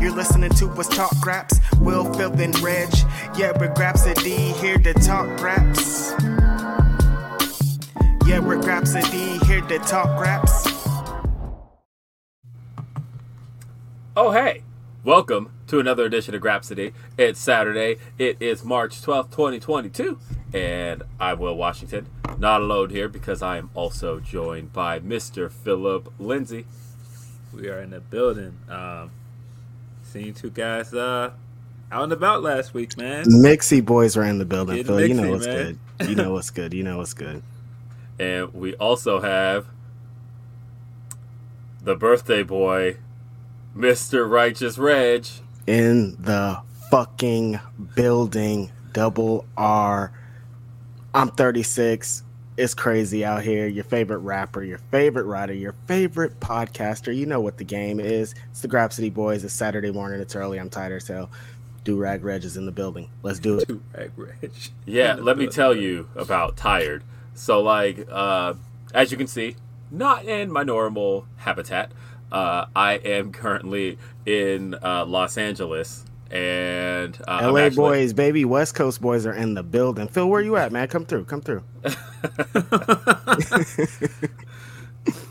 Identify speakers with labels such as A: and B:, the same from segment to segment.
A: You're listening to us talk raps. Will, Phil, and Reg. Yeah, we're Grapsody here to talk raps. Yeah, we're Graps Grapsody here to talk raps.
B: Oh, hey! Welcome to another edition of Grapsody. It's Saturday. It is March 12th, 2022. And I'm Will Washington. Not alone here because I am also joined by Mr. Philip Lindsay.
C: We are in the building. Um, seen two guys uh, out and about last week, man.
D: Mixie boys are in the building, Phil. You know
C: mixy,
D: what's
C: man.
D: good. You know what's good. You know what's good.
B: And we also have the birthday boy, Mr. Righteous Reg.
D: In the fucking building, double R. I'm 36. It's crazy out here. Your favorite rapper, your favorite writer, your favorite podcaster. You know what the game is. It's the Grapsody Boys. It's Saturday morning. It's early. I'm tired as hell. Do Rag Reg is in the building. Let's do it.
C: Two rag reg.
B: Yeah, let me tell you about tired. So, like, uh, as you can see, not in my normal habitat. Uh, I am currently in uh, Los Angeles, and uh,
D: LA
B: actually-
D: boys, baby. West Coast boys are in the building. Phil, where you at, man? Come through. Come through.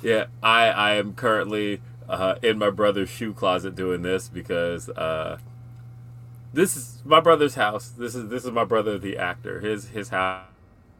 B: Yeah, I I am currently uh, in my brother's shoe closet doing this because uh, this is my brother's house. This is this is my brother, the actor. His his house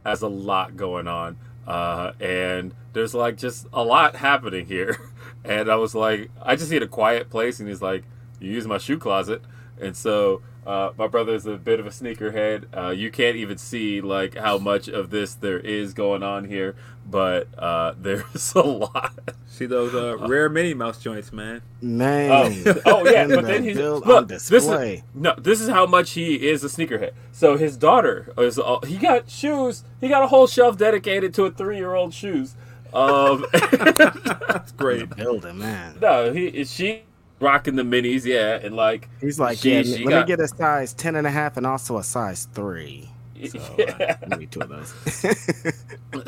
B: has a lot going on, uh, and there's like just a lot happening here. And I was like, I just need a quiet place, and he's like, you use my shoe closet, and so. Uh, my brother's a bit of a sneakerhead. Uh, you can't even see like how much of this there is going on here, but uh, there's a lot.
C: See those uh, rare Minnie Mouse joints, man.
D: Man.
B: Oh, oh yeah, but then he's
D: build
B: look.
D: on
B: This
D: display.
B: is no. This is how much he is a sneakerhead. So his daughter is. Uh, he got shoes. He got a whole shelf dedicated to a three-year-old shoes. Um,
C: That's great.
D: building, man.
B: no, he she rocking the minis, yeah, and like
D: He's like,
B: she-
D: yeah,
B: she
D: let
B: got-
D: me get a size 10 and a half and also a size 3. So, uh, maybe two of those.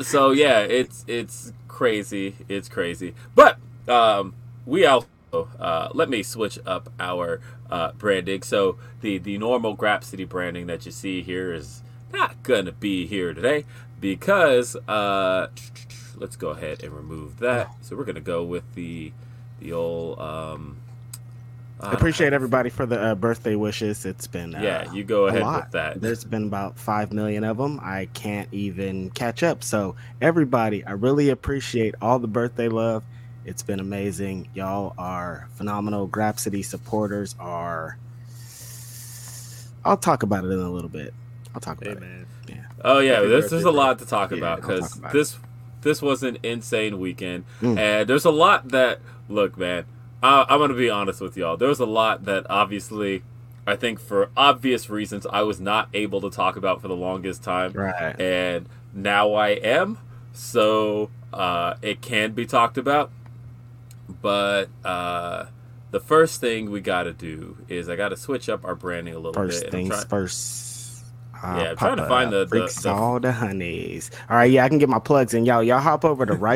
B: so yeah, it's it's crazy. It's crazy. But um, we also uh, let me switch up our uh, branding. So the the normal Grapsody branding that you see here is not gonna be here today because uh, let's go ahead and remove that. So we're gonna go with the the old. Um,
D: I appreciate everybody for the uh, birthday wishes. It's been uh,
B: Yeah, you go ahead with that.
D: There's been about five million of them. I can't even catch up. So everybody, I really appreciate all the birthday love. It's been amazing. Y'all are phenomenal. Grapsody supporters are. I'll talk about it in a little bit. I'll talk about
C: Hey
D: it.
C: man,
B: Oh yeah,
C: Happy
B: this there's a lot to talk
D: Yeah,
B: about because this this was an insane weekend,
D: Mm.
B: and there's a lot that look, man. I, I'm gonna be honest with y'all. There's a lot that obviously, I think for obvious reasons, I was not able to talk about for the longest time,
D: Right.
B: and now I am. So uh, it can be talked about, but uh, the first thing we got to do is I got to switch up our branding a little
D: First
B: bit. I'm
D: things
B: try-
D: first. Uh,
B: Yeah, I'm trying to find the- the-
D: freaks
B: the-
D: all the honeys. All right, yeah, I can get my plugs in. Y'all, y'all hop over to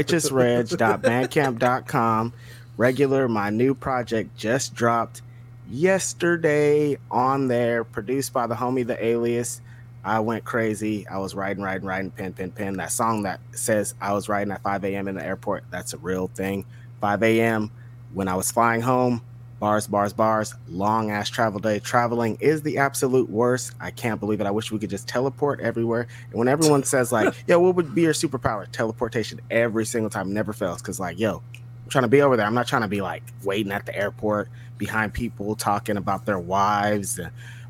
D: righteousreg.bandcamp.com. Regular, my new project just dropped yesterday on there, produced by the homie The Alias. I went crazy. I was riding, riding, riding, pen, pen, pen. That song that says I was riding at 5 a.m. in the airport, that's a real thing. 5 a.m. when I was flying home, bars, bars, bars, long ass travel day. Traveling is the absolute worst. I can't believe it. I wish we could just teleport everywhere. And when everyone says, like, yo, what would be your superpower? Teleportation every single time, never fails. Cause, like, yo, I'm trying to be over there. I'm not trying to be like waiting at the airport behind people talking about their wives.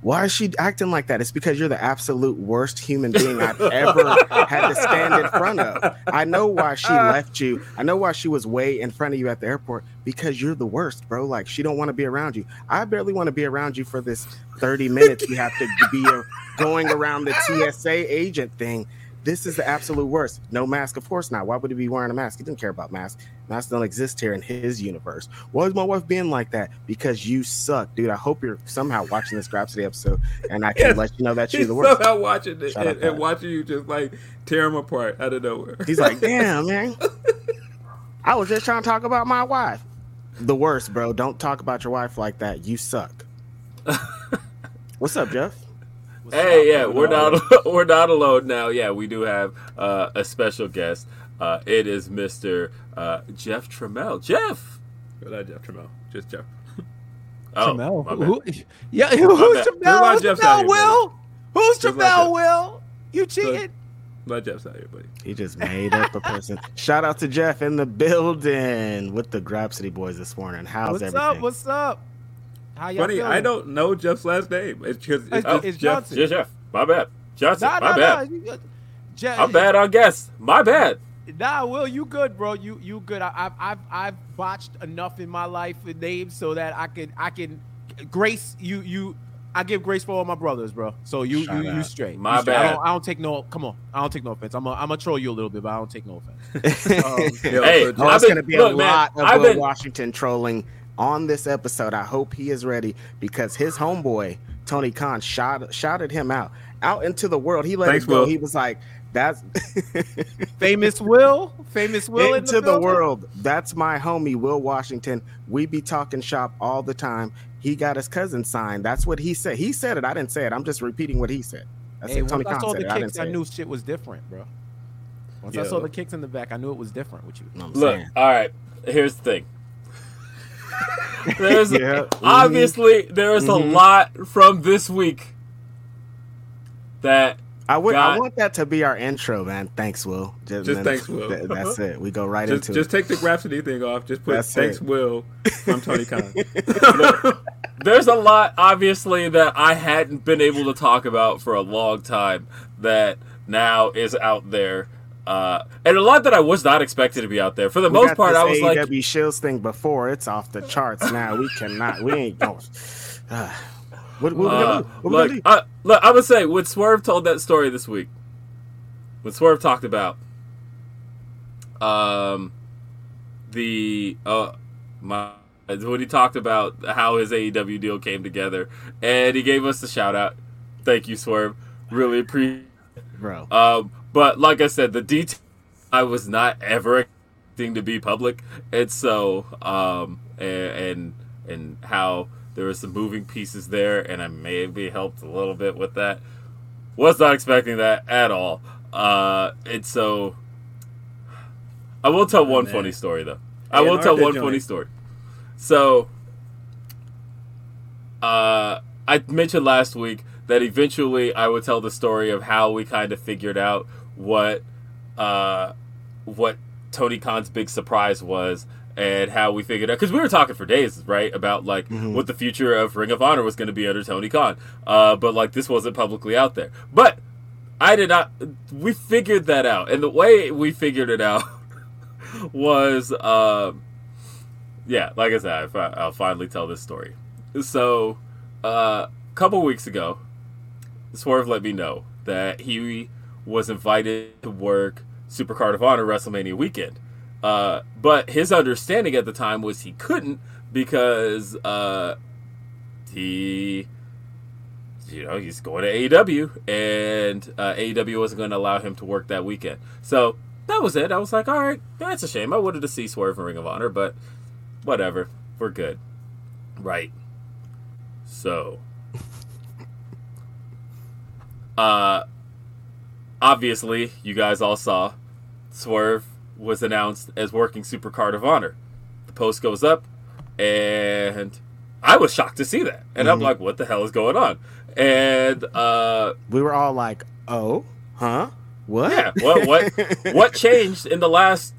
D: Why is she acting like that? It's because you're the absolute worst human being I've ever had to stand in front of. I know why she left you. I know why she was way in front of you at the airport because you're the worst, bro. Like she don't want to be around you. I barely want to be around you for this 30 minutes. We have to be uh, going around the TSA agent thing. This is the absolute worst. No mask, of course not. Why would he be wearing a mask? He didn't care about masks. Masks don't exist here in his universe. Why is my wife being like that? Because you suck, dude. I hope you're somehow watching this Grapsody episode, and I can
C: Yes.
D: let you know that you're the worst.
C: somehow watching it and, and watching you just like tear him apart out of nowhere.
D: He's like, damn, man. I was just trying to talk about my wife. The worst, bro. Don't talk about your wife like that. You suck. What's up, Jeff?
B: Hey, yeah, we're not we're not alone now. Yeah, we do have uh, a special guest. Uh, it is Mister uh, Jeff Trammell. Jeff.
C: But not Jeff Trammell, just Jeff.
B: Oh,
E: Jamel.
B: my bad.
E: Who, yeah, who's
B: bad.
E: Jamel?
C: There's a lot of
E: Who's
C: Jeffs out here,
E: Will? Who's
C: There's a lot of
E: Jamel?
C: Jeffs.
E: Will? You cheated?
C: Not Jeff's out here, buddy.
D: He just made up a person. Shout out to Jeff in the building with the Grapsody boys this morning. How's
E: What's
D: everything?
E: up? What's up? How y'all
C: Funny,
E: feeling?
C: I don't know Jeff's last name. It's because it's,
E: It's- it's
C: Jeff.
E: Johnson.
B: Jeff. My bad. Johnson.
E: Nah,
B: my
E: nah,
B: bad.
E: nah. You- Je-
B: I'm bad on guests. My bad.
E: Nah, Will, you good, bro? You you good? I, I've I've I've botched enough in my life with names so that I can I can grace you you. I give grace for all my brothers, bro. So you
D: Shout
E: you you straight.
B: My
E: You straight. I
B: bad.
E: don't, I don't take no. Come on, I don't take no offense. I'm a, I'm gonna troll you a little bit, but I don't take no offense. Um,
C: Yo,
B: Hey,
C: so Jeff-
B: I've
D: it's
B: been-
D: going to be
B: look,
D: a
B: man,
D: lot of Will
B: been-
D: Washington trolling on this episode. I hope he is ready because his homeboy Tony Khan shot, shouted him out out into the world. He let
C: Thanks,
D: it go.
C: Will.
D: He was like, "That's
E: famous Will, famous Will in
D: into
E: the,
D: the, world. That's my homie Will Washington. We be talking shop all the time. He got his cousin signed. That's what he said. He said it. I didn't say it. I'm just repeating what he said. That's
E: Hey,
D: it. Tony
E: once I saw the
D: it. I
E: kicks,
D: say
E: I
D: it.
E: knew shit was different, bro. Once I saw the kicks in the back, I knew it was different with you.
D: You know what
B: Look,
D: saying?
B: all right. Here's the thing. There's
D: Yeah.
B: obviously there is
D: Mhm.
B: a lot from this week that
D: I would.
B: God.
D: I want that to be our intro, man. Thanks, Will.
C: Just
D: then
C: thanks, Will.
D: th- that's it. We go right
C: just,
D: into
C: just take the Grapsody thing off. Just put
D: That's
C: thanks,
D: it.
C: Will, from Tony Khan.
B: Look, there's a lot obviously that I hadn't been able to talk about for a long time that now is out there. Uh, and a lot that I was not expected to be out there. For the
D: We
B: most part, I was like,
D: AEW Shields thing before. It's off the charts now. We cannot. We ain't going. Uh, what, what we
B: uh,
D: gonna do? What we gonna?
B: I, look, I would say when Swerve told that story this week, when Swerve talked about um the uh my when he talked about how his AEW deal came together, and he gave us the shout out. Thank you, Swerve. Really appreciate.
D: bro.
B: Um, but like I said, the detail I was not ever expecting to be public, and so um, and and, and how there were some moving pieces there, and I maybe helped a little bit with that. Was not expecting that at all. Uh, and so I will tell
C: Oh,
B: one
C: man.
B: funny story though. I will tell one
C: joint.
B: funny story. So, uh, I mentioned last week that eventually I would tell the story of how we kind of figured out what, uh, what Tony Khan's big surprise was. And how we figured out because we were talking for days, right, about like
D: Mhm.
B: what the future of Ring of Honor was going to be under Tony Khan, uh, but like this wasn't publicly out there. But I did not. We figured that out, and the way we figured it out was, um, yeah, like I said, I fi- I'll finally tell this story. So, uh, a couple weeks ago, Swerve let me know that he was invited to work Supercard of Honor WrestleMania weekend. Uh, but his understanding at the time was he couldn't because uh, he you know, he's going to AEW, and uh, AEW wasn't going to allow him to work that weekend. So that was it. I was like, all right, that's a shame. I wanted to see Swerve in Ring of Honor, but whatever. We're good. Right. So, uh, obviously, you guys all saw Swerve was announced as working Super Card of Honor. The post goes up, and I was shocked to see that. And I'm
D: Mhm.
B: like, what the hell is going on? And uh,
D: We were all like, "Oh, huh? What?
B: yeah, what what what changed in the last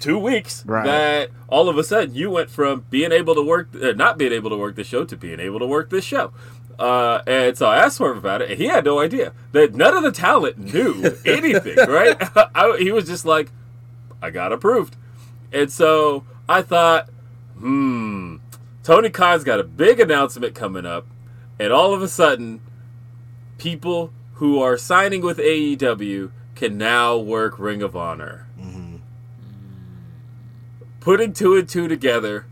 B: two weeks
D: Right.
B: that all of a sudden you went from being able to work, uh, not being able to work the show, to being able to work this show? Uh, and so I asked Swerve about it, and he had no idea that none of the talent knew anything. right? I, he was just like, I got approved, and so I thought, hmm, Tony Khan's got a big announcement coming up, and all of a sudden, people who are signing with AEW can now work Ring of Honor.
D: Mhm.
B: Putting two and two together,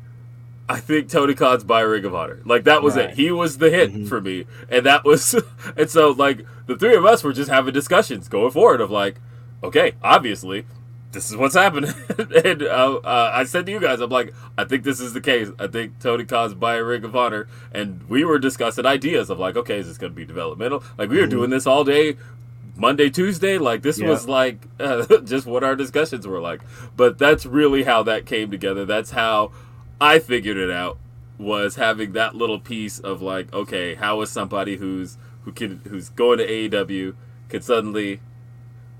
B: I think Tony Khan's by Ring of Honor. Like that was
D: Right.
B: it. He was the hit
D: Mhm.
B: for me, and that was, and so like the three of us were just having discussions going forward of like, okay, obviously. This is what's happening, and uh, uh, I said to you guys, I'm like, I think this is the case. I think Tony Khan's by Ring of Honor, and we were discussing ideas of like, okay, is this going to be developmental? Like we were doing this all day, Monday, Tuesday. Like this
D: Yeah.
B: was like uh, just what our discussions were like. But that's really how that came together. That's how I figured it out. Was having that little piece of like, okay, how is somebody who's who can who's going to AEW could suddenly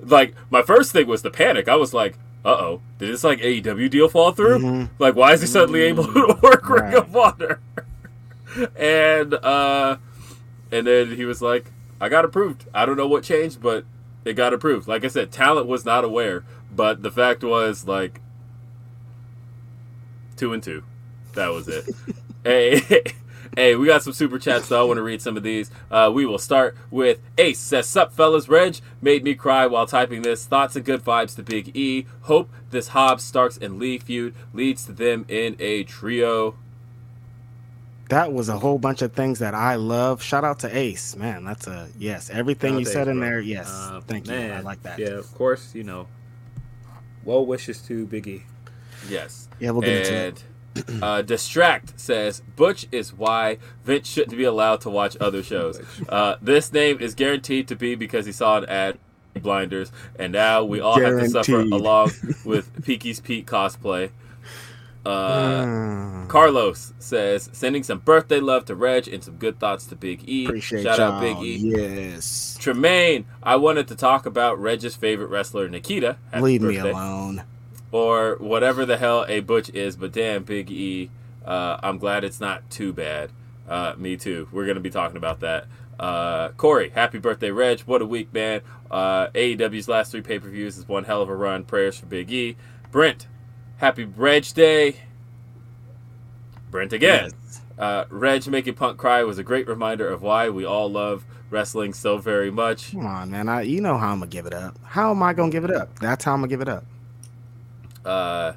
B: like my first thing was the panic. I was like, uh oh, did this like AEW deal fall through?
D: Mhm.
B: Like, why is he suddenly able to work Ring
D: Right.
B: of Honor? and uh, and then he was like, I got approved. I don't know what changed, but it got approved. Like I said, talent was not aware, but the fact was like two and two. That was it. hey. Hey, we got some super chats though. I want to read some of these. Uh, we will start with Ace says, "Sup, fellas? Reg made me cry while typing this. Thoughts and good vibes to Big E. Hope this Hobbs, Starks, and Lee feud leads to them in a trio."
D: That was a whole bunch of things that I love. Shout out to Ace, man. That's a yes. Everything
C: Shout
D: you said
C: Ace,
D: in
C: bro.
D: there, yes.
C: Uh,
D: Thank you. I like that.
C: Yeah, of course, you know. Well wishes to Biggie.
B: Yes.
D: Yeah, we'll get into it.
B: Uh, Distract says Butch is why Vince shouldn't be allowed to watch other shows. Uh, this name is guaranteed to be because he saw an ad Blinders, and now we all have to suffer along with Peaky's Pete cosplay. Uh,
D: Mm,
B: Carlos says sending some birthday love to Reg and some good thoughts to Big E.
D: appreciate
B: Shout
D: y'all.
B: out Big E.
D: Yes.
B: Tremaine, I wanted to talk about Reg's favorite wrestler, Nikita.
D: Leave me alone.
B: Or whatever the hell a butch is. But damn, Big E, uh, I'm glad it's not too bad. Uh, me too. We're gonna be talking about that. Uh, Corey, happy birthday, Reg! What a week, man. Uh, AEW's last three pay per views is one hell of a run. Prayers for Big E. Brent, happy Reg Day. Brent again.
D: Yes.
B: Uh, Reg making Punk cry was a great reminder of why we all love wrestling so very much.
D: Come on, man. I, you know how I'm gonna give it up. How am I gonna give it up? That's how I'm gonna give it up.
B: Uh,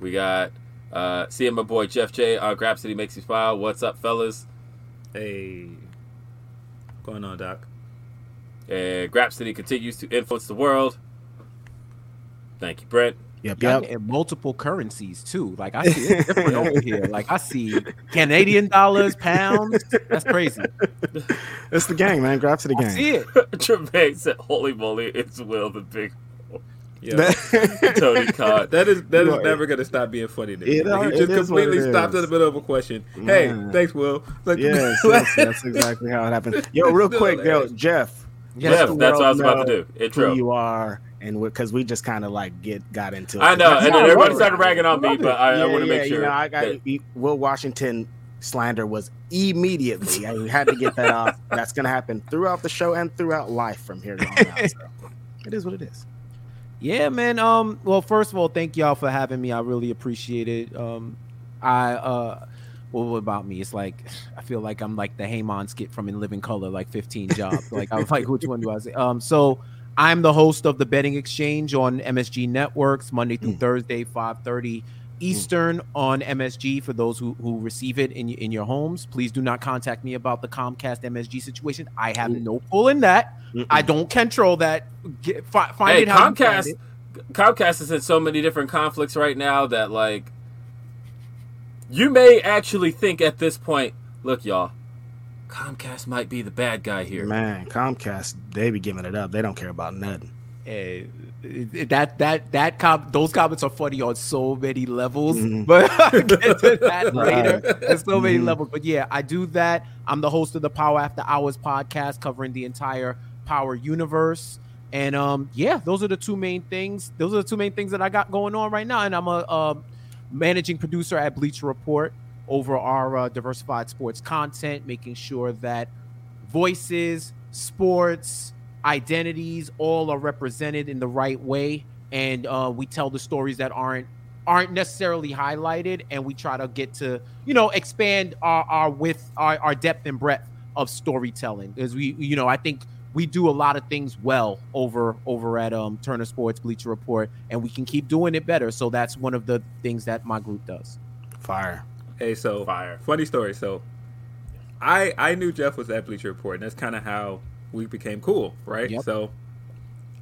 B: we got uh, seeing my boy Jeff J on Grapsody makes You smile. What's up, fellas?
C: Hey. Going on, Doc.
B: And Grapsody continues to influence the world. Thank you, Brent.
D: Yep,
E: Y'all
D: yep.
E: getting multiple currencies too. Like I see it's different over here. Like I see Canadian dollars, pounds. That's crazy.
D: It's the gang, man. Grab to the
E: I
D: gang.
E: see it.
B: Tremaine said, "Holy moly, it's Will the Big."
C: Yeah.
B: Tony Khan.
C: That is that
D: You
C: never gonna stop being funny to me.
D: It
C: Like, he just
D: is what it
C: completely stopped in the middle of a question.
D: Man.
C: Hey, thanks, Will. Like,
D: Yes, yes, that's exactly how it happens. Yo, real quick, yo, Jeff.
B: Jeff, that's what I was about to do. Intro.
D: Who you are, and because we just kind of like get got into it.
B: I know, and
D: how
B: then everybody started ragging on me,
D: it.
B: but I- I wanna make sure
D: You know, I got
B: that-
D: Will Washington slander was immediately. I had to get that off. That's gonna happen throughout the show and throughout life from here on out. So it is what it is.
E: Yeah, man. Um, well, first of all, thank y'all for having me. I really appreciate it. Um, I uh, well, what about me? It's like I feel like I'm like the Heyman skit from In Living Color, like 15 jobs. like I was like, which one do I say? Um, so I'm the host of the Betting Exchange on MSG Networks Monday through
D: Mm.
E: Thursday, 5:30 Eastern on MSG. For those who who receive it in in your homes, please do not contact me about the Comcast MSG situation. I have
D: Mm.
E: no pull in that.
D: Mm-mm.
E: I don't control that. Get, fi- find
B: Hey,
E: it how you find
B: Comcast.
E: it.
B: Comcast is in so many different conflicts right now that like you may actually think at this point, look, y'all, Comcast might be the bad guy here.
D: Man, Comcast, they be giving it up. They don't care about nothing.
E: Eh, it- that that that com- those comments are funny on so many levels,
D: Mhm.
E: but I'll get to that later. There's so many
D: Mhm.
E: levels, but yeah, I do that. I'm the host of the Power After Hours podcast, covering the entire Power universe. And um, yeah, those are the two main things. Those are the two main things that I got going on right now. And I'm a, uh managing producer at Bleacher Report over our uh, diversified sports content, making sure that voices, sports, identities all are represented in the right way, and uh, we tell the stories that aren't aren't necessarily highlighted, and we try to get to you know expand our our width, our, our depth and breadth of storytelling. As we you know, I think we do a lot of things well over over at um, Turner Sports Bleacher Report, and we can keep doing it better. So that's one of the things that my group does.
D: Fire.
C: Hey, so
B: Fire.
C: funny story. So, I I knew Jeff was at Bleacher Report, and that's kind of how we became cool, right?
E: Yep.
C: So,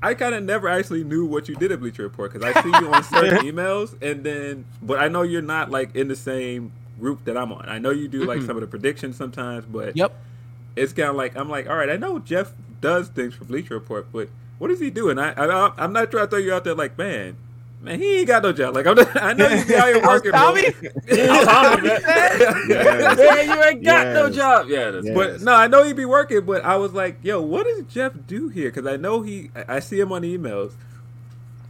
C: I kind of never actually knew what you did at Bleacher Report because I see you on certain emails, and then but I know you're not like in the same group that I'm on. I know you do like
E: Mm-mm.
C: some of the predictions sometimes, but
E: Yep.
C: it's kind of like I'm like, all right, I know Jeff does things for Bleacher Report, but what does he do? And I, I I'm not trying to throw you out there like, man, man, he ain't got no job. Like I'm, I know you be out here oh, working, bro.
E: Tommy?
B: Oh, Tommy, man.
D: Yes.
B: Man, you ain't got no job. Yeah,
D: Yes.
C: But no, I know he be working, but I was like, yo, what does Jeff do here? Because I know he, I I see him on emails.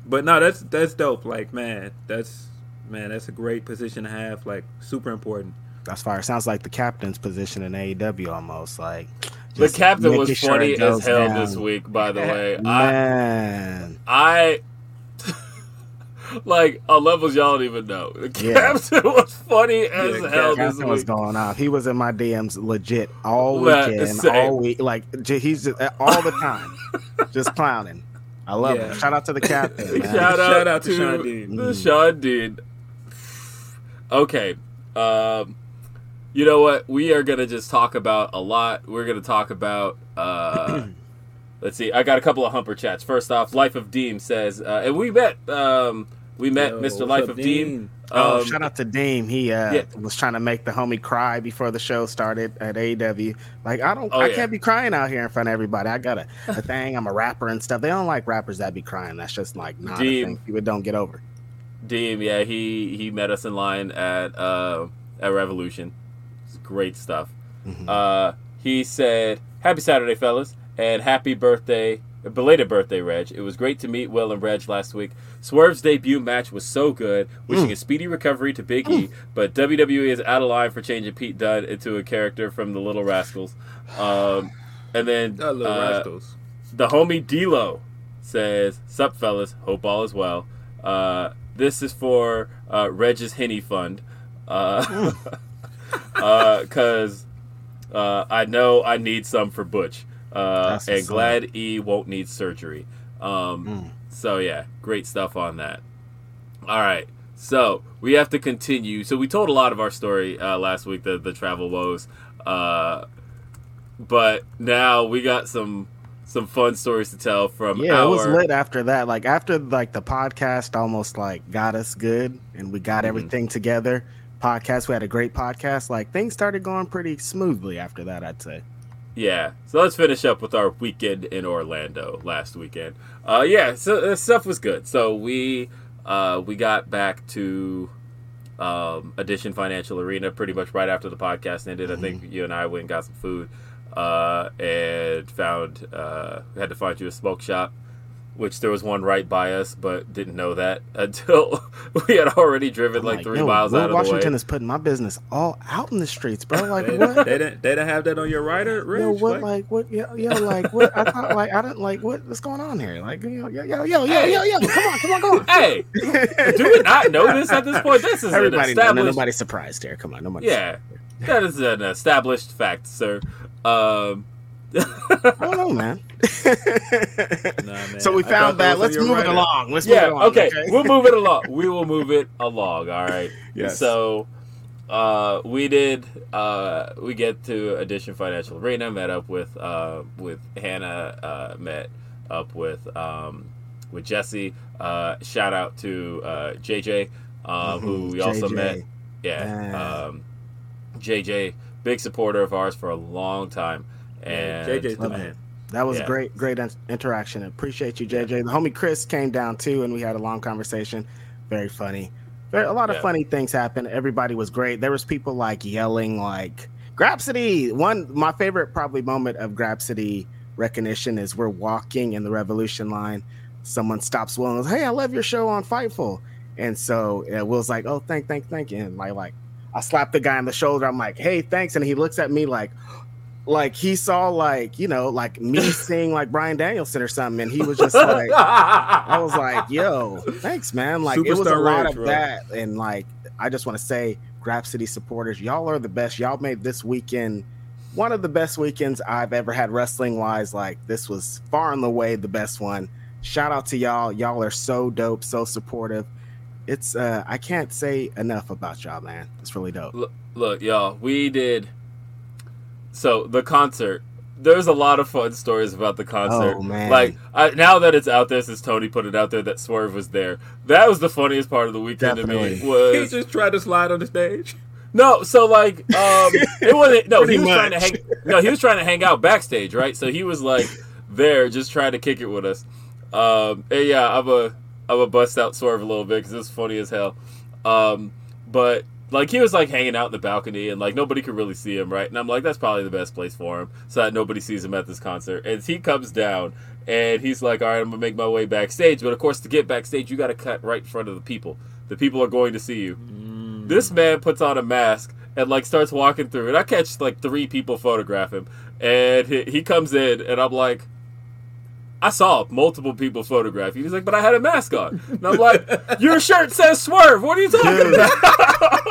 C: But no, that's that's dope. Like, man, that's man, that's a great position to have. Like, super important.
D: That's fire. Sounds like the captain's position in AEW almost. Like
B: The captain was
D: making sure
B: funny as hell
D: down.
B: this week, by the way. I, I like on levels y'all don't even know. The
D: Yeah.
B: captain was funny as
C: Yeah,
B: hell this
D: captain was
B: week.
D: going off. He was in my DMs legit all weekend, all week. Like he's just all the time, just clowning. I love
C: Yeah.
D: him. Shout out to the captain.
B: Shout out,
C: Shout out to
B: to,
C: Shawn Dean.
B: the
D: Mm.
B: Shawn Dean. Okay, um, you know what? We are gonna just talk about a lot. We're gonna talk about. Uh, let's see. I got a couple of humper chats. First off, Life of Deem says, uh, and we met. Um, we met
C: Yo,
B: Mr. Life
C: up,
B: of Deem.
C: Dean?
D: Oh,
B: Um,
D: shout out to Deem. He uh,
B: yeah.
D: was trying to make the homie cry before the show started at AEW. Like, I don't,
B: Oh,
D: I
B: yeah.
D: can't be crying out here in front of everybody. I got a, a thing. I'm a rapper and stuff. They don't like rappers that be crying. That's just like not
B: Deem.
D: a thing. People don't get over.
B: Deem, yeah, he he met us in line at uh, at Revolution. It's great stuff.
D: Mhm.
B: Uh, he said, "Happy Saturday, fellas, and happy birthday, belated birthday, Reg. It was great to meet Will and Reg last week. Swerve's debut match was so good. Wishing
D: Mm.
B: a speedy recovery to Big E, but WWE is out of line for changing Pete Dunne into a character from the Little Rascals." Um, and then
C: Uh, little
B: uh,
C: rascals.
B: the homie D'Lo says, "Sup, fellas? Hope all is well. Uh, this is for uh, Reg's Henny Fund, because uh, 'cause, uh, I know I need some for Butch, uh, and
D: up.
B: glad E won't need surgery. Um,
D: Mm.
B: So yeah, great stuff on that. All right, so we have to continue. So we told a lot of our story uh, last week, the the travel woes, uh, but now we got some some fun stories to tell from
D: Yeah,
B: our.
D: it was lit after that. Like after like the podcast almost like got us good and we got
B: Mhm.
D: everything together. Podcast, we had a great podcast. Like things started going pretty smoothly after that, I'd say.
B: Yeah. So let's finish up with our weekend in Orlando last weekend. Uh, yeah. So uh, stuff was good. So we uh, we got back to um, Addition Financial Arena pretty much right after the podcast ended. I think you and I went and got some food uh, and found uh, had to find you a smoke shop, which there was one right by us, but didn't know that until we had already driven
D: I'm
B: like, three miles
D: Will
B: out of
D: Washington
B: the way.
D: is putting my business all out in the streets, bro. Like
C: They,
D: what?
C: they didn't. They didn't have that on your rider, Rich.
D: Yo, what?
C: Like,
D: Like what? Yo, yo, like what? I thought like I didn't like what? What's going on here? Like yo, yo, yo, yo, yo, yo, yo. Come on, come on, come on.
B: Hey, do we not know this at this point? This is
D: Everybody,
B: an
D: know, no,
B: established.
D: nobody's surprised here. Come on, nobody.
B: yeah, that is an established fact, sir. Um,
D: I don't know, man.
C: Nah, man.
D: so we found
C: that.
D: Let's move it along. Let's move
B: yeah,
D: it along.
B: okay, we'll move it along. We will move it along. All right.
D: Yes.
B: So, uh, we did. Uh, we get to Addition Financial Arena. Met up with uh, with Hannah. Uh, met up with um, with Jesse. Uh, shout out to uh, JJ, um, who
D: Mhm,
B: we also met. Yeah.
D: Yeah.
B: Um, JJ, big supporter of ours for a long time. And
C: JJ's the man.
D: That was
B: Yeah.
D: great, great in- interaction. Appreciate you, JJ. The homie Chris came down too, and we had a long conversation. Very funny. Very, a lot of
B: Yeah.
D: funny things happened. Everybody was great. There was people like yelling, like Grapsody. One, my favorite probably moment of Grapsody recognition is we're walking in the Revolution line. Someone stops Will and goes, "Hey, I love your show on Fightful." And so uh, Will's like, "Oh, thank, thank, thank you." And like, like I slap the guy on the shoulder. I'm like, "Hey, thanks," and he looks at me like like he saw like you know like me seeing like Bryan Danielson or something, and he was just like, I was like, "Yo, thanks, man!" Like it was a
C: Superstar
D: lot
C: Rage,
D: of
C: bro.
D: that, and like I just want to say, Grapsody supporters, y'all are the best. Y'all made this weekend one of the best weekends I've ever had wrestling wise. Like this was far and away the best one. Shout out to y'all. Y'all are so dope, so supportive. It's uh I can't say enough about y'all, man. It's really dope.
B: look, look, y'all, we did. So the concert. There's a lot of fun stories about the concert.
D: Oh, man.
B: Like I, now that it's out there, since Tony put it out there that Swerve was there, that was the funniest part of the weekend to me.
D: Definitely.
C: He
B: Was
C: just tried to slide on the stage.
B: no, so like um, it wasn't. No, he
D: Pretty
B: was trying to hang. No, he was trying to hang out backstage, right? So he was like there, just trying to kick it with us. Um, and yeah, I'm a I'm a bust out Swerve a little bit because it's funny as hell. Um, but like he was like hanging out in the balcony and like nobody could really see him, right? And I'm like, that's probably the best place for him, so that nobody sees him at this concert. And he comes down and he's like, all right, I'm gonna make my way backstage. But of course, to get backstage, you got to cut right in front of the people. The people are going to see you. Mm. This man puts on a mask and like starts walking through, and I catch like three people photograph him, and he, he comes in, and I'm like. I saw multiple people photograph you. He's like, but I had a mask on. And I'm like, your shirt says swerve. What are you talking
D: Dude.
B: about?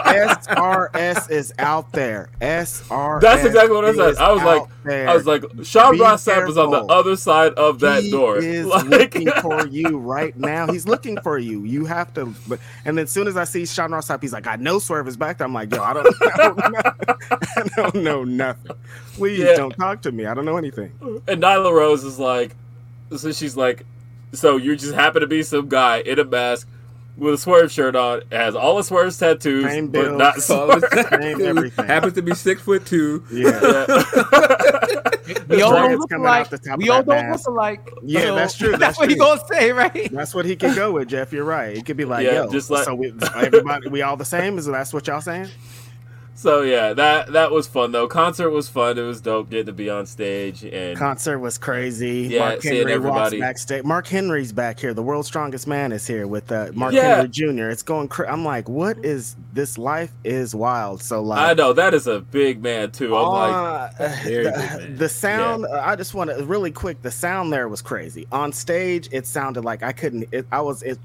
D: SRS is out there. SRS.
B: That's exactly what I said. I was like,
D: out there.
B: I was like, Sean
D: Be
B: Ross Sapp is on the other side of that
D: he
B: door.
D: is
B: Like-
D: looking for you right now. He's looking for you. You have to. But and then as soon as I see Sean Ross Sapp, he's like, I know Swerve is back there. I'm like, yo, I don't, I don't know. I don't know nothing. Please
B: Yeah.
D: don't talk to me. I don't know anything.
B: And Nyla Rose is like, so she's like, so you just happen to be some guy in a mask with a swerve shirt on, has all the swerves tattoos,
D: Same
B: but
D: build.
B: not
C: All
B: swerve.
D: Same everything.
C: Happens to be six foot two.
D: Yeah.
E: We all don't look
D: coming
E: alike.
D: the top
E: We all don't
D: mask.
E: look alike.
D: Yeah, that's true,
E: That's,
D: that's
E: what he gonna say, right?
D: That's what he can go with, Jeff. You're right. It could be like,
B: Yeah,
D: yo,
B: just like-
D: so we, everybody, we all the same. Is that's what y'all saying?
B: So yeah, that that was fun though. Concert was fun. It was dope getting to be on stage and
D: Concert was crazy.
B: Yeah,
D: Mark Henry walks backstage. Mark Henry's back here. The world's strongest man is here with uh, Mark
B: Yeah.
D: Henry Jr. It's going. Cra- I'm like, what is this? Life is wild. So like,
B: I know that is a big man too. I'm like,
D: uh,
C: Very
D: the, the sound. uh, I just want to really quick. The sound there was crazy. On stage, it sounded like I couldn't. It, I was it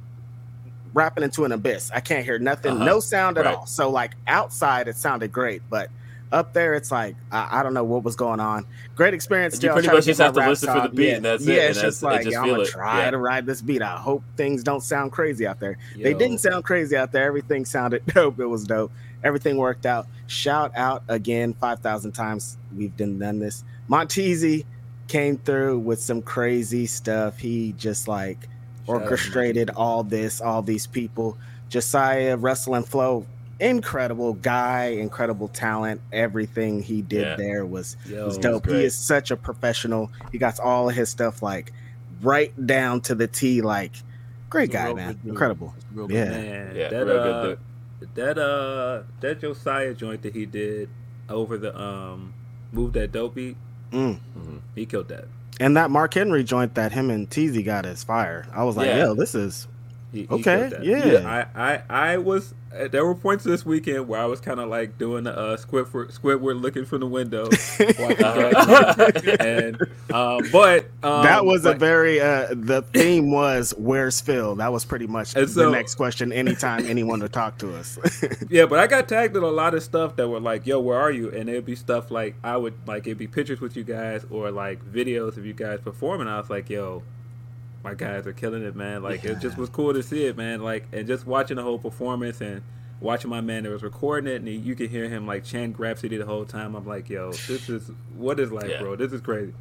D: rapping into an abyss. I can't hear nothing.
B: Uh-huh.
D: No sound at
B: Right.
D: all. So like outside, it sounded great, but. Up there, it's like I, I don't know what was going on. Great experience.
B: You
D: Still,
B: pretty much just have to listen for the beat
D: Yeah.
B: and that's it,
D: Yeah,
B: and
D: it's just like
B: just
D: yeah, I'm
B: feel
D: gonna
B: it.
D: try
B: Yeah.
D: to ride this beat. I hope things don't sound crazy out there. They didn't sound crazy out there. Everything sounded dope. It was dope. Everything worked out. Shout out again, five thousand times. We've done done this. Montezi came through with some crazy stuff. He just like
C: Shout out to
D: orchestrated all this, all these people. Josiah, Russell, and Flo incredible guy, incredible talent. Everything he did
B: Yeah.
D: there was
C: Yo,
D: was
C: it
D: dope. He is such a professional. He got all of his stuff like right down to the T. Like, great guy, man. Incredible.
E: He's a real good
D: Yeah.
E: man.
C: Man,
B: Yeah,
C: that uh, that uh, that Josiah joint that he did over the um, move that dope beat,
D: Mm.
C: he killed that.
D: And that Mark Henry joint that him and Teasy got is fire. I was like,
B: Yeah.
D: yo, this is
C: He, he
D: Okay,
C: killed that.
D: yeah.
C: I, I, I was. uh, There were points this weekend where I was kind of like doing the uh, Squidward, Squidward looking from the window, watching
B: Uh-huh.
C: And um, but um,
D: that was a very uh the theme was where's Phil? That was pretty much
C: And
D: the next question anytime anyone would talk to us.
C: Yeah, but I got tagged in a lot of stuff that were like, "Yo, where are you?" And it'd be stuff like I would like it'd be pictures with you guys or like videos of you guys performing. I was like, "Yo, my guys are killing it, man!" Like it just was cool to see it, man. Like and just watching the whole performance and watching my man that was recording it, and he, you could hear him like chant Grapsody the whole time. I'm like, "Yo, this is what is life,
B: Yeah.
C: bro? This is crazy."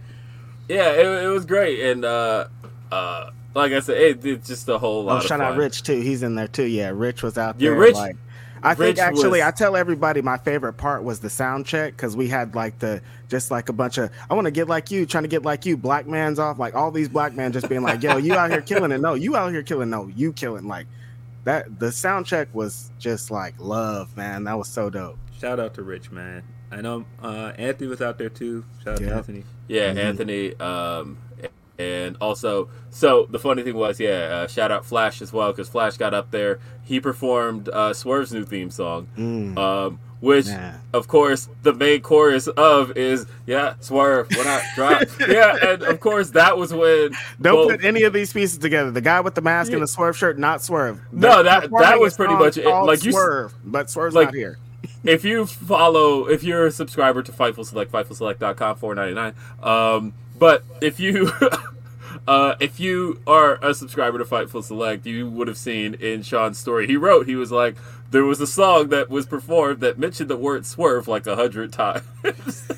B: Yeah, it, it was great, and uh, uh, like I said, it, it's just a whole lot
D: oh,
B: of
D: shout
B: fun.
D: out Rich too. He's in there too. Yeah, Rich was out there.
B: Yeah,
D: there.
B: Rich-
D: like, I think actually,
B: was-
D: I tell everybody my favorite part was the sound check because we had like the just like a bunch of I want to get like you, trying to get like you, black man's off, like all these black men just being like, yo, you out here killing it. No, you out here killing. No, you killing. Like that. The sound check was just like love, man. That was so dope.
C: Shout out to Rich, man. I know uh, Anthony was out there too. Shout out
D: Yeah.
C: to Anthony.
B: Yeah,
D: Mhm.
B: Anthony. Um, and also, so the funny thing was, yeah, uh, shout out Flash as well because Flash got up there. He performed uh, Swerve's new theme song,
D: Mm,
B: um, which,
D: man.
B: of course, the main chorus of is yeah, Swerve, when I drop, yeah, and of course that was when
D: Don't
B: both-
D: put any of these pieces together. The guy with the mask
B: Yeah.
D: and the swerve shirt, not swerve.
B: No, that- that was pretty much it. Like, you
D: swerve, but swerve's
B: like-
D: not here.
B: if you follow if you're a subscriber to Fightful Select, FightfulSelect.com, four ninety nine. Um, but if you uh, if you are a subscriber to Fightful Select, you would have seen in Sean's story he wrote he was like there was a song that was performed that mentioned the word swerve like a hundred times.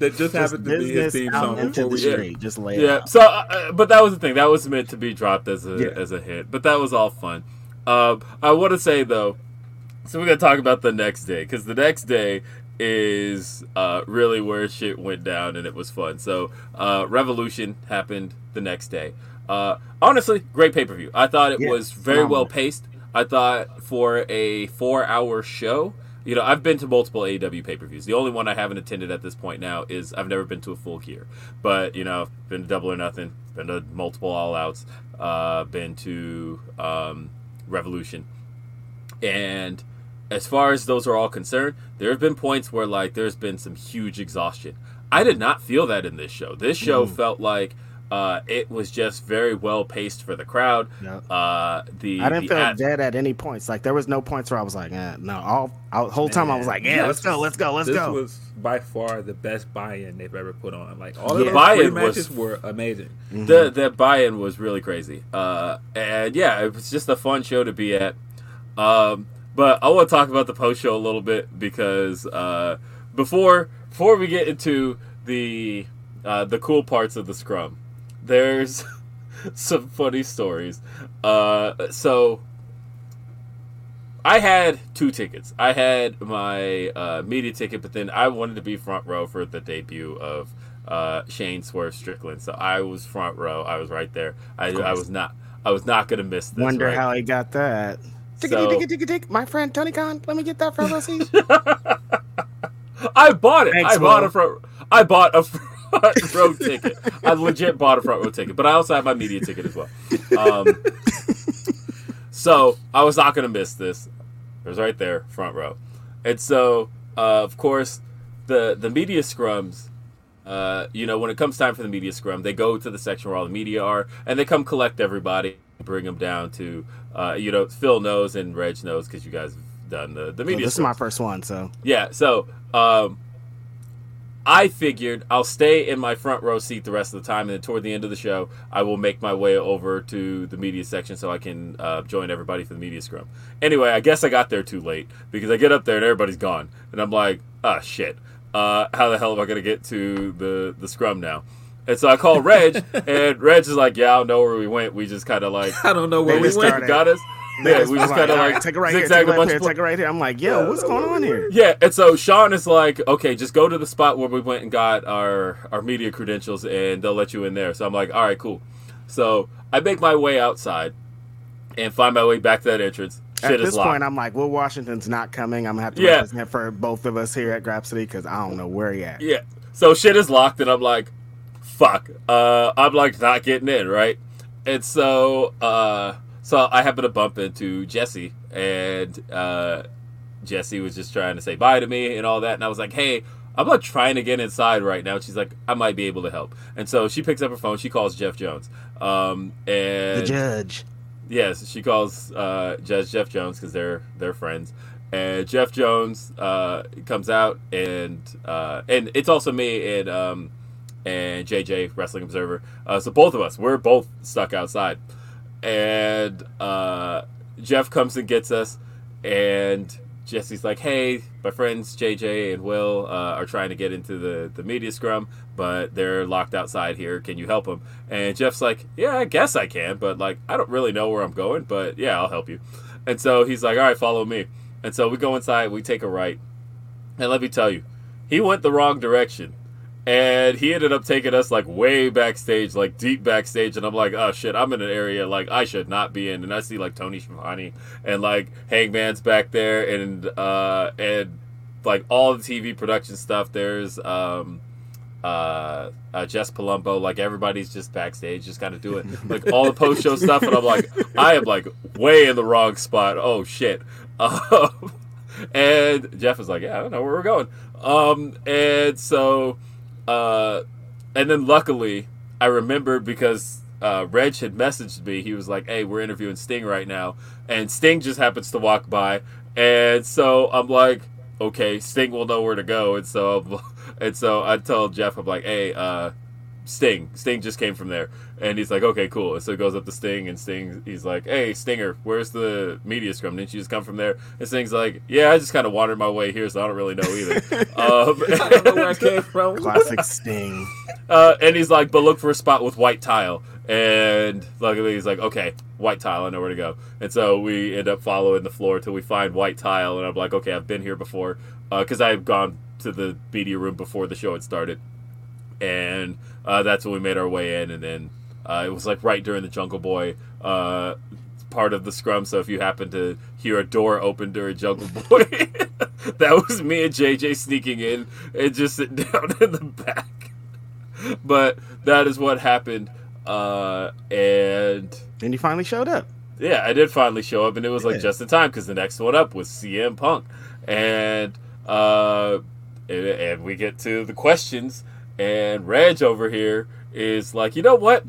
C: That just,
D: Just
C: happened to be his theme song
D: into
C: before
D: the
C: we
B: Yeah.
D: street. Just lay it
B: Yeah.
D: out.
B: So, uh, but that was the thing. That was meant to be dropped as a
D: Yeah.
B: as a hit. But that was all fun. Um, I want to say though, so we're gonna talk about the next day because the next day is uh, really where shit went down and it was fun. So, uh, Revolution happened the next day. Uh, honestly, great pay per view. I thought it
D: Yeah,
B: was very
D: phenomenal.
B: well paced. I thought for a four hour show. You know, I've been to multiple AEW pay per views. The only one I haven't attended at this point now is I've never been to a full gear. But, you know, been to Double or Nothing, been to multiple All Outs, uh, been to um, Revolution. And as far as those are all concerned, there have been points where, like, there's been some huge exhaustion. I did not feel that in this show. This show felt like uh, it was just very well paced for the crowd.
D: Yep.
B: Uh, the
D: I didn't
B: the
D: feel
B: at-
D: dead at any points. Like there was no points where I was like, eh, no. All, all whole time I was like, yeah,
C: Man,
D: let's go, let's go, let's
C: this
D: go.
C: This was by far the best buy-in they've ever put on. Like all
D: Yeah.
C: the
B: Buy-in
C: matches
B: was-
C: were amazing.
D: Mhm.
B: the the buy-in was really crazy uh and yeah it was just a fun show to be at um but i want to talk about the post show a little bit because uh before before we get into the uh the cool parts of the scrum there's some funny stories uh so I had two tickets. I had my uh, media ticket, but then I wanted to be front row for the debut of uh, Shane Swerve Strickland. So I was front row. I was right there. I, I was not. I was not gonna miss this.
D: Wonder
B: right?
D: how he got that.
B: So-
D: Tickety, tickety, tickety, tick. My friend Tony Khan, let me get that front row seat.
B: I bought it.
D: Thanks,
B: I bought
D: Will.
B: a front. I bought a front row ticket. I legit bought a front row ticket, but I also had my media ticket as well. Um, so I was not going to miss this. It was right there, front row, and so uh, of course the the media scrums. Uh, you know, when it comes time for the media scrum, they go to the section where all the media are, and they come collect everybody, bring them down to, uh, you know, Phil knows and Reg knows because you guys have done the the
D: So
B: media.
D: this is my first one, so
B: Yeah, so um, I figured I'll stay in my front row seat the rest of the time, and then toward the end of the show, I will make my way over to the media section so I can uh, join everybody for the media scrum. Anyway, I guess I got there too late because I get up there and everybody's gone, and I'm like, ah, shit. Uh, how the hell am I gonna get to the the scrum now? And so I call Reg, and Reg is like, "Yeah, I don't know where we went. We just kind of like
C: I don't know where we went.
B: got us. Yeah, we just
D: Like,
B: kind of
D: all right,
B: like
D: take it right here, take it right here, take it right here. I'm like, yo, what's going on here?
B: Yeah, and so Sean is like, okay, just go to the spot where we went and got our our media credentials, and they'll let you in there. So I'm like, all right, cool. So I make my way outside and find my way back to that entrance. Shit
D: At this
B: locked.
D: point, I'm like, Will Washington's not coming. I'm gonna have to
B: Yeah.
D: represent for both of us here at Grapsody because I don't know where he at.
B: Yeah. So shit is locked, and I'm like, fuck. Uh, I'm like not getting in, right? And so, uh, so I happen to bump into Jesse, and uh, Jesse was just trying to say bye to me and all that, and I was like, hey. I'm like trying to get inside right now. She's like, I might be able to help, and so she picks up her phone. She calls Jeff Jones, um, and
D: The judge.
B: Yes, she calls uh, Jeff Jones because they're they're friends, and Jeff Jones uh, comes out and uh, and it's also me and um, and JJ Wrestling Observer. Uh, so both of us, we're both stuck outside, and uh, Jeff comes and gets us, and Jesse's like, "Hey, my friends JJ and Will uh, are trying to get into the the media scrum, but they're locked outside here. Can you help them?" And Jeff's like, "Yeah, I guess I can, but like, I don't really know where I'm going, but yeah, I'll help you." And so he's like, "All right, follow me." And so we go inside, we take a right, and let me tell you, he went the wrong direction. And he ended up taking us like way backstage, like deep backstage, and I'm like, oh shit, I'm in an area like I should not be in, and I see like Tony Schiavone and like Hangman's back there, and uh and like all the TV production stuff. There's um uh, uh Jess Palumbo, like everybody's just backstage, just kind of doing like all the post show stuff, and I'm like, I am like way in the wrong spot. Oh shit. Um, and Jeff is like, yeah, I don't know where we're going. Um, and so, uh, and then luckily I remembered because uh, Reg had messaged me. He was like, hey, we're interviewing Sting right now, and Sting just happens to walk by, and so I'm like, okay, Sting will know where to go, and so I'm, and so I told Jeff, I'm like, hey, uh, Sting, Sting just came from there, and he's like, okay, cool. And so he goes up to Sting, and Sting, he's like, hey, Stinger, where's the media scrum? Didn't you just come from there? And Sting's like, yeah, I just kind of wandered my way here, so I don't really know either. um,
C: I don't know where I came from.
D: Classic Sting.
B: uh, and he's like, but look for a spot with white tile. And luckily, he's like, okay, white tile, I know where to go. And so we end up following the floor till we find white tile. And I'm like, okay, I've been here before because I've gone to the media room before the show had started. And uh, that's when we made our way in. And then uh, it was like right during the Jungle Boy uh, part of the scrum. So if you happen to hear a door open during Jungle Boy, that was me and JJ sneaking in and just sitting down in the back. But that is what happened. Uh, and
D: And you finally showed up.
B: yeah, I did finally show up, and it was like just in time because the next one up was CM Punk, and uh, and, and we get to the questions, and Reg over here is like, you know what?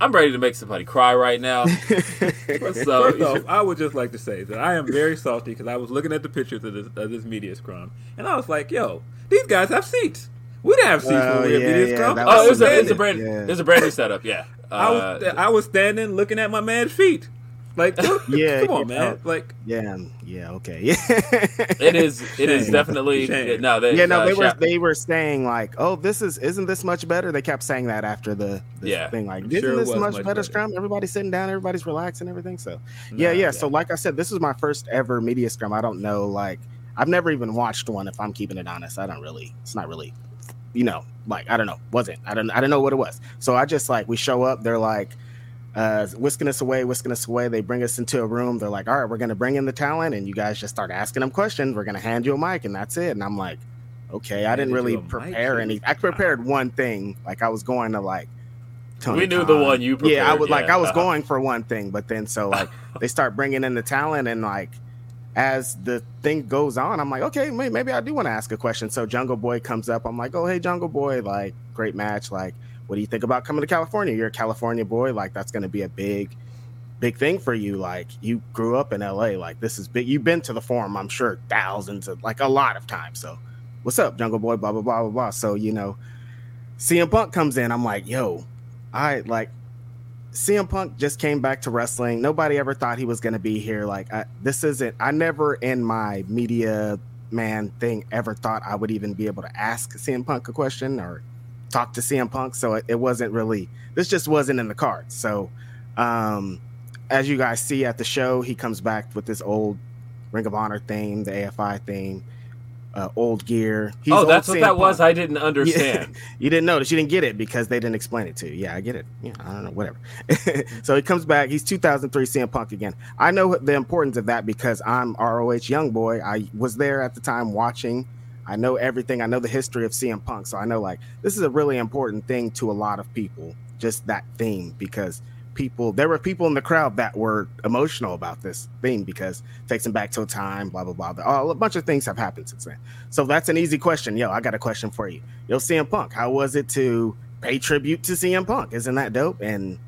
B: I'm ready to make somebody cry right now. so
C: First off, I would just like to say that I am very salty because I was looking at the pictures of this, of this media scrum, and I was like, "Yo, these guys have seats. We didn't have seats
D: Well,
C: when we had
D: yeah,
C: media
D: yeah,
C: scrum."
B: oh, it's a, it was
C: standing.
B: a brand,
D: Yeah.
B: it was a brand new setup. Yeah,
C: I was
B: Uh,
C: I was standing looking at my man's feet. Like, dude,
D: Yeah,
C: come on,
D: yeah.
C: man. Like,
D: Yeah, yeah, okay, yeah.
B: it is. It is definitely
C: Shame.
B: no. They,
D: Yeah, no,
B: uh,
D: they were
B: Shaq-
D: they were saying like, "Oh, this is isn't this much better?" They kept saying that after the, the
B: Yeah.
D: thing, like,
C: I'm
D: "Isn't
C: sure
D: this much,
C: much
D: better,
C: better.
D: scrum?" Everybody's sitting down, everybody's relaxed and everything. So, yeah,
C: nah,
D: yeah. So, like I said, this is my first ever media scrum. I don't know, like, I've never even watched one. If I'm keeping it honest, I don't really. It's not really, you know, like I don't know, wasn't I don't I don't know what it was. So I just like we show up, they're like. Uh, whisking us away, whisking us away. They bring us into a room. They're like, "All right, we're gonna bring in the talent, and you guys just start asking them questions. We're gonna hand you a mic, and that's it." And I'm like, okay, I didn't really prepare any. I prepared one thing. Like I was going to like. Tony
B: We knew the one you prepared.
D: Yeah, I was like. I was going for one thing, but then so like they start bringing in the talent and like as the thing goes on, I'm like, okay, maybe I do want to ask a question. So Jungle Boy comes up. I'm like, oh hey Jungle Boy, like great match. Like, what do you think about coming to California? You're a California boy. Like that's going to be a big big thing for you. Like you grew up in LA. Like this is big. You've been to the forum, I'm sure, thousands of like a lot of times. So what's up, Jungle Boy? Blah blah blah blah blah. So you know, CM Punk comes in. I'm like, yo, I like CM Punk just came back to wrestling. Nobody ever thought he was going to be here. Like I, this isn't. I never in my media man thing ever thought I would even be able to ask CM Punk a question or talk to CM Punk. So it, it wasn't really. This just wasn't in the cards. So um as you guys see at the show, he comes back with this old Ring of Honor theme, the AFI theme, uh, old gear. He's
B: oh, that's what that was. I didn't understand.
D: you didn't notice. You didn't get it because they didn't explain it to you. Yeah, I get it. Yeah, I don't know. Whatever. so he comes back. He's 2003 CM Punk again. I know the importance of that because I'm ROH young boy. I was there at the time watching. I know everything. I know the history of CM Punk. So I know like this is a really important thing to a lot of people. Just that theme because people there were people in the crowd that were emotional about this theme because it takes them back to a time blah blah blah oh, a bunch of things have happened since then so that's an easy question yo i got a question for you yo cm punk how was it to pay tribute to cm punk isn't that dope and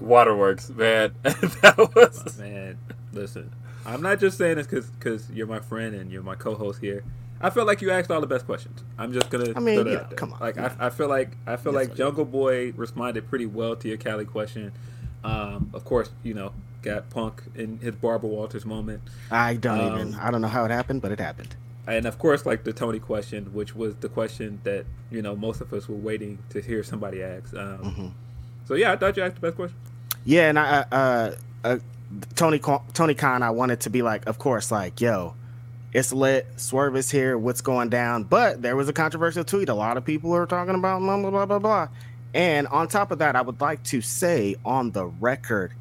B: Waterworks, man. that was
C: man, listen, I'm not just saying this because because you're my friend and you're my co-host here. I feel like you asked all the best questions. I'm just gonna.
D: I mean, yeah, come on,
C: Like
D: yeah.
C: I, I feel like I feel like Jungle Boy responded pretty well to your Cali question. Um, of course, you know, got Punk in his Barbara Walters moment,
D: i don't
C: Um,
D: even i don't know how it happened but it happened
C: and of course, like the Tony question, which was the question that you know most of us were waiting to hear somebody ask. Um,
D: Mhm.
C: So yeah, I thought you asked the best question.
D: Yeah, and I uh, uh Tony Tony Khan, I wanted to be like, of course, like, yo, it's lit. Swerve is here. What's going down? But there was a controversial tweet. A lot of people are talking about blah blah blah blah blah. And on top of that, I would like to say on the record,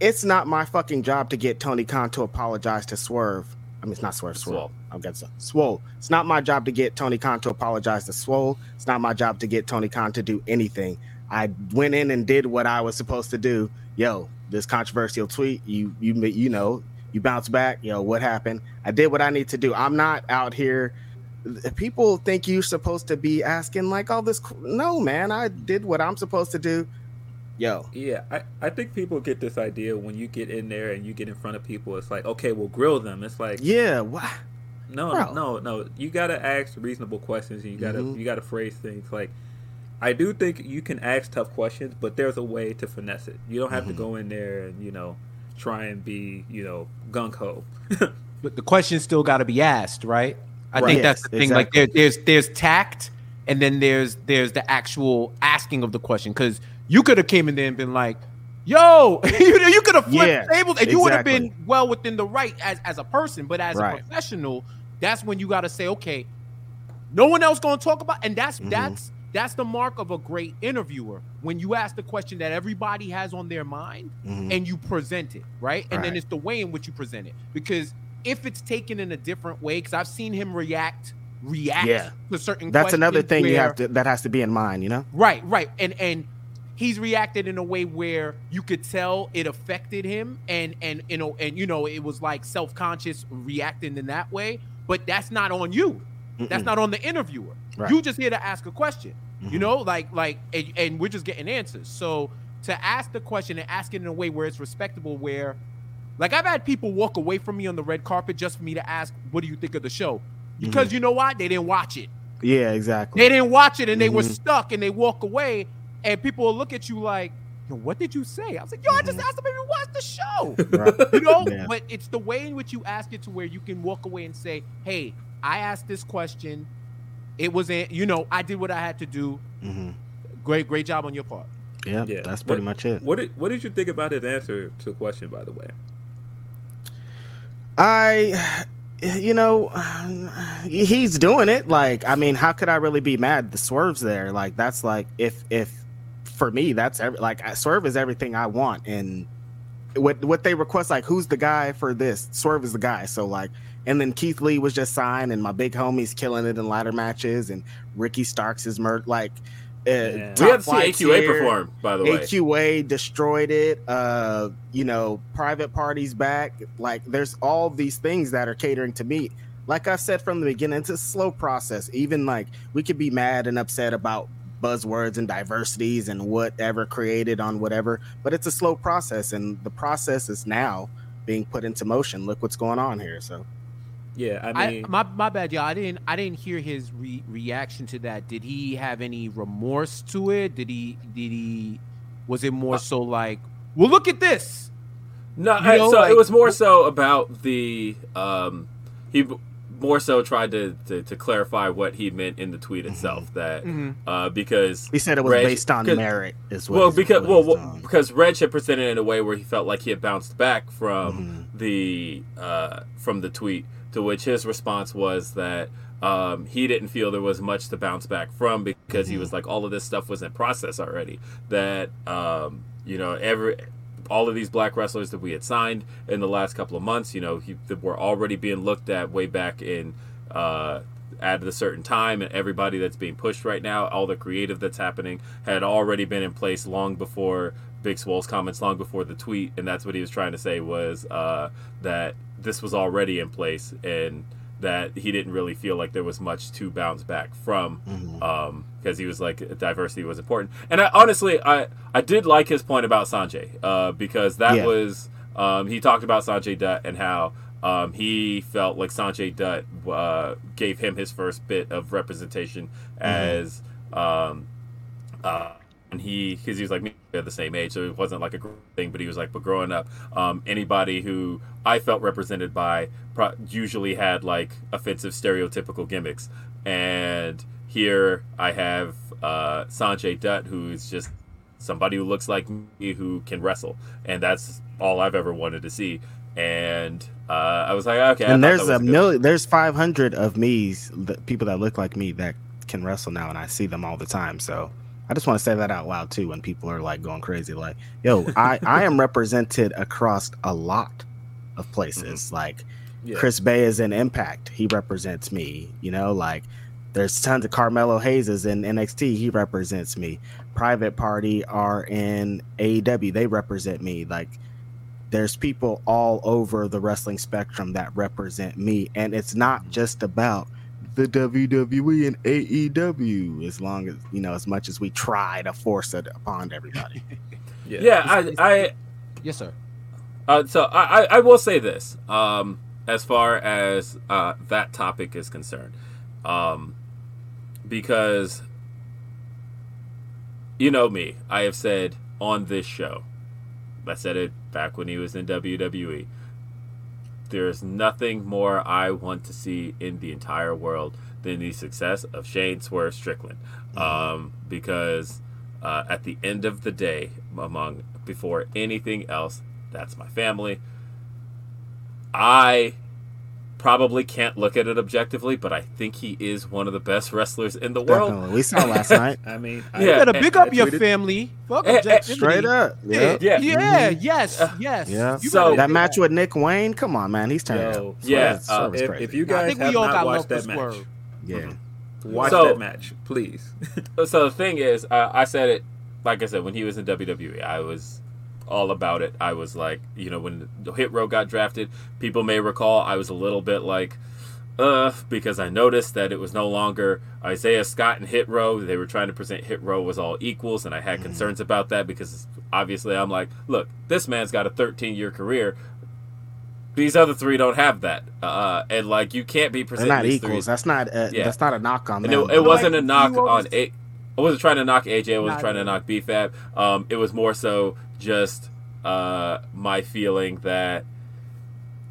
D: it's not my fucking job to get Tony Khan to apologize to Swerve. I mean, it's not Swerve, Swerve.
B: Swole.
D: I've got some Swole. It's not my job to get Tony Khan to apologize to Swole. It's not my job to get Tony Khan to do anything. I went in and did what I was supposed to do. Yo, this controversial tweet, you you you know, you bounce back. Yo, what happened? I did what I need to do. I'm not out here. People think you're supposed to be asking like all this. No, man, I did what I'm supposed to do. Yo,
C: Yeah, I, I think people get this idea when you get in there and you get in front of people. It's like, okay, we'll grill them. It's like,
D: yeah, what?
C: no,
D: bro.
C: no, no. You gotta ask reasonable questions and you gotta
D: Mhm.
C: you gotta phrase things like. I do think you can ask tough questions, but there's a way to finesse it. You don't have
D: Mhm.
C: to go in there and you know try and be you know gung ho.
E: But the question still got to be asked, right? I
D: Right.
E: think
D: Yes,
E: that's the thing. Like there, there's there's tact, and then there's there's the actual asking of the question. Because you could have came in there and been like, "Yo," you, you could have flipped
D: Yeah,
E: tables, and you would have been well within the right as as a person. But as
D: Right.
E: a professional, that's when you got to say, "Okay, no one else going to talk about," and that's
D: Mhm.
E: that's that's the mark of a great interviewer when you ask the question that everybody has on their mind
D: Mhm.
E: and you present it, right? And then it's the way in which you present it. Because if it's taken in a different way, because I've seen him react, react
D: Yeah.
E: to certain.
D: That's another thing you have to that has to be in mind. You know.
E: Right, right, and and he's reacted in a way where you could tell it affected him, and and you know, and you know, it was like self conscious reacting in that way. But that's not on you. That's
D: Mm-mm.
E: not on the interviewer.
D: Right.
E: You just here to ask a question. You
D: Mhm.
E: know, like like, and, and we're just getting answers. So to ask the question and ask it in a way where it's respectable, where like I've had people walk away from me on the red carpet just for me to ask, "What do you think of the show?" Because you know why? They didn't watch it.
D: Yeah, exactly.
E: They didn't watch it, and they were
D: Mhm.
E: stuck, and they walk away, and people will look at you like, "Yo, what did you say?" I was like, "Yo, I just
D: Mhm.
E: asked them if you watched the show."
D: Right.
E: you know
D: Yeah.
E: but it's the way in which you ask it to where you can walk away and say hey i asked this question it was a you know i did what i had to do
D: hmm
E: great great job on your part
D: Yeah,
C: Yeah,
D: that's pretty
C: but-
D: much it.
C: what did what did you think about his answer to the question? By the way,
D: I, you know, he's doing it. Like, I mean, how could I really be mad? The swerves there, like, that's like if if for me, that's every, like I- swerve is everything I want, and what what they request, like, who's the guy for this? Swerve is the guy. So like, and then Keith Lee was just signed, and my big homie's killing it in ladder matches, and Ricky Starks is murdered. Like, uh,
C: Yeah.
B: we
D: top
B: had to see AQA
D: here.
B: perform, by the way.
D: AQA destroyed it. Uh, you know, private parties back. Like, there's all these things that are catering to me. Like I said from the beginning, it's a slow process. Even like we could be mad and upset about buzzwords and diversities and whatever created on whatever, but it's a slow process, and the process is now being put into motion. Look what's going on here. So
C: yeah, I
E: I,
C: mean,
E: my, my bad y'all i didn't i didn't hear his re- reaction to that did he have any remorse to it did he did he was it more so like well look at this
B: No,
E: You
B: I-
E: know,
B: so
E: like-
B: it was more so about the um, he more so tried to, to, to clarify what he meant in the tweet itself. That uh, because
D: He said it was
B: Reg-
D: based on merit. Is what
B: well, because well, well, because Reg had presented it in a way where he felt like he had bounced back from
D: Mm-hmm.
B: the uh, from the tweet, to which his response was that um, he didn't feel there was much to bounce back from because he was
D: Mm-hmm.
B: like all of this stuff was in process already. That um, you know every all of these black wrestlers that we had signed in the last couple of months, you know, he, that were already being looked at way back in. Uh, at a certain time and everybody that's being pushed right now all the creative that's happening had already been in place long before big swole's comments long before the tweet and that's what he was trying to say was uh, that this was already in place and that he didn't really feel like there was much to bounce back from because he was like diversity was important. And I, honestly i i did like his point about sanjay uh, because that
D: Yeah.
B: was um, he talked about sanjay dutt and how um, he felt like Sanjay Dutt uh, gave him his first bit of representation as um, uh, and he because he was like me they're the same age so it wasn't like a thing but he was like but growing up um, anybody who i felt represented by pro- usually had like offensive stereotypical gimmicks and here i have uh, sanjay dutt who's just somebody who looks like me who can wrestle and that's all i've ever wanted to see and uh, i was like okay
D: and there's a million. There's 500 of me's, people that look like me that can wrestle now, and I see them all the time. So I just want to say that out loud too when people are like going crazy. Like, yo, I I am represented across a lot of places. Mm-hmm. Like
C: Yeah.
D: Chris Bey is in Impact. He represents me. You know, like there's tons of Carmelo Hayes in NXT. He represents me. Private Party are in AEW. They represent me. Like there's people all over the wrestling spectrum that represent me, and it's not mm-hmm. just about the WWE and AEW. As long as you know, as much as we try to force it upon everybody.
C: Yeah.
B: yeah i i
E: Yes, sir.
B: Uh, so I, I, I will say this um, as far as uh, that topic is concerned, um, because you know me, I have said on this show, I said it back when he was in WWE. There's nothing more I want to see in the entire world than the success of Shane Swerve Strickland, um, because uh, at the end of the day, among before anything else, that's my family. I probably can't look at it objectively, but I think he is one of the best wrestlers in the world.
D: Definitely. We saw last night.
C: I mean,
B: Yeah.
E: You better
B: and-
E: big up your family. Fuck
B: Eh, eh,
E: objectivity.
D: Straight up. Yeah.
B: Yeah.
E: Yeah, yes, yes.
D: Yeah.
E: You
B: So-
D: That
E: do
D: match with Nick Wayne, come on, man, he's turning
C: Yo,
D: up.
B: Yeah,
D: Swerve-
B: uh,
C: if, if you guys
E: think we
C: have
E: all
C: not
E: got
C: watched
E: love for
C: that match,
E: Swerve.
D: yeah,
C: watch
B: So-
C: that match, please.
B: So the thing is, uh, I said it, like I said, when he was in WWE, I was all about it. I was like, you know, when Hit Row got drafted, people may recall I was a little bit like, uh, because I noticed that it was no longer Isaiah Scott and Hit Row. They were trying to present Hit Row as all equals, and I had concerns about that because obviously I'm like, look, this man's got a 13 year career. These other three don't have that, uh, and like you can't be
D: they're
B: presenting
D: not
B: these
D: equals.
B: three.
D: That's not. Uh,
B: Yeah.
D: That's not a knock on
B: And
D: them.
B: it, it wasn't
E: Like,
B: a knock
E: always-
B: on a. I wasn't trying to knock AJ. I wasn't
E: Not
B: trying to knock BFAB. Um, it was more so just uh, my feeling that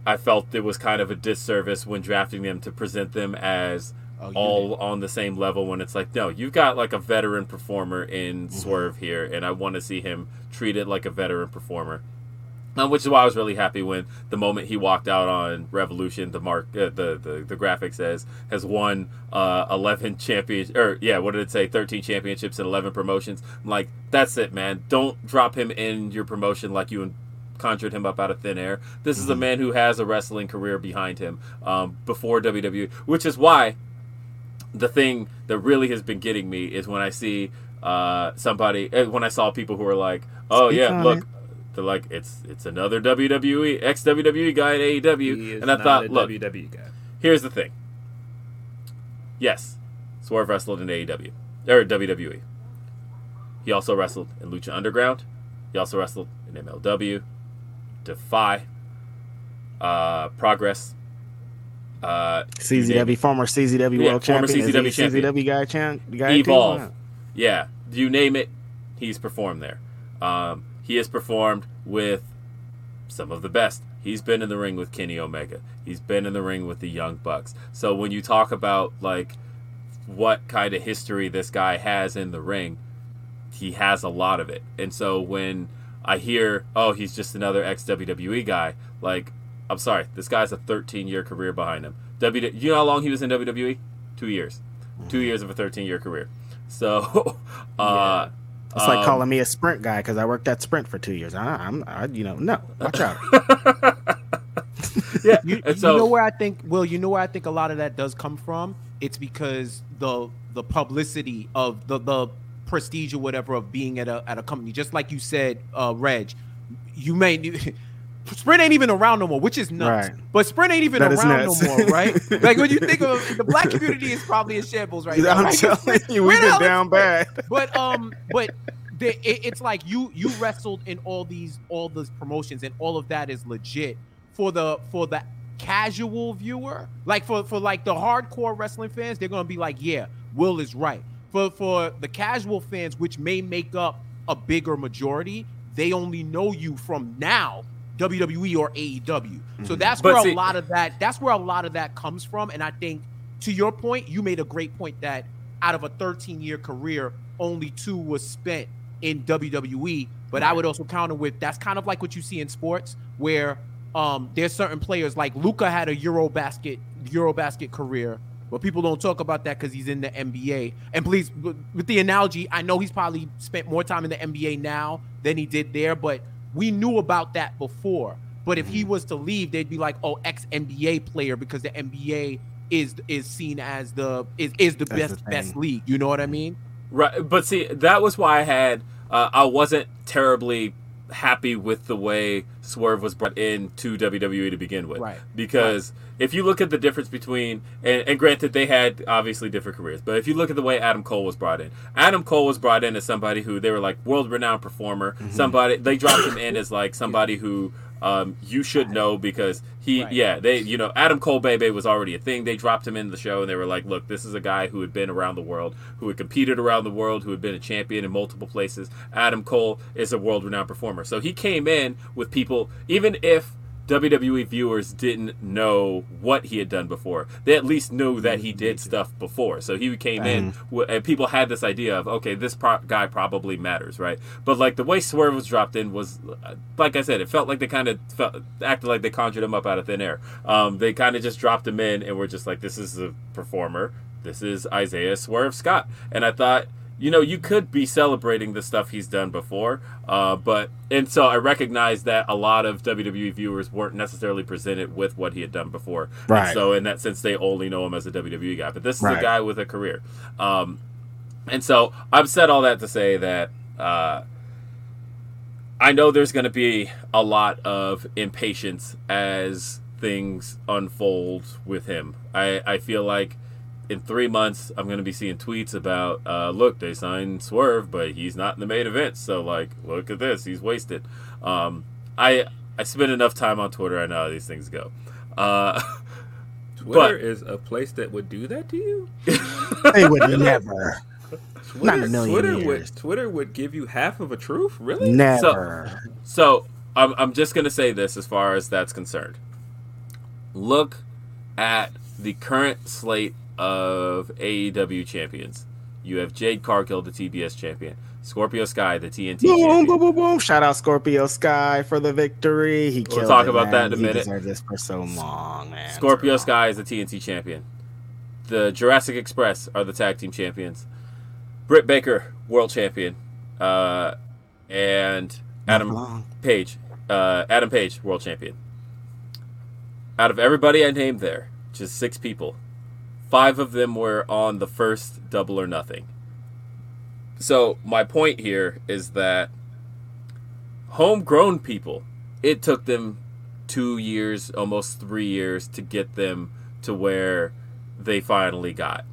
B: I felt it was kind of a disservice when drafting them to present them as
E: Oh,
B: all on the same level. When it's like, no, you've got like a veteran performer in
E: Mm-hmm.
B: Swerve here, and I want to see him treated like a veteran performer. Um, which is why I was really happy when the moment he walked out on Revolution, the mark, uh, the, the the graphic says has won uh, eleven champions, or yeah, what did it say? Thirteen championships and eleven promotions. I'm like, that's it, man. Don't drop him in your promotion like you conjured him up out of thin air. This is a man who has a wrestling career behind him um, before WWE, which is why the thing that really has been getting me is when I see uh, somebody eh, when I saw people who are like, "Oh
D: Speak
B: yeah, look."
D: it.
B: They're like it's it's another WWE ex WWE guy in
C: He
B: AEW,
C: is
B: and I
C: not
B: thought,
C: a
B: look,
C: WWE guy.
B: here's the thing. Yes, Swerve wrestled in AEW or WWE. He also wrestled in Lucha Underground. He also wrestled in MLW, Defy, uh, Progress. Uh,
D: CZW, former CZW
B: Yeah,
D: World
B: former
D: Champion. Is
B: CZW
D: he
B: champion.
D: CZW guy, champ, guy too?
B: Evolve.
D: Wow.
B: Yeah, you name it, he's performed there. Um, he has performed with some of the best. He's been in the ring with Kenny Omega. He's been in the ring with the Young Bucks. So when you talk about like what kind of history this guy has in the ring, he has a lot of it. And so when I hear, oh, he's just another ex WWE guy, like, I'm sorry, this guy's a 13 year career behind him. W, you know how long he was in WWE? Two years. Two years of a 13 year career. So, uh,
D: It's like
B: um,
D: calling me a sprint guy because I worked at Sprint for two years. I, I'm, I, you know, no, watch out.
B: yeah.
E: You,
B: and
E: you
B: so,
E: know where I think, Will, you know where I think a lot of that does come from? It's because the the publicity of the the prestige or whatever of being at a at a company, just like you said, uh, Reg, you may. Sprint ain't even around no more, which is nuts.
D: Right.
E: But Sprint ain't even
D: That
E: around no more, right? like when you think of the black community is probably in shambles right now.
D: I'm
E: right?
D: telling you, we've been down bad.
E: but um but the, it, it's like you you wrestled in all these all these promotions and all of that is legit for the for the casual viewer like for for like the hardcore wrestling fans they're gonna be like yeah will is right for for the casual fans which may make up a bigger majority they only know you from now WWE or AEW. So that's
B: But
E: where
B: see-
E: a lot of that that's where a lot of that comes from and I think to your point you made a great point that out of a 13 year career only two was spent in WWE but I would also counter with that's kind of like what you see in sports where um there's certain players like Luka had a Eurobasket Eurobasket career but people don't talk about that because he's in the NBA. And please, with the analogy, I know he's probably spent more time in the NBA now than he did there, but we knew about that before. But if
D: Mm-hmm.
E: he was to leave, they'd be like, "Oh, ex NBA player," because the NBA is is seen as the is is the
D: That's the
E: best best league. You know what I mean?
B: Right, but see, that was why I had uh, I wasn't terribly happy with the way Swerve was brought in to WWE to begin with.
E: Right.
B: Because if you look at the difference between and, and granted they had obviously different careers, but if you look at the way Adam Cole was brought in, Adam Cole was brought in as somebody who they were like world renowned performer.
E: Mm-hmm.
B: Somebody they dropped him in as like somebody who um, you should know because he
E: Right.
B: yeah they you know Adam Cole Bay Bay was already a thing. They dropped him in the show and they were like, look, this is a guy who had been around the world, who had competed around the world, who had been a champion in multiple places. Adam Cole is a world renowned performer, so he came in with people even if WWE viewers didn't know what he had done before. They at least knew that he did stuff before. So he came in, and people had this idea of, okay, this pro- guy probably matters, right? But like the way Swerve was dropped in was, uh, like I said, it felt like they kind of felt acted like they conjured him up out of thin air. Um, they kind of just dropped him in, and were just like, this is a performer. This is Isaiah Swerve Scott, and I thought you know, you could be celebrating the stuff he's done before, uh, but and so I recognize that a lot of WWE viewers weren't necessarily presented with what he had done before. And
D: Right.
B: so in that sense, they only know him as a WWE guy. But this is a guy with a career, um, and so I've said all that to say that. Uh, I know there's going to be a lot of impatience as things unfold with him. I, I feel like in three months, I'm going to be seeing tweets about, uh, look, they signed Swerve, but he's not in the main event. So, like, look at this. He's wasted. Um, I I spend enough time on Twitter. I know how these things go. Uh,
C: Twitter
B: But-
C: is a place that would do that to you.
D: They would never,
C: Twitter,
D: Not a million
C: Twitter
D: years.
C: would Twitter would give you half of a truth. Really?
D: never.
B: So I'm, I'm just going to say this as far as that's concerned. Look at the current slate of AEW champions. You have Jade Cargill, the TBS champion, Scorpio Sky, the TNT
D: Boom,
B: champion.
D: boom, boom, boom! Shout out Scorpio Sky for the victory. He
B: We'll talk
D: it,
B: about that
D: man.
B: in a
D: He
B: minute.
D: deserved this for so long, man.
B: Scorpio Sky is the TNT champion. The Jurassic Express are the tag team champions. Britt Baker, world champion. Uh, and Adam. Page, uh, Adam Page, world champion. Out of everybody I named there, just six people, five of them were on the first Double or Nothing. So my point here is that homegrown people, it took them two years, almost three years, to get them to where they finally got.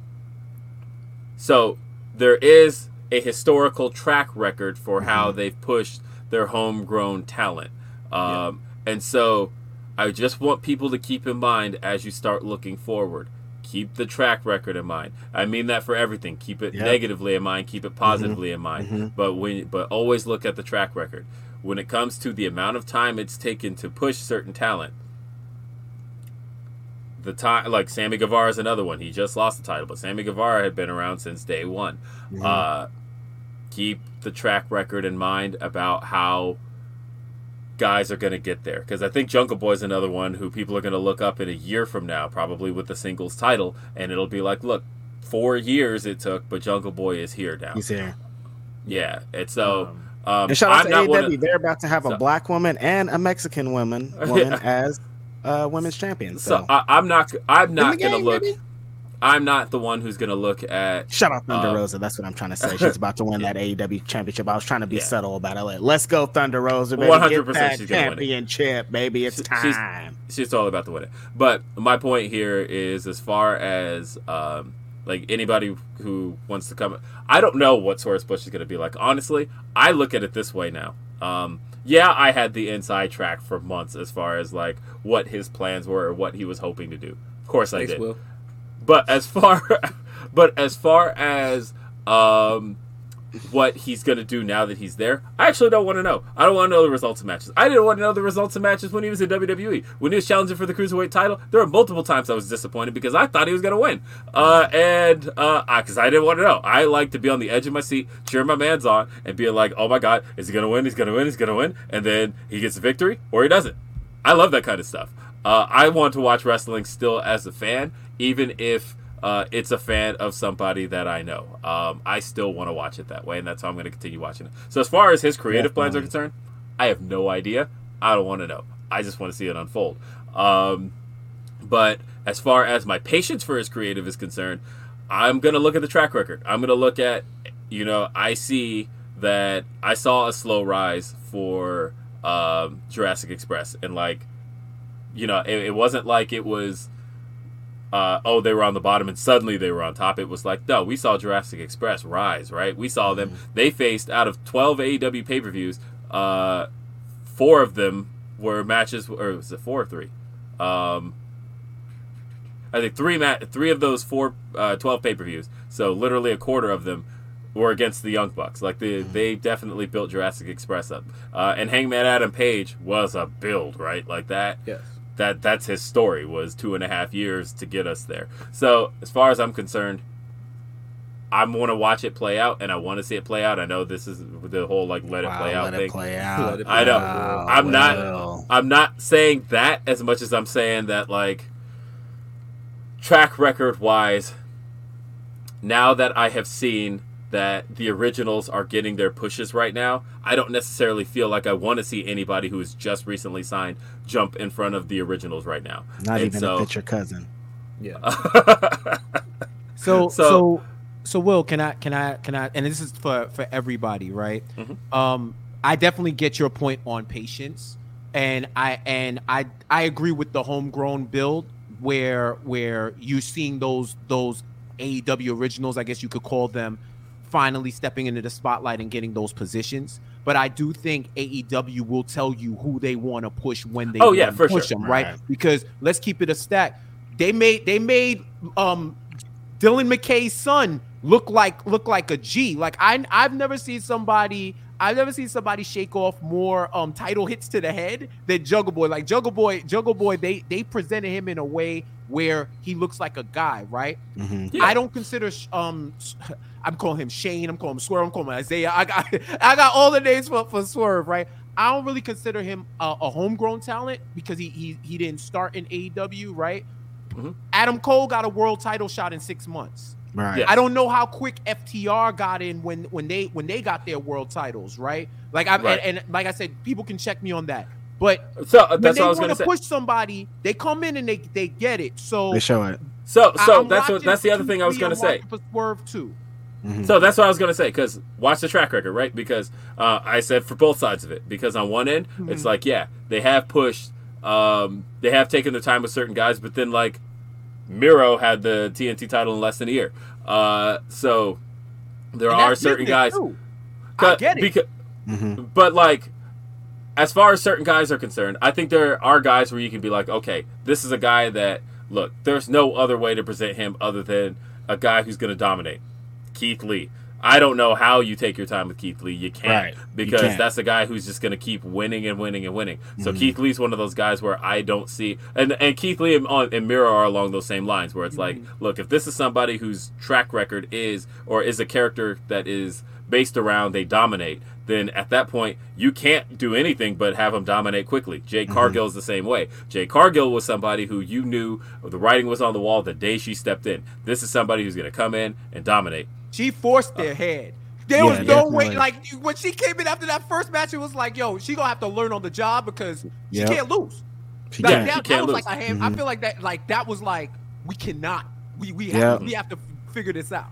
B: So there is a historical track record for how they've pushed their homegrown talent. Um, And so I just want people to keep in mind as you start looking forward. Keep the track record in mind. I mean that for everything. Keep it
D: Yep.
B: negatively in mind. Keep it positively in mind.
D: Mhm.
B: But when, but always look at the track record. when it comes to the amount of time it's taken to push certain talent, the time like Sammy Guevara is another one. He just lost the title, but Sammy Guevara had been around since day one. Uh, keep the track record in mind about how guys are going to get there because I think Jungle Boy is another one who people are going to look up in a year from now, probably with the singles title, and it'll be like, look, four years it took, but Jungle Boy is here now.
D: He's here.
B: Yeah, and so. Um,
D: And shout out
B: I'm
D: to AEW.
B: of-
D: They're about to have a black woman and a Mexican woman woman as uh, women's champion. So,
B: so I, I'm not. I'm not gonna look.
D: baby.
B: I'm not the one who's gonna look at.
D: shout out Thunder
B: uh,
D: Rosa. That's what I'm trying to say. She's about to win that AEW championship. I was trying to be
B: Yeah.
D: subtle about it. Like, Let's go, Thunder Rosa.
B: 100% she's gonna win it.
D: championship, baby. It's
B: She-
D: time.
B: she's all about to win it. But my point here is, as far as um, like anybody who wants to come, I don't know what Source Bush is going to be like. Honestly, I look at it this way now. Um, yeah, I had the inside track for months as far as like what his plans were or what he was hoping to do. Of course, I did.
C: Will.
B: But as far, but as far as um, what he's gonna do now that he's there, I actually don't want to know. I don't want to know the results of matches. I didn't want to know the results of matches when he was in WWE. When he was challenging for the cruiserweight title, there were multiple times I was disappointed because I thought he was gonna win, uh, and uh, because I didn't want to know. I like to be on the edge of my seat, cheering my man's on, and being like, "Oh my God, is he gonna win? He's gonna win. He's gonna win," and then he gets a victory or he doesn't. I love that kind of stuff. Uh, I want to watch wrestling still as a fan, even if uh, it's a fan of somebody that I know. Um, I still want to watch it that way, and that's how I'm going to continue watching it. So, as far as his creative plans are concerned, I have no idea. I don't want to know. I just want to see it unfold. Um, but as far as my patience for his creative is concerned, I'm going to look at the track record. I'm going to look at, you know, I see that I saw a slow rise for um, Jurassic Express, and like, you know, it, it wasn't like it was, uh, oh, they were on the bottom and suddenly they were on top. It was like, no, we saw Jurassic Express rise, right? We saw them. They faced out of 12 AEW pay per views, uh, four of them were matches, or was it four or three? Um, I think three ma- three of those four uh, 12 pay per views, so literally a quarter of them were against the Young Bucks. Like they they definitely built Jurassic Express up. Uh, and Hangman Adam Page was a build, right? Like that.
C: Yes.
B: That that's his story was two and a half years to get us there. So as far as I'm concerned, I want to watch it play out, and I want to see it play out. I know this is the whole like let it
D: Wow,
B: play out
D: let
B: thing.
D: it play out.
C: Let it
B: I know.
D: Wow,
B: I'm not- I'm not saying that as much as I'm saying that like track record wise now that I have seen that the originals are getting their pushes right now, I don't necessarily feel like I want to see anybody who is just recently signed jump in front of the originals right now.
D: Not
B: And
D: even
B: so-
D: if it's your cousin.
C: Yeah.
E: So,
B: So-
E: so so Will, can I can I can I and this is for for everybody, right?
B: Mhm.
E: Um I definitely get your point on patience and I and I I agree with the homegrown build where where you're seeing those those AEW originals, I guess you could call them, finally stepping into the spotlight and getting those positions. But I do think AEW will tell you who they want to push when they
B: Oh, yeah, for
E: push
B: sure.
E: them, right?
D: Right.
E: Because let's keep it a stack. They made they made um Dylan McKay's son look like look like a G. Like I I've never seen somebody I've never seen somebody shake off more um title hits to the head than Jungle Boy. Like Jungle Boy, Jungle Boy, they they presented him in a way where he looks like a guy, right?
D: hmm
B: Yeah.
E: I don't consider sh- um s- I'm calling him Shane, I'm calling him Swerve, I'm calling him Isaiah. I got I got all the names for, for Swerve, right? I don't really consider him a, a homegrown talent because he, he he didn't start in AEW, right?
B: Mhm.
E: Adam Cole got a world title shot in six months.
D: Right.
B: Yeah.
E: I don't know how quick FTR got in when when they when they got their world titles, right? Like I
B: Right.
E: and, and like I said, people can check me on that. But
B: so uh,
E: when
B: that's
E: they
B: what I was
E: want
B: going
E: to
B: to say.
E: push somebody, they come in and they they get it. So
D: They show it.
B: So so
E: I'm
B: that's what that's the other thing I was going to say.
E: for Swerve too.
D: Mhm.
B: So that's what I was gonna say. Because watch the track record, right? Because uh, I said for both sides of it. Because on one end, it's
E: Mhm.
B: like, yeah, they have pushed, um, they have taken their time with certain guys, but then like Miro had the TNT title in less than a year. Uh, so there
E: And
B: are certain guys.
E: too. I get it.
B: Because,
D: Mhm.
B: but like, as far as certain guys are concerned, I think there are guys where you can be like, okay, this is a guy that look. There's no other way to present him other than a guy who's going to dominate. Keith Lee. I don't know how you take your time with Keith Lee. You can't
D: Right. You
B: because
D: can't.
B: that's a guy who's just going to keep winning and winning and winning. So
D: Mhm.
B: Keith Lee's one of those guys where I don't see and and Keith Lee and, on- and Miro are along those same lines where it's like, look, if this is somebody whose track record is or is a character that is based around they dominate, then at that point you can't do anything but have him dominate quickly. Jay mm-hmm. Cargill is the same way. Jade Cargill was somebody who you knew the writing was on the wall the day she stepped in. This is somebody who's going to come in and dominate.
E: She forced their uh, head. There
D: Yeah,
E: was no way. Like when she came in after that first match, it was like, yo, she gonna have to learn on the job because she
D: Yep.
E: can't lose.
D: She
E: Like,
D: can't.
E: that,
B: She can't
E: was
B: lose.
E: like a hand. I mm-hmm. feel like that. Like that was like we cannot. We we have,
D: Yep.
E: we have to figure this out.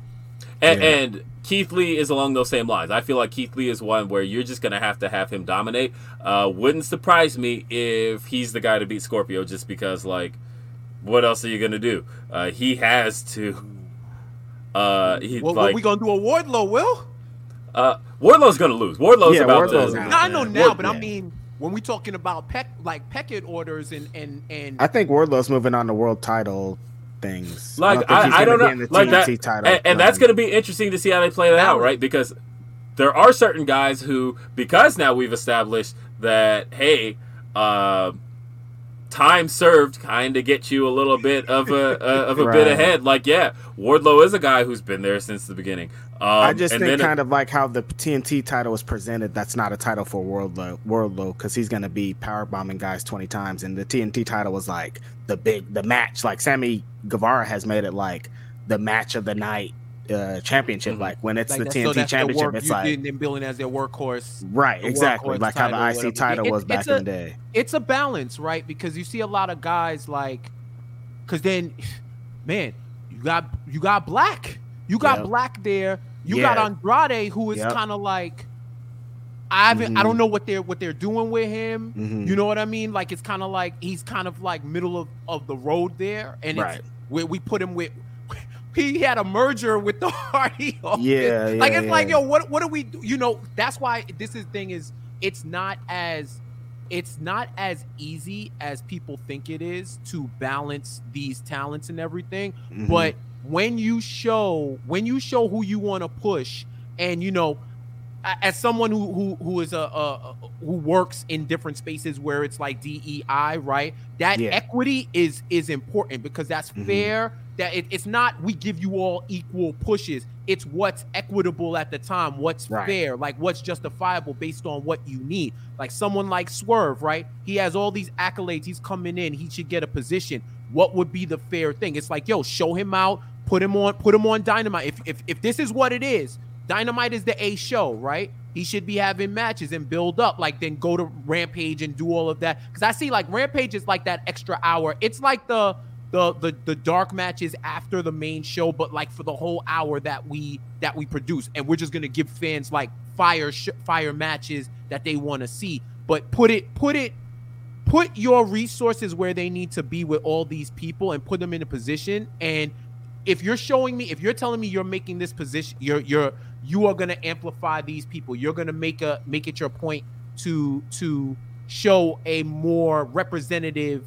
B: And,
D: Yeah.
B: and Keith Lee is along those same lines. I feel like Keith Lee is one where you're just going to have to have him dominate. Uh, wouldn't surprise me if he's the guy to beat Scorpio just because, like, what else are you going to do? Uh, he has to. Uh, he,
E: What,
B: like,
E: what are we gonna do a Wardlow? Will?
B: uh, Wardlow's going to lose. Wardlow's
D: Yeah,
B: about
D: Wardlow's
B: to.
D: out.
E: No, I know now,
D: Ward-
E: but I mean when we're talking about peck like Peckett orders and and and
D: I think Wardlow's moving on the world title things.
B: Like
D: think
B: I, I, don't know,
D: the
B: like that,
D: title
B: and, and that's going to be interesting to see how they play that out, right? Because there are certain guys who, because now we've established that, hey, uh, time served kind of gets you a little bit of a uh, of a bit ahead. Like, yeah, Wardlow is a guy who's been there since the beginning. Um,
D: I just
B: and
D: think
B: then-
D: kind of like how the TNT title was presented. That's not a title for Wardlow, Wardlow, because he's gonna be power bombing guys twenty times, and the TNT title was like the big the match. Like Sammy Guevara has made it like the match of the night uh, championship.
B: Mhm.
D: Like when it's
E: like
D: the TNT
E: so
D: championship,
E: work,
D: it's like
E: them billing as their workhorse.
D: right,
E: the
D: exactly,
E: workhorse
D: like how the IC title
E: It-
D: was back
E: it's
D: in the day.
E: it's a balance, right? Because you see a lot of guys like, because then, man, you got you got Black, you got
D: Yep.
E: Black there, you
D: Yeah.
E: got Andrade, who is
D: Yep.
E: kind of like, I haven't, I
D: Mhm.
E: don't know what they're what they're doing with him.
D: Mhm.
E: You know what I mean? Like it's kind of like he's kind of like middle of, of the road there, and
D: Right.
E: it's where we put him with. He had a merger with the Hardy. office.
D: Yeah,
E: like
D: yeah,
E: it's like yo, what what do we do? You know, that's why this is thing is it's not as it's not as easy as people think it is to balance these talents and everything.
D: Mhm.
E: But when you show when you show who you want to push, and you know, as someone who who who is a, a who works in different spaces where it's like DEI, right? That
D: Yeah.
E: equity is is important because that's
D: Mhm.
E: fair. That it, it's not we give you all equal pushes. It's what's equitable at the time, what's
D: Right.
E: fair, like what's justifiable based on what you need. Like someone like Swerve, right? He has all these accolades. He's coming in. He should get a position. What would be the fair thing? It's like, yo, show him out, put him on, put him on Dynamite. If if if this is what it is, Dynamite is the A show, right? He should be having matches and build up, like then go to Rampage and do all of that. Because I see like Rampage is like that extra hour. It's like the the the the dark matches after the main show, but like for the whole hour that we that we produce, and we're just gonna give fans like fire sh- fire matches that they want to see. But put it put it put your resources where they need to be with all these people and put them in a position. And if you're showing me if you're telling me you're making this position you're you're you are to amplify these people. You're to make a make it your point to to show a more representative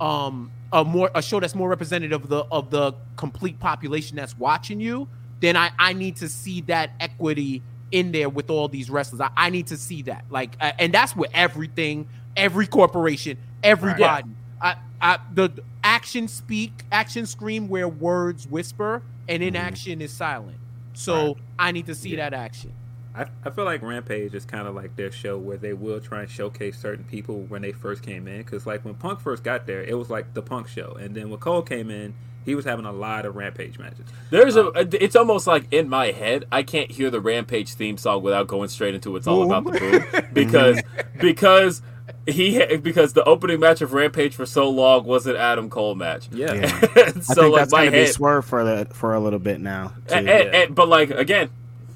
E: um a more a show that's more representative of the of the complete population that's watching you then i i need to see that equity in there with all these wrestlers. I, I need to see that. Like uh, and that's with everything every corporation everybody. I, I the action speak action scream where words whisper and inaction is silent. So i need to see that action
C: I, I feel like Rampage is kind of like their show where they will try and showcase certain people when they first came in. Because like when Punk first got there, it was like the Punk show, and then when Cole came in, he was having a lot of Rampage matches.
B: There's a. Um, uh, it's almost like in my head, I can't hear the Rampage theme song without going straight into "It's All About the Boom" because mm-hmm. because he because the opening match of Rampage for so long was an Adam Cole match.
C: Yeah,
D: Yeah.
B: so
D: I think
B: like
D: that's
B: my
D: gonna be
B: head,
D: swerve for the for a little bit now. too.
B: and, and- and- but like again,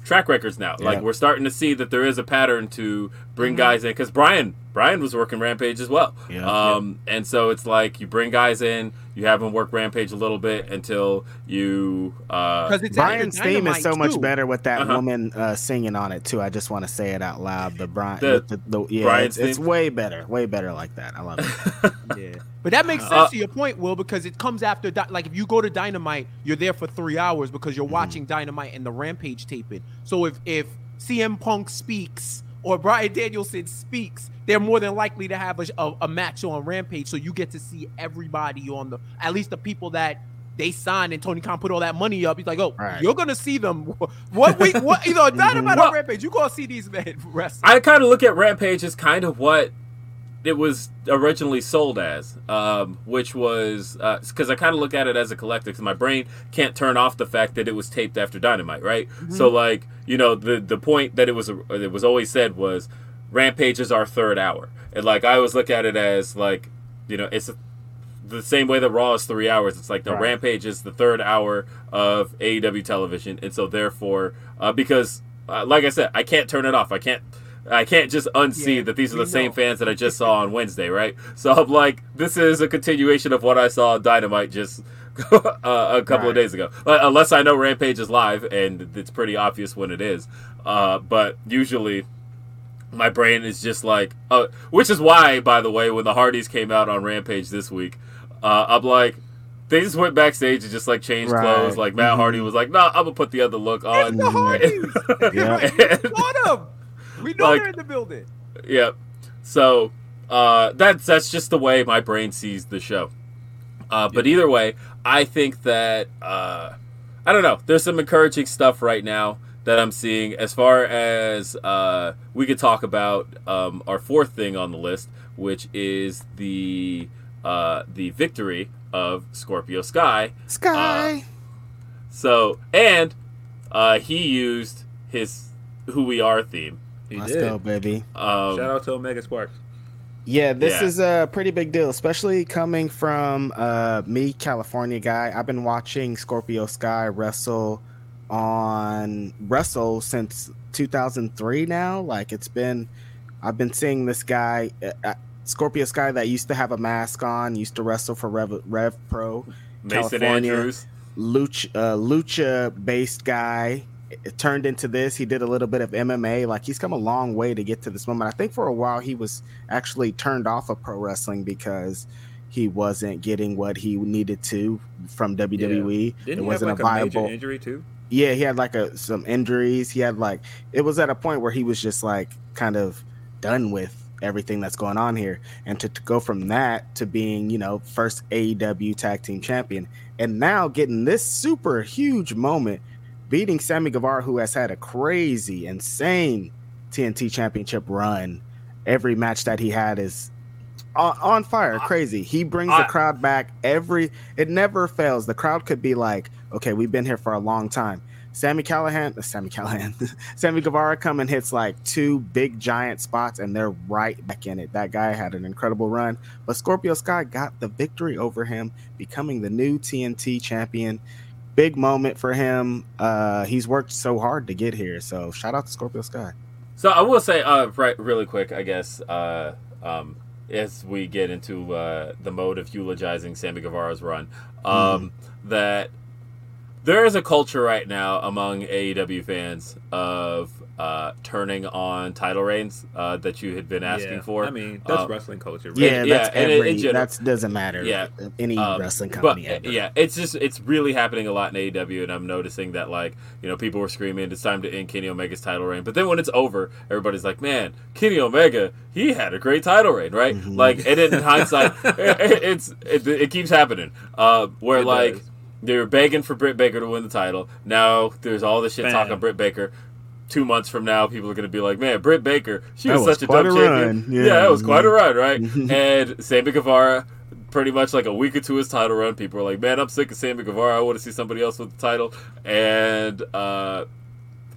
B: track records now. Like we're starting to see that there is a pattern to bring
E: Mhm.
B: guys in because Bryan Bryan was working Rampage as well.
D: Yeah.
B: um, and so it's like you bring guys in, you have them work Rampage a little bit until you. Uh,
E: Because it's Bryan's
D: theme is
E: Dynamite,
D: so much better with that
B: Uh-huh.
D: woman uh, singing on it too. I just want to say it out loud. The Bryan,
B: The-
D: the, the, yeah,
B: Bryan's
D: it's, it's way better, way better like that. I love it.
E: Yeah, but that makes sense
B: Uh,
E: to your point, Will, because it comes after. Di- Like if you go to Dynamite, you're there for three hours because you're watching Dynamite and the Rampage taping. So if if CM Punk speaks or Bryan Danielson speaks, they're more than likely to have a, a, a match on Rampage. So you get to see everybody on the at least the people that. They signed and Tony Khan put all that money up. He's like, "Oh,
D: Right.
E: you're gonna see them. What week? What either on Dynamite
B: Well-
E: Rampage? You gonna see these men wrestle."
B: I kind of look at Rampage as kind of what it was originally sold as, um, which was because I kind of look at it as a collective. Because my brain can't turn off the fact that it was taped after Dynamite, right? So like you know the the point that it was it was always said was Rampage is our third hour, and like I always look at it as like you know it's. the same way that Raw is three hours, it's like the
D: Right.
B: Rampage is the third hour of AEW television, and so therefore, uh, because uh, like I said, I can't turn it off. I can't. I can't just unsee
E: Yeah,
B: that these are the same
E: know.
B: fans that I just saw on Wednesday, right? So I'm like, this is a continuation of what I saw on Dynamite just uh, a couple of days ago. Unless I know Rampage is live, and it's pretty obvious when it is. Uh, but usually, my brain is just like, uh, which is why, by the way, when the Hardys came out on Rampage this week, uh, I'm like, they just went backstage and just like changed
D: Right.
B: clothes. Like Matt. Hardy was like, "Nah, I'm gonna put the other look on."
E: the Hardys.
D: Yeah.
E: We want 'em. We know
B: Like-
E: they're in the building.
B: Yep. So uh, that's that's just the way my brain sees the show. Uh, but either way, I think that uh, I don't know. There's some encouraging stuff right now that I'm seeing. As far as uh, we could talk about um, our fourth thing on the list, which is the uh, the victory of Scorpio Sky.
D: Sky.
B: So and uh, he used his "Who We Are" theme.
C: He
D: Let's
C: did.
D: go, baby.
B: Um,
C: Shout out to Omega Sparks.
D: Yeah, this
B: Yeah.
D: is a pretty big deal, especially coming from uh, me, California guy. I've been watching Scorpio Sky wrestle on wrestle since 2003 now. Like it's been, I've been seeing this guy, uh, uh, Scorpio Sky, that used to have a mask on, used to wrestle for Rev, Rev Pro,
B: Mason
D: California.
B: Andrews.
D: lucha uh, lucha based guy it turned into this. He did a little bit of mma like he's come a long way to get to this moment. I think for a while he was actually turned off of pro wrestling because he wasn't getting what he needed to from wwe
C: Didn't
D: it wasn't
C: like
D: a
C: a,
D: viable
C: injury too?
D: yeah he had like a some injuries. He had like it was at a point where he was just like kind of done with everything that's going on here. And to, to go from that to being you know first aew tag team champion and now getting this super huge moment beating sammy guevara who has had a crazy insane tnt championship run. Every match that he had is on, on fire crazy. He brings the crowd back every it never fails. The crowd could be like okay we've been here for a long time. Sammy callahan sammy callahan sammy guevara come and hits like two big giant spots and they're right back in it. That guy had an incredible run. But scorpio sky got the victory over him becoming the new tnt champion big moment for him. Uh he's worked so hard to get here so shout out to scorpio sky.
B: So I will say, uh, right, really quick, I guess, uh, um, as we get into uh, the mode of eulogizing Sammy Guevara's run, um, that there is a culture right now among AEW fans of uh, turning on title reigns uh, that you had been asking
C: Yeah.
B: for.
C: I mean, that's
B: Uh,
C: wrestling culture. Right?
D: yeah,
B: yeah,
D: that's
B: and in-
D: every
B: in general-
D: that's doesn't matter
B: Yeah.
D: any
B: Um,
D: wrestling
B: but
D: company
B: uh,
D: ever.
B: yeah, it's just it's really happening a lot in AEW, and I'm noticing that like you know people were screaming it's time to end Kenny Omega's title reign, but then when it's over, everybody's like, man, Kenny Omega he had a great title reign, right?
D: Mhm.
B: Like, and in hindsight, it, it's it, it keeps happening. Uh, where
C: It
B: like
C: does.
B: they're begging for Britt Baker to win the title. Now there's all this shit talk
C: Bam.
B: on Britt Baker. Two months from now, people are going to be like, "Man, Britt Baker, she was,
D: was
B: such a dumb
D: a
B: champion. Yeah,
D: Yeah.
B: it was quite a run, right?"
D: Mhm.
B: and Sammy Guevara, pretty much like a week or two his title run, people are like, "Man, I'm sick of Sammy Guevara. I want to see somebody else with the title." And uh,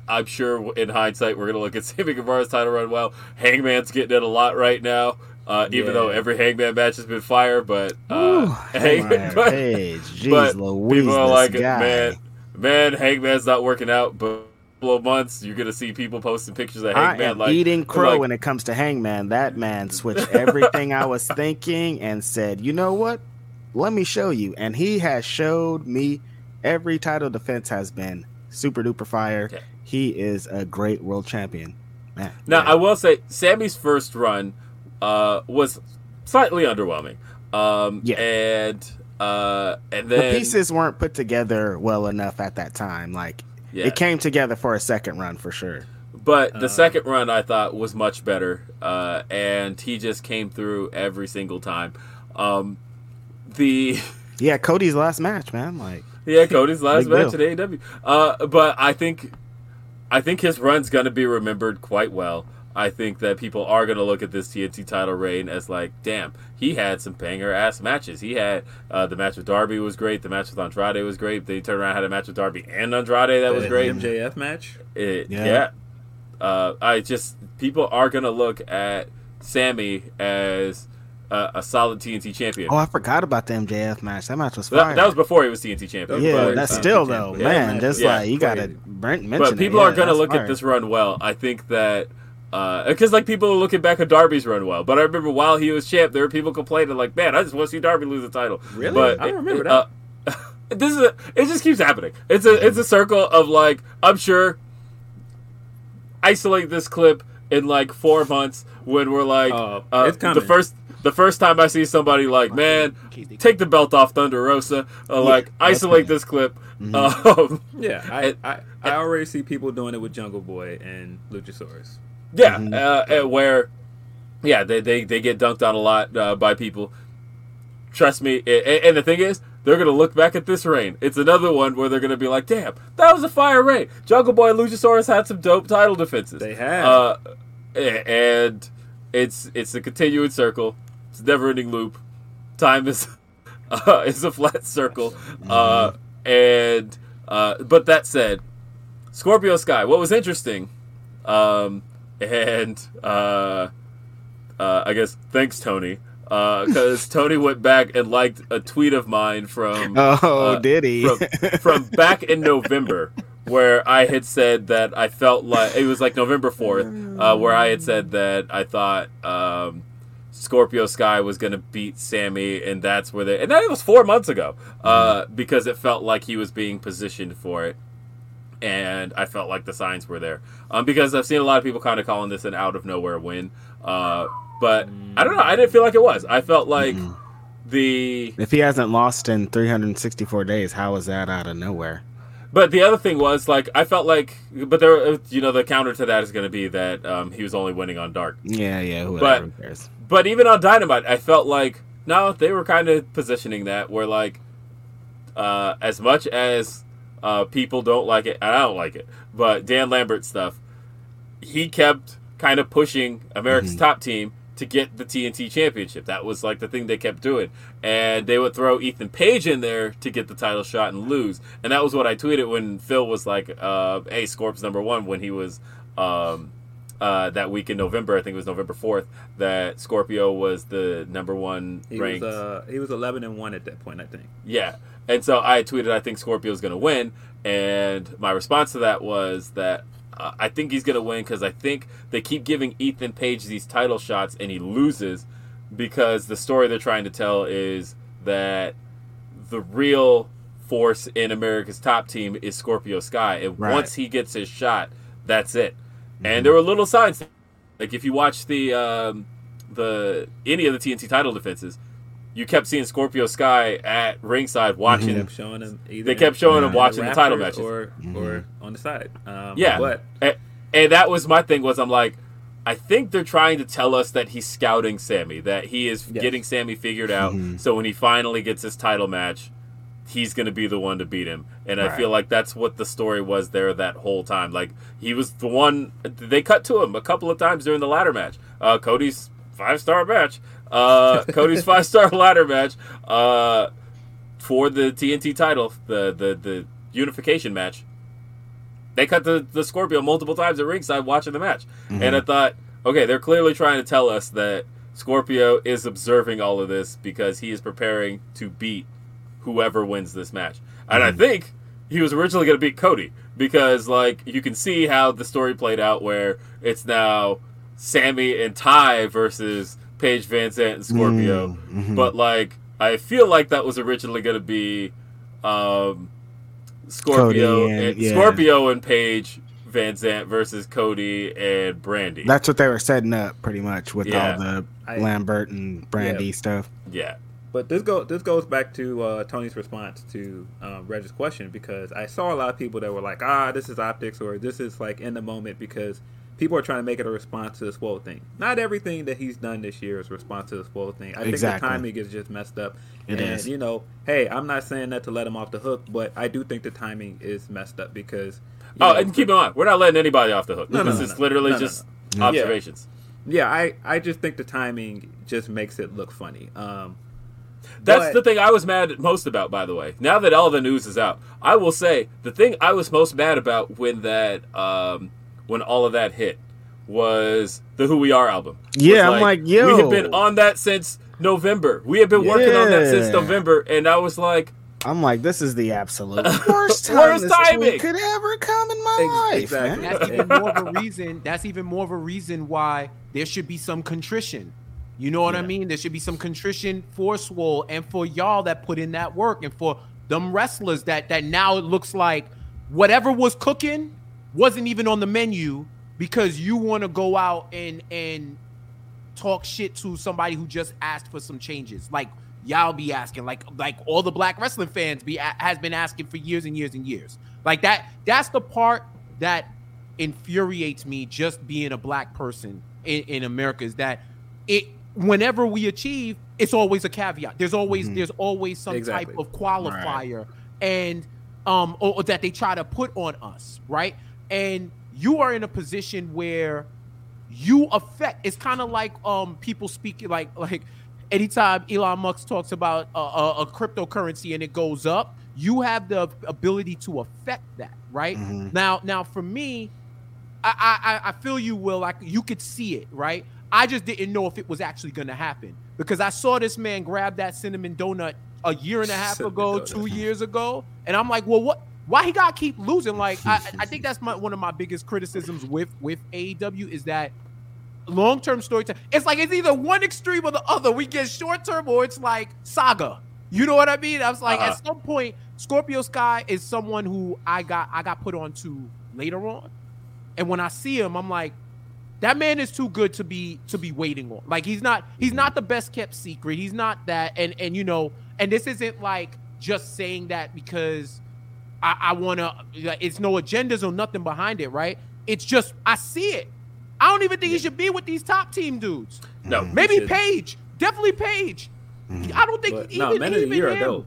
B: I'm sure in hindsight, we're going to look at Sammy Guevara's title run. Well, Hangman's getting it a lot right now. Uh, even though every Hangman match has been fire, but
D: Ooh,
B: uh,
D: Hangman
B: but-
D: jeez
B: but
D: Louise,
B: people are like,
D: guy.
B: man, man, Hangman's not working out, but of months, you're gonna see people posting pictures of
D: I
B: Hangman
D: am
B: like
D: eating crow
B: like,
D: when it comes to Hangman. That man switched everything I was thinking and said, "You know what? Let me show you." And he has showed me every title defense has been super duper fire.
B: Okay.
D: He is a great world champion. Man.
B: Now,
D: yeah.
B: I will say, Sammy's first run uh, was slightly underwhelming. Um,
D: Yeah.
B: and uh, and
D: the pieces weren't put together well enough at that time. Like
B: yeah.
D: it came together for a second run for sure.
B: But the
C: Uh,
B: second run I thought was much better, uh, and he just came through every single time. Um, the
D: Yeah, Cody's last match, man. Like
B: yeah, Cody's last match
D: deal.
B: at AEW. Uh, but I think I think his run's gonna be remembered quite well. I think that people are gonna look at this TNT title reign as like, damn, he had some banger ass matches. He had uh, the match with Darby was great. The match with Andrade was great. Then he turned around had a match with Darby and Andrade that was
C: The
B: great.
C: MJF match.
B: It,
D: Yeah.
B: yeah. Uh, I just people are gonna look at Sammy as a, a solid TNT champion.
D: Oh, I forgot about the MJF match. That match was
B: that,
D: fire.
B: that was before he was TNT champion.
D: yeah,
B: but,
D: that's
B: uh,
D: still though,
C: champion.
D: Man.
C: man,
D: Just
B: yeah,
D: like you gotta
C: crazy.
D: mention
B: but
D: it.
B: people
D: Yeah,
B: are gonna look
D: fire.
B: at this run well. I think that because like people are looking back at Darby's run well, but I remember while he was champ, there were people complaining like, "Man, I just want to see Darby lose the title."
C: Really?
B: But
C: I don't remember
B: uh, this is a, it just keeps happening. It's a it's a circle of like I'm sure isolate this clip in like four months when we're like
C: Oh,
B: uh, the first the first time I see somebody like man take the belt off Thunder Rosa uh, like isolate this clip
D: Mm-hmm.
B: um,
C: Yeah, I, I, I already see people doing it with Jungle Boy and Luchasaurus.
B: Yeah
D: Mhm.
B: uh, uh, where yeah they, they they get dunked on a lot uh, by people trust me a- a- and the thing is they're gonna look back at this reign. It's another one where they're gonna be like, "Damn, that was a fire reign." Jungle Boy and Luchasaurus had some dope title defenses.
C: They have.
B: uh, and it's it's a continuing circle. It's a never-ending loop. Time is uh, is a flat circle. Uh, and uh, but that said, Scorpio Sky. What was interesting, um, and uh, uh, I guess thanks Tony, because Tony went back and liked a tweet of mine from
D: Oh,
B: uh,
D: did he?
B: from, from back in November, where I had said that I felt like it was like November fourth, uh, where I had said that I thought um, Scorpio Sky was going to beat Sammy, and that's where they and that was four months ago, uh, because it felt like he was being positioned for it. And I felt like the signs were there, um, because I've seen a lot of people kind of calling this an out of nowhere win, uh, but I don't know. I didn't feel like it was. I felt like the
D: if he hasn't lost in 364 days, how is that out of nowhere?
B: But the other thing was like I felt like, but there, you know, the counter to that is going to be that um, he was only winning on dark.
D: Yeah, yeah, whoever
B: But-
D: cares.
B: But even on Dynamite, I felt like no, they were kind of positioning that where like, uh, as much as uh, people don't like it, and I don't like it, but Dan Lambert stuff, he kept kind of pushing America's top team to get the TNT championship. That was like the thing they kept doing. And they would throw Ethan Page in there to get the title shot and lose. And that was what I tweeted when Phil was like, uh, hey, Scorp's number one when he was um, uh, that week in November, I think it was November 4th, that Scorpio was the number one
C: He
B: ranked.
C: was uh he was eleven and one at that point, I think.
B: Yeah. And so I tweeted, I think Scorpio's going to win. And my response to that was that uh, I think he's going to win because I think they keep giving Ethan Page these title shots and he loses because the story they're trying to tell is that the real force in America's top team is Scorpio Sky. And
D: Right.
B: once he gets his shot, that's it. And there were little signs. Like if you watch the um, the any of the TNT title defenses, you kept seeing Scorpio Sky at ringside watching.
C: They kept showing him. Either
B: They kept showing him watching the title
C: rafters
B: matches.
C: or or on the side. Um,
B: Yeah,
C: but
B: and, and that was my thing. Was I'm like, I think they're trying to tell us that he's scouting Sammy, that he is
C: Yes.
B: getting Sammy figured out. So when he finally gets his title match, he's going to be the one to beat him. And I feel like that's what the story was there that whole time. Like he was the one. They cut to him a couple of times during the ladder match. Uh, Cody's five star match. Uh, Cody's five star ladder match. Uh, for the TNT title, the the the unification match. They cut the, the Scorpio multiple times at ringside watching the match. And I thought, okay, they're clearly trying to tell us that Scorpio is observing all of this because he is preparing to beat whoever wins this match. And I think he was originally going to beat Cody because like you can see how the story played out where it's now Sammy and Ty versus Paige VanZant and Scorpio.
D: Mm, mhm.
B: But like I feel like that was originally going to be um, Scorpio
D: Cody and-
B: and,
D: yeah.
B: Scorpio and Paige VanZant versus Cody and Brandi.
D: That's what they were setting up pretty much with
B: Yeah.
D: all the
C: I-
D: Lambert and Brandi
C: Yeah.
D: stuff.
B: yeah.
C: But this go this goes back to uh, Tony's response to um, Reg's question because I saw a lot of people that were like, ah, this is optics or this is like in the moment because people are trying to make it a response to the swole thing. Not everything that he's done this year is a response to the swole thing. I think the timing is just messed up.
D: It
C: and
D: is.
C: you know, hey, I'm not saying that to let him off the hook, but I do think the timing is messed up because.
B: Oh,
C: know,
B: and keep in mind, we're not letting anybody off the hook.
C: No, no,
B: this
C: no,
B: is
C: no.
B: literally
C: No, no,
B: just
C: no.
B: observations.
C: yeah, I I just think the timing just makes it look funny. Um,
B: That's
C: but-
B: the thing I was mad most about, by the way. Now that all the news is out, I will say the thing I was most mad about when that um, when all of that hit was the Who We Are album. Was
D: Yeah, I'm like, yo.
B: we have been on that since November. We have been working on that since November, and I was like,
D: I'm like, this is the absolute worst time
B: Worst
D: this
B: timing.
D: could ever come in my
C: Ex-
D: life.
C: exactly.
D: man.
E: that's even more of a reason. That's even more of a reason why there should be some contrition. You know what I mean? There should be some contrition for Swole and for y'all that put in that work and for them wrestlers that that now it looks like whatever was cooking wasn't even on the menu because you want to go out and and talk shit to somebody who just asked for some changes. Like y'all be asking, like like all the black wrestling fans be has been asking for years and years and years. Like that. That's the part that infuriates me. Just being a black person in, in America is that it. Whenever we achieve, it's always a caveat. There's always
D: Mhm.
E: there's always some
C: Exactly.
E: type of qualifier, and um, or, or that they try to put on us, right? And you are in a position where you affect it's kind of like um people speaking like like anytime Elon Musk talks about a, a, a cryptocurrency and it goes up you have the ability to affect that right
D: Mhm.
E: now now for me I, I I- I feel you will like you could see it right I just didn't know if it was actually going to happen because I saw this man grab that cinnamon donut a year and a half
C: Cinnamon
E: ago
C: donut.
E: two years ago and I'm like well what why he got to keep losing like I, I think that's my, one of my biggest criticisms with with AEW is that long term storytelling. It's like it's either one extreme or the other. We get short term or it's like saga. You know what I mean? I was like,
B: Uh-huh.
E: at some point, Scorpio Sky is someone who I got I got put onto later on, and when I see him, I'm like, that man is too good to be to be waiting on. Like he's not he's not the best kept secret. He's not that, and and you know, and this isn't like just saying that because I, I want to. It's no agendas or nothing behind it, right? It's just I see it. I don't even think he should be with these top team dudes.
B: no.
E: Maybe
C: shouldn't.
E: Page, definitely Page.
D: Mhm.
E: I don't think
C: but,
E: even,
C: no, men of the
E: even
C: year
E: him.
C: dope.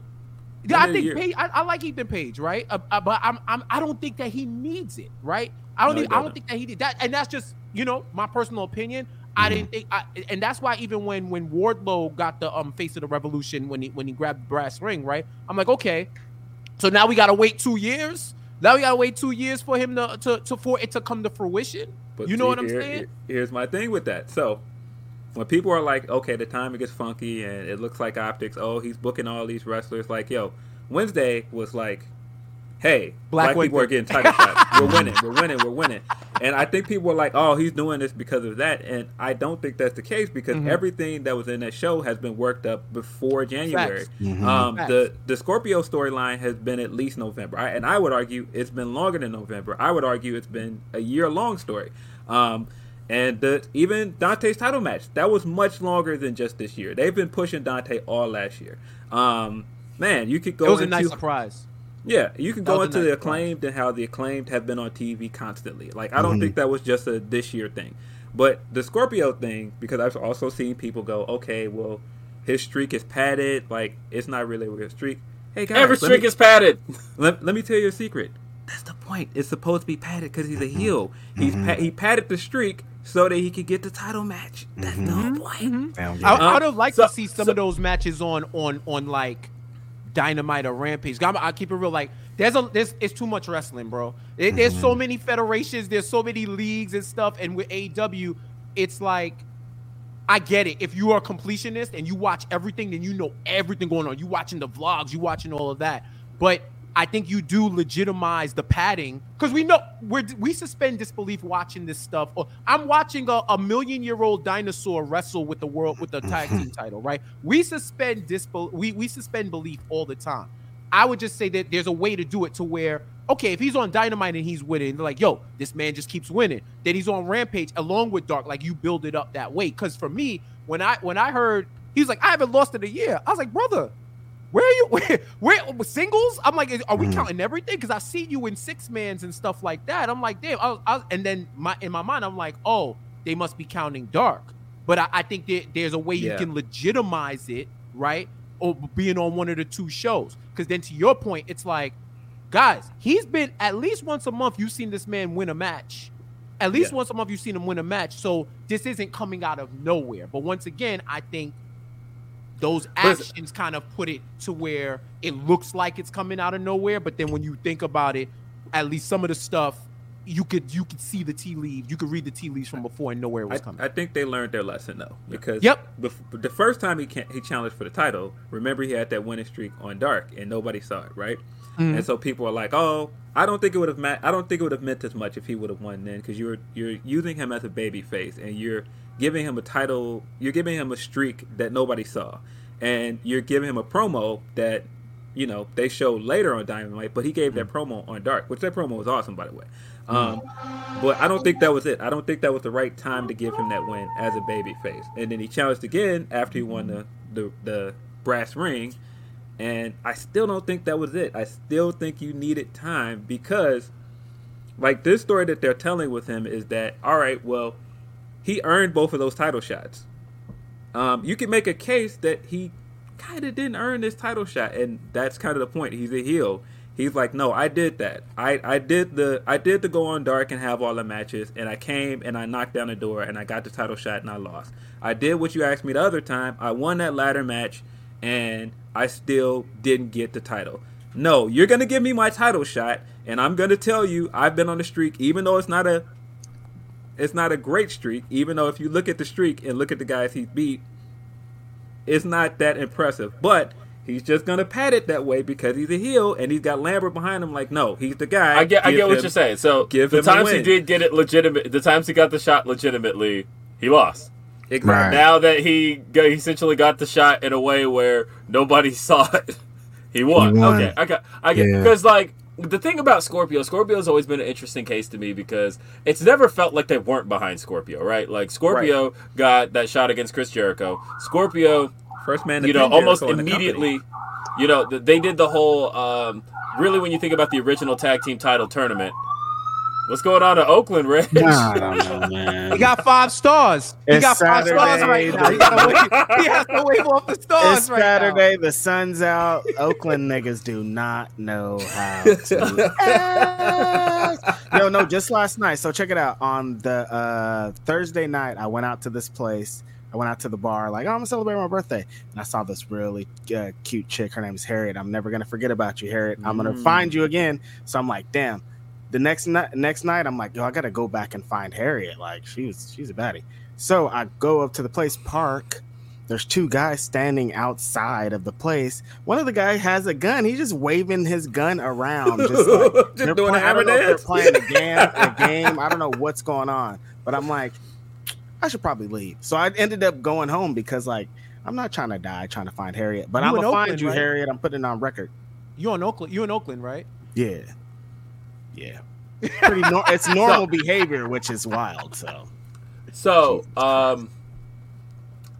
E: Yeah, I think
C: year.
E: Page. I, I like Ethan Page, right? Uh, uh, but I'm, I'm, I don't think that he needs it, right? I don't.
C: No, he
E: think, I don't think that he did that, and that's just you know my personal opinion. I
C: Mm-hmm.
E: didn't think, I, and that's why even when when Wardlow got the um face of the revolution when he when he grabbed the brass ring, right? I'm like, okay, so now we gotta wait two years. Now we gotta wait two years for him to to, to for it to come to fruition.
C: But
E: you know
C: see,
E: what I'm
C: here-
E: saying?
C: here- Here's my thing with that. So, when people are like, okay, the timing gets funky and it looks like optics, oh, he's booking all these wrestlers. Like, yo, Wednesday was like, hey,
E: Black
C: black, people
E: Winter.
C: are getting title shots. We're winning, we're winning, we're winning. And I think people were like, oh, he's doing this because of that. And I don't think that's the case because
E: Mhm.
C: everything that was in that show has been worked up before January.
D: Mhm.
C: Um,
E: Facts.
C: the the Scorpio storyline has been at least November, I, and I would argue it's been longer than November. I would argue it's been a year long story. Um, and the even Dante's title match that was much longer than just this year. They've been pushing Dante all last year. Um, man, you could go
E: It was a
C: into
E: nice surprise.
C: Yeah, you can go into the
E: surprise.
C: acclaimed and how the acclaimed have been on TV constantly. Like I don't
D: Mhm.
C: think that was just a this year thing, but the Scorpio thing because I've also seen people go, okay, well, his streak is padded. Like it's not really a streak. Hey guys,
B: Every streak
C: me,
B: is padded.
C: let, let me tell you a secret. That's the point. It's supposed to be padded because he's a heel. He's pa- he padded the streak so that he could get the title match. That's the whole point.
D: Sound good.
E: I,
C: Uh,
E: I'd have liked
B: so-
E: to see some
B: so-
E: of those matches on on on like Dynamite or Rampage. I'm, I keep it real. Like there's a there's it's too much wrestling, bro. It, There's so mm-hmm. many federations. There's so many leagues and stuff. And with AW, it's like I get it. If you are a completionist and you watch everything, then you know everything going on. You watching the vlogs, you watching all of that. But I think you do legitimize the padding because we know we we suspend disbelief watching this stuff. Or I'm watching a, a million year old dinosaur wrestle with the world with the tag team title, right? We suspend disbelief. We we suspend belief all the time. I would just say that there's a way to do it to where okay, if he's on Dynamite and he's winning, they're like, yo, this man just keeps winning. Then he's on Rampage along with Dark, like you build it up that way. Because for me, when I when I heard he's like, I haven't lost in a year, I was like, brother, where are you? Where, where singles? I'm like, are we
D: Mm.
E: counting everything? Because I see you in six mans and stuff like that. I'm like, damn. I was, I was- and then my in my mind, I'm like, oh, they must be counting Dark. But I, I think that there's a way
C: Yeah.
E: you can legitimize it, right? Or being on one of the two shows. Because then to your point, it's like, guys, he's been at least once a month. You've seen this man win a match. At least
C: Yeah.
E: once a month, you've seen him win a match. So this isn't coming out of nowhere. But once again, I think those actions kind of put it to where it looks like it's coming out of nowhere. But then when you think about it, at least some of the stuff you could you could see the tea leaves, you could read the tea leaves from before and know where it was
C: I,
E: coming.
C: I think they learned their lesson though, because
E: Yep.
C: the first time he can he challenged for the title, remember he had that winning streak on Dark, and nobody saw it, right?
E: Mm-hmm.
C: And so people are like, "Oh, I don't think it would have meant I don't think it would have meant as much if he would have won then, because you're you're using him as a baby face, and you're giving him a title, you're giving him a streak that nobody saw, and you're giving him a promo that." You know, they showed later on Dynamite, but he gave that promo on Dark, which that promo was awesome, by the way. Um, but I don't think that was it. I don't think that was the right time to give him that win as a baby face. And then he challenged again after he won the, the, the brass ring. And I still don't think that was it. I still think you needed time because, like, this story that they're telling with him is that, all right, well, he earned both of those title shots. Um, you can make a case that he kind of didn't earn this title shot, and that's kind of the point. He's a heel. He's like, no, I did that. I, I did the I did the go on dark and have all the matches, and I came and I knocked down the door and I got the title shot and I lost. I did what you asked me the other time. I won that ladder match, and I still didn't get the title. No, you're gonna give me my title shot, and I'm gonna tell you I've been on the streak, even though it's not a it's not a great streak. Even though if you look at the streak and look at the guys he's beat, it's not that impressive. But he's just gonna pat it that way because he's a heel and he's got Lambert behind him. Like, no, he's the guy.
B: I get, I
C: Give
B: get what
C: him-
B: you're saying. So
C: give
B: the
C: him a
B: times he did get it legitimate, the times he got the shot legitimately, he lost.
C: Exactly.
D: Right.
B: Now that he got, he essentially got the shot in a way where nobody saw it, he won.
D: He won.
B: Okay, I got, I get
D: Yeah.
B: because like the thing about Scorpio, Scorpio's always been an interesting case to me because it's never felt like they weren't behind Scorpio, right? Like Scorpio got that shot against Chris Jericho. Scorpio
C: First man,
B: you know,
C: pin
B: almost
C: Jericho
B: immediately, you know, they did the whole. Um, really, when you think about the original tag team title tournament, what's going on in Oakland, Rich?
D: I don't know, man.
E: He got five stars. He
D: It's
E: got five stars right now. He, gotta wave, he has to wave off the stars
D: It's
E: right
D: Saturday. The sun's out. Oakland niggas do not know how to. act. Yo, no, just last night. So check it out. On the uh, Thursday night, I went out to this place. I went out to the bar, like, oh, I'm gonna celebrate my birthday, and I saw this really uh, cute chick. Her name's Harriet. I'm never gonna forget about you, Harriet. I'm gonna
C: Mm.
D: find you again. So I'm like, damn. The next night, next night, I'm like, yo, I gotta go back and find Harriet. Like, she's she's a baddie. So I go up to the place, park. There's two guys standing outside of the place. One of the guys has a gun. He's just waving his gun around, just like
C: Just
D: they're
C: doing a
D: playing- I don't know if they're playing a game. A game. I don't know what's going on, but I'm like, I should probably leave. So I ended up going home because like I'm not trying to die trying to find Harriet, but
E: You
D: I'm gonna find
E: Oakland,
D: you,
E: right?
D: Harriet. I'm putting it on record.
E: You in Oakland? You in Oakland, right?
D: Yeah, yeah. Pretty. nor- it's normal behavior, which is wild. So
B: So, um,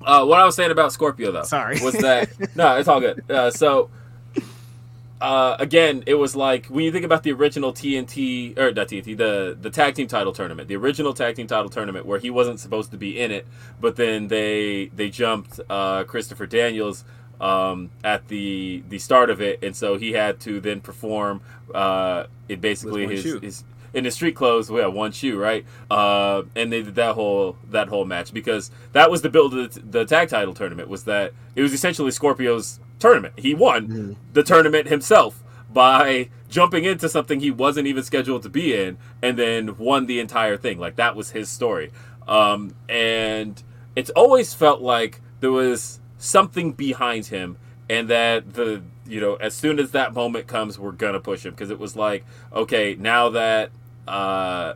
B: uh, what I was saying about Scorpio though,
D: Sorry.
B: was that no, it's all good. Uh, so, uh, again, it was like when you think about the original TNT or not TNT, the the tag team title tournament, the original tag team title tournament where he wasn't supposed to be in it, but then they they jumped uh, Christopher Daniels um, at the the start of it, and so he had to then perform uh, it basically his,
C: shoe.
B: his in his street clothes, we had one shoe, right? Uh, and they did that whole that whole match because that was the build of the, the tag title tournament. Was that it was essentially Scorpio's tournament. He won the tournament himself by jumping into something he wasn't even scheduled to be in, and then won the entire thing. Like that was his story. Um, and it's always felt like there was something behind him, and that the you know, as soon as that moment comes, we're gonna push him because it was like, okay, now that uh,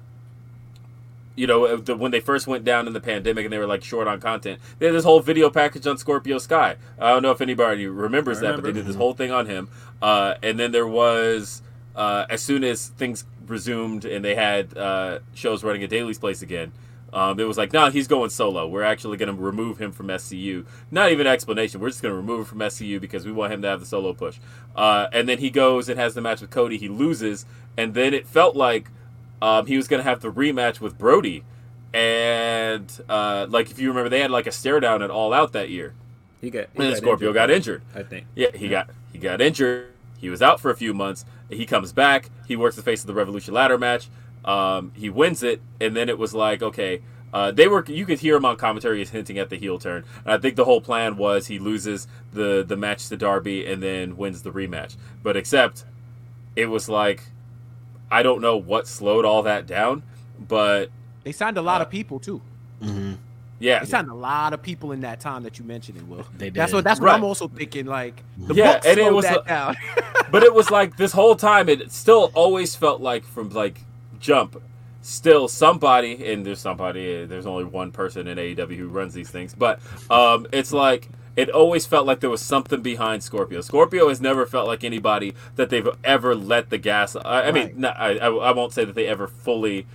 B: you know, the, when they first went down in the pandemic and they were like short on content, they had this whole video package on Scorpio Sky. I don't know if anybody remembers that, but they did this whole thing on him. Uh, and then there was, uh, as soon as things resumed and they had uh, shows running at Daly's Place again, um, it was like, nah, he's going solo. We're actually going to remove him from SCU. Not even explanation. We're just going to remove him from SCU because we want him to have the solo push. Uh, and then he goes and has the match with Cody. He loses. And then it felt like um, he was going to have the rematch with Brody. And, uh, like, if you remember, they had, like, a stare down at All Out that year.
C: He got.
B: And
C: He
B: then
C: got
B: Scorpio
C: injured,
B: got injured.
C: I think.
B: Yeah, he got he got injured. He was out for a few months. He comes back. He works the face of the Revolution ladder match. Um, he wins it, and then it was like, okay, uh, they were. You could hear him on commentary as hinting at the heel turn. And I think the whole plan was he loses the the match to Darby and then wins the rematch. But except, it was like, I don't know what slowed all that down, but
E: They signed a lot
B: Uh,
E: of people too.
D: Mm-hmm.
B: yeah,
E: They signed a lot of people in that time that you mentioned it, Will.
D: They
E: That's
D: did.
E: what that's what
B: Right.
E: I'm also thinking. Like the
B: Yeah, and it was
E: that
B: a-
E: down.
B: but it was like this whole time it still always felt like from like jump still somebody and there's somebody there's only one person in AEW who runs these things but um it's like it always felt like there was something behind Scorpio. Scorpio has never felt like anybody that they've ever let the gas. I, I mean,
E: Right.
B: not, I, I I won't say that they ever fully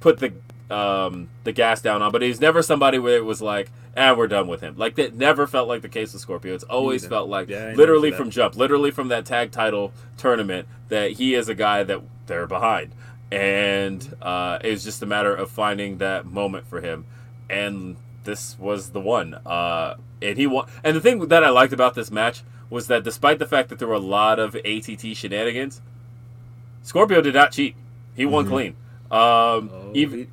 B: put the um, the gas down on, but he's never somebody where it was like, "ah, we're done with him." Like that never felt like the case with Scorpio. It's always felt like,
C: Yeah,
B: literally from jump, literally from that tag title tournament, that he is a guy that they're behind, and uh, it's just a matter of finding that moment for him, and this was the one. Uh, and he won. And the thing that I liked about this match was that despite the fact that there were a lot of ATT shenanigans, Scorpio did not cheat. He won clean. Um,
C: Oh,
B: even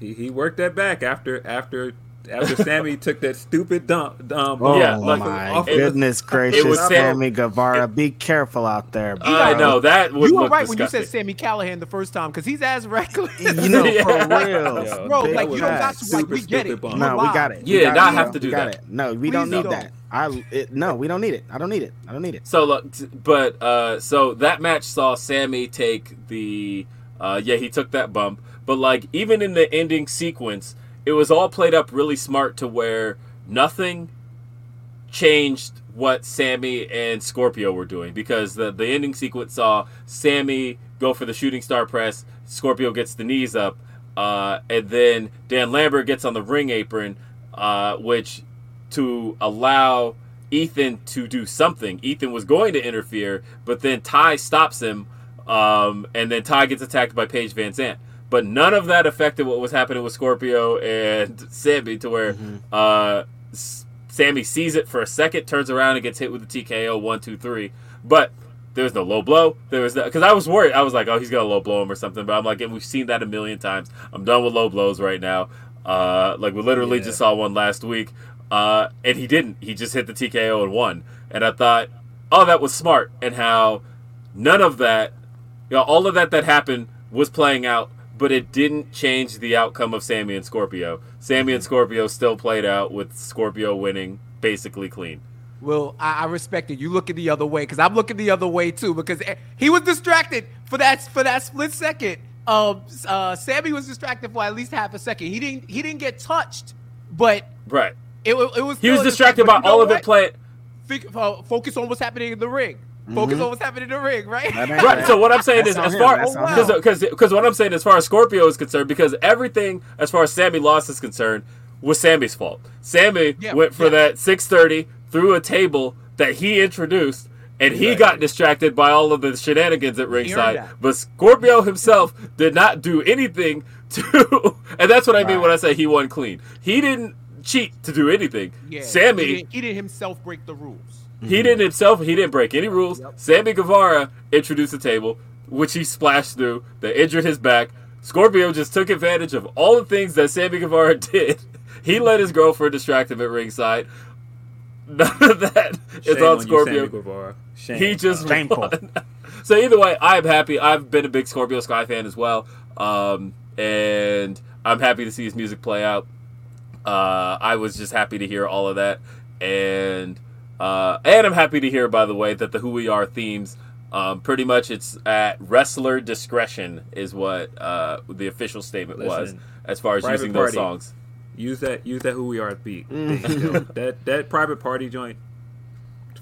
C: he, he he worked that back after after after Sammy took that stupid dump. Um,
D: Oh
B: Yeah, like,
D: my
C: off-
B: it was-
D: goodness gracious,
B: was Sam-
D: Sammy Guevara! Be careful out there. Bro.
B: I know that would
E: you were
B: look
E: right when you said Sammy Callahan the first time because he's as reckless.
D: You know,
B: Yeah.
D: for real,
C: Yo,
E: Bro,
D: Big
E: like you don't got to like we get it.
C: stupid
D: No, we got it.
B: Yeah,
D: We got
B: not
D: it.
B: have to do that.
D: It. No, we
E: Please
D: don't need
E: don't.
D: that. I it, no, we don't need it. I don't need it. I don't need it.
B: So look, t- but uh, so that match saw Sammy take the uh, yeah he took that bump, but like even in the ending sequence, it was all played up really smart to where nothing changed what Sammy and Scorpio were doing because the the ending sequence saw Sammy go for the shooting star press, Scorpio gets the knees up, uh, and then Dan Lambert gets on the ring apron, uh, which to allow Ethan to do something. Ethan was going to interfere, but then Ty stops him, um, and then Ty gets attacked by Paige VanZant. But none of that affected what was happening with Scorpio and Sammy, to where uh, Sammy sees it for a second, turns around, and gets hit with the TKO one, two, three. But there was no low blow. There was because I was worried. I was like, oh, he's gonna low blow him or something. But I'm like, and we've seen that a million times. I'm done with low blows right now. Uh, like we literally
C: Yeah.
B: just saw one last week, uh, and he didn't. He just hit the TKO and won. And I thought, oh, that was smart. And how none of that, you know, all of that that happened was playing out, but it didn't change the outcome of Sammy and Scorpio. Sammy and Scorpio still played out with Scorpio winning basically clean.
E: Well, I, I respect it. You looking the other way because I'm looking the other way too because eh, he was distracted for that for that split second. Um, uh, Sammy was distracted for at least half a second. He didn't he didn't get touched, but
B: Right.
E: it, it was
B: He was distracted by all of it playing.
E: Uh, focus on what's happening in the ring. Mm-hmm. Focus on what's happening in the ring, right?
D: That
B: Right. So what I'm saying is, as far because because because what I'm saying as far as Scorpio is concerned, because everything as far as Sammy lost is concerned was Sammy's fault. Sammy
E: Yeah,
B: went for
E: yeah.
B: that 630 through a table that he introduced. And he
C: Right.
B: got distracted by all of the shenanigans at ringside. But Scorpio himself did not do anything to. And that's what I mean when I say he won clean. He didn't cheat to do anything.
E: Yeah,
B: Sammy
E: he didn't, he didn't himself break the rules.
B: He didn't himself. He didn't break any rules.
E: Yep.
B: Sammy Guevara introduced the table, which he splashed through. That injured his back. Scorpio just took advantage of all the things that Sammy Guevara did. He let his girlfriend distract him at ringside. None of that is
C: Shame
B: on
C: on you,
B: Scorpio.
C: Sammy Guevara. Shame.
B: He just
D: Shameful.
B: won. so either way, I'm happy. I've been a big Scorpio Sky fan as well, um, and I'm happy to see his music play out. Uh, I was just happy to hear all of that, and Uh, and I'm happy to hear, by the way, that the Who We Are themes, um, pretty much it's at wrestler discretion is what uh, the official statement was as far as
C: Private
B: using those songs.
C: Use that. Use that. Who we are beat. There that that private party joint.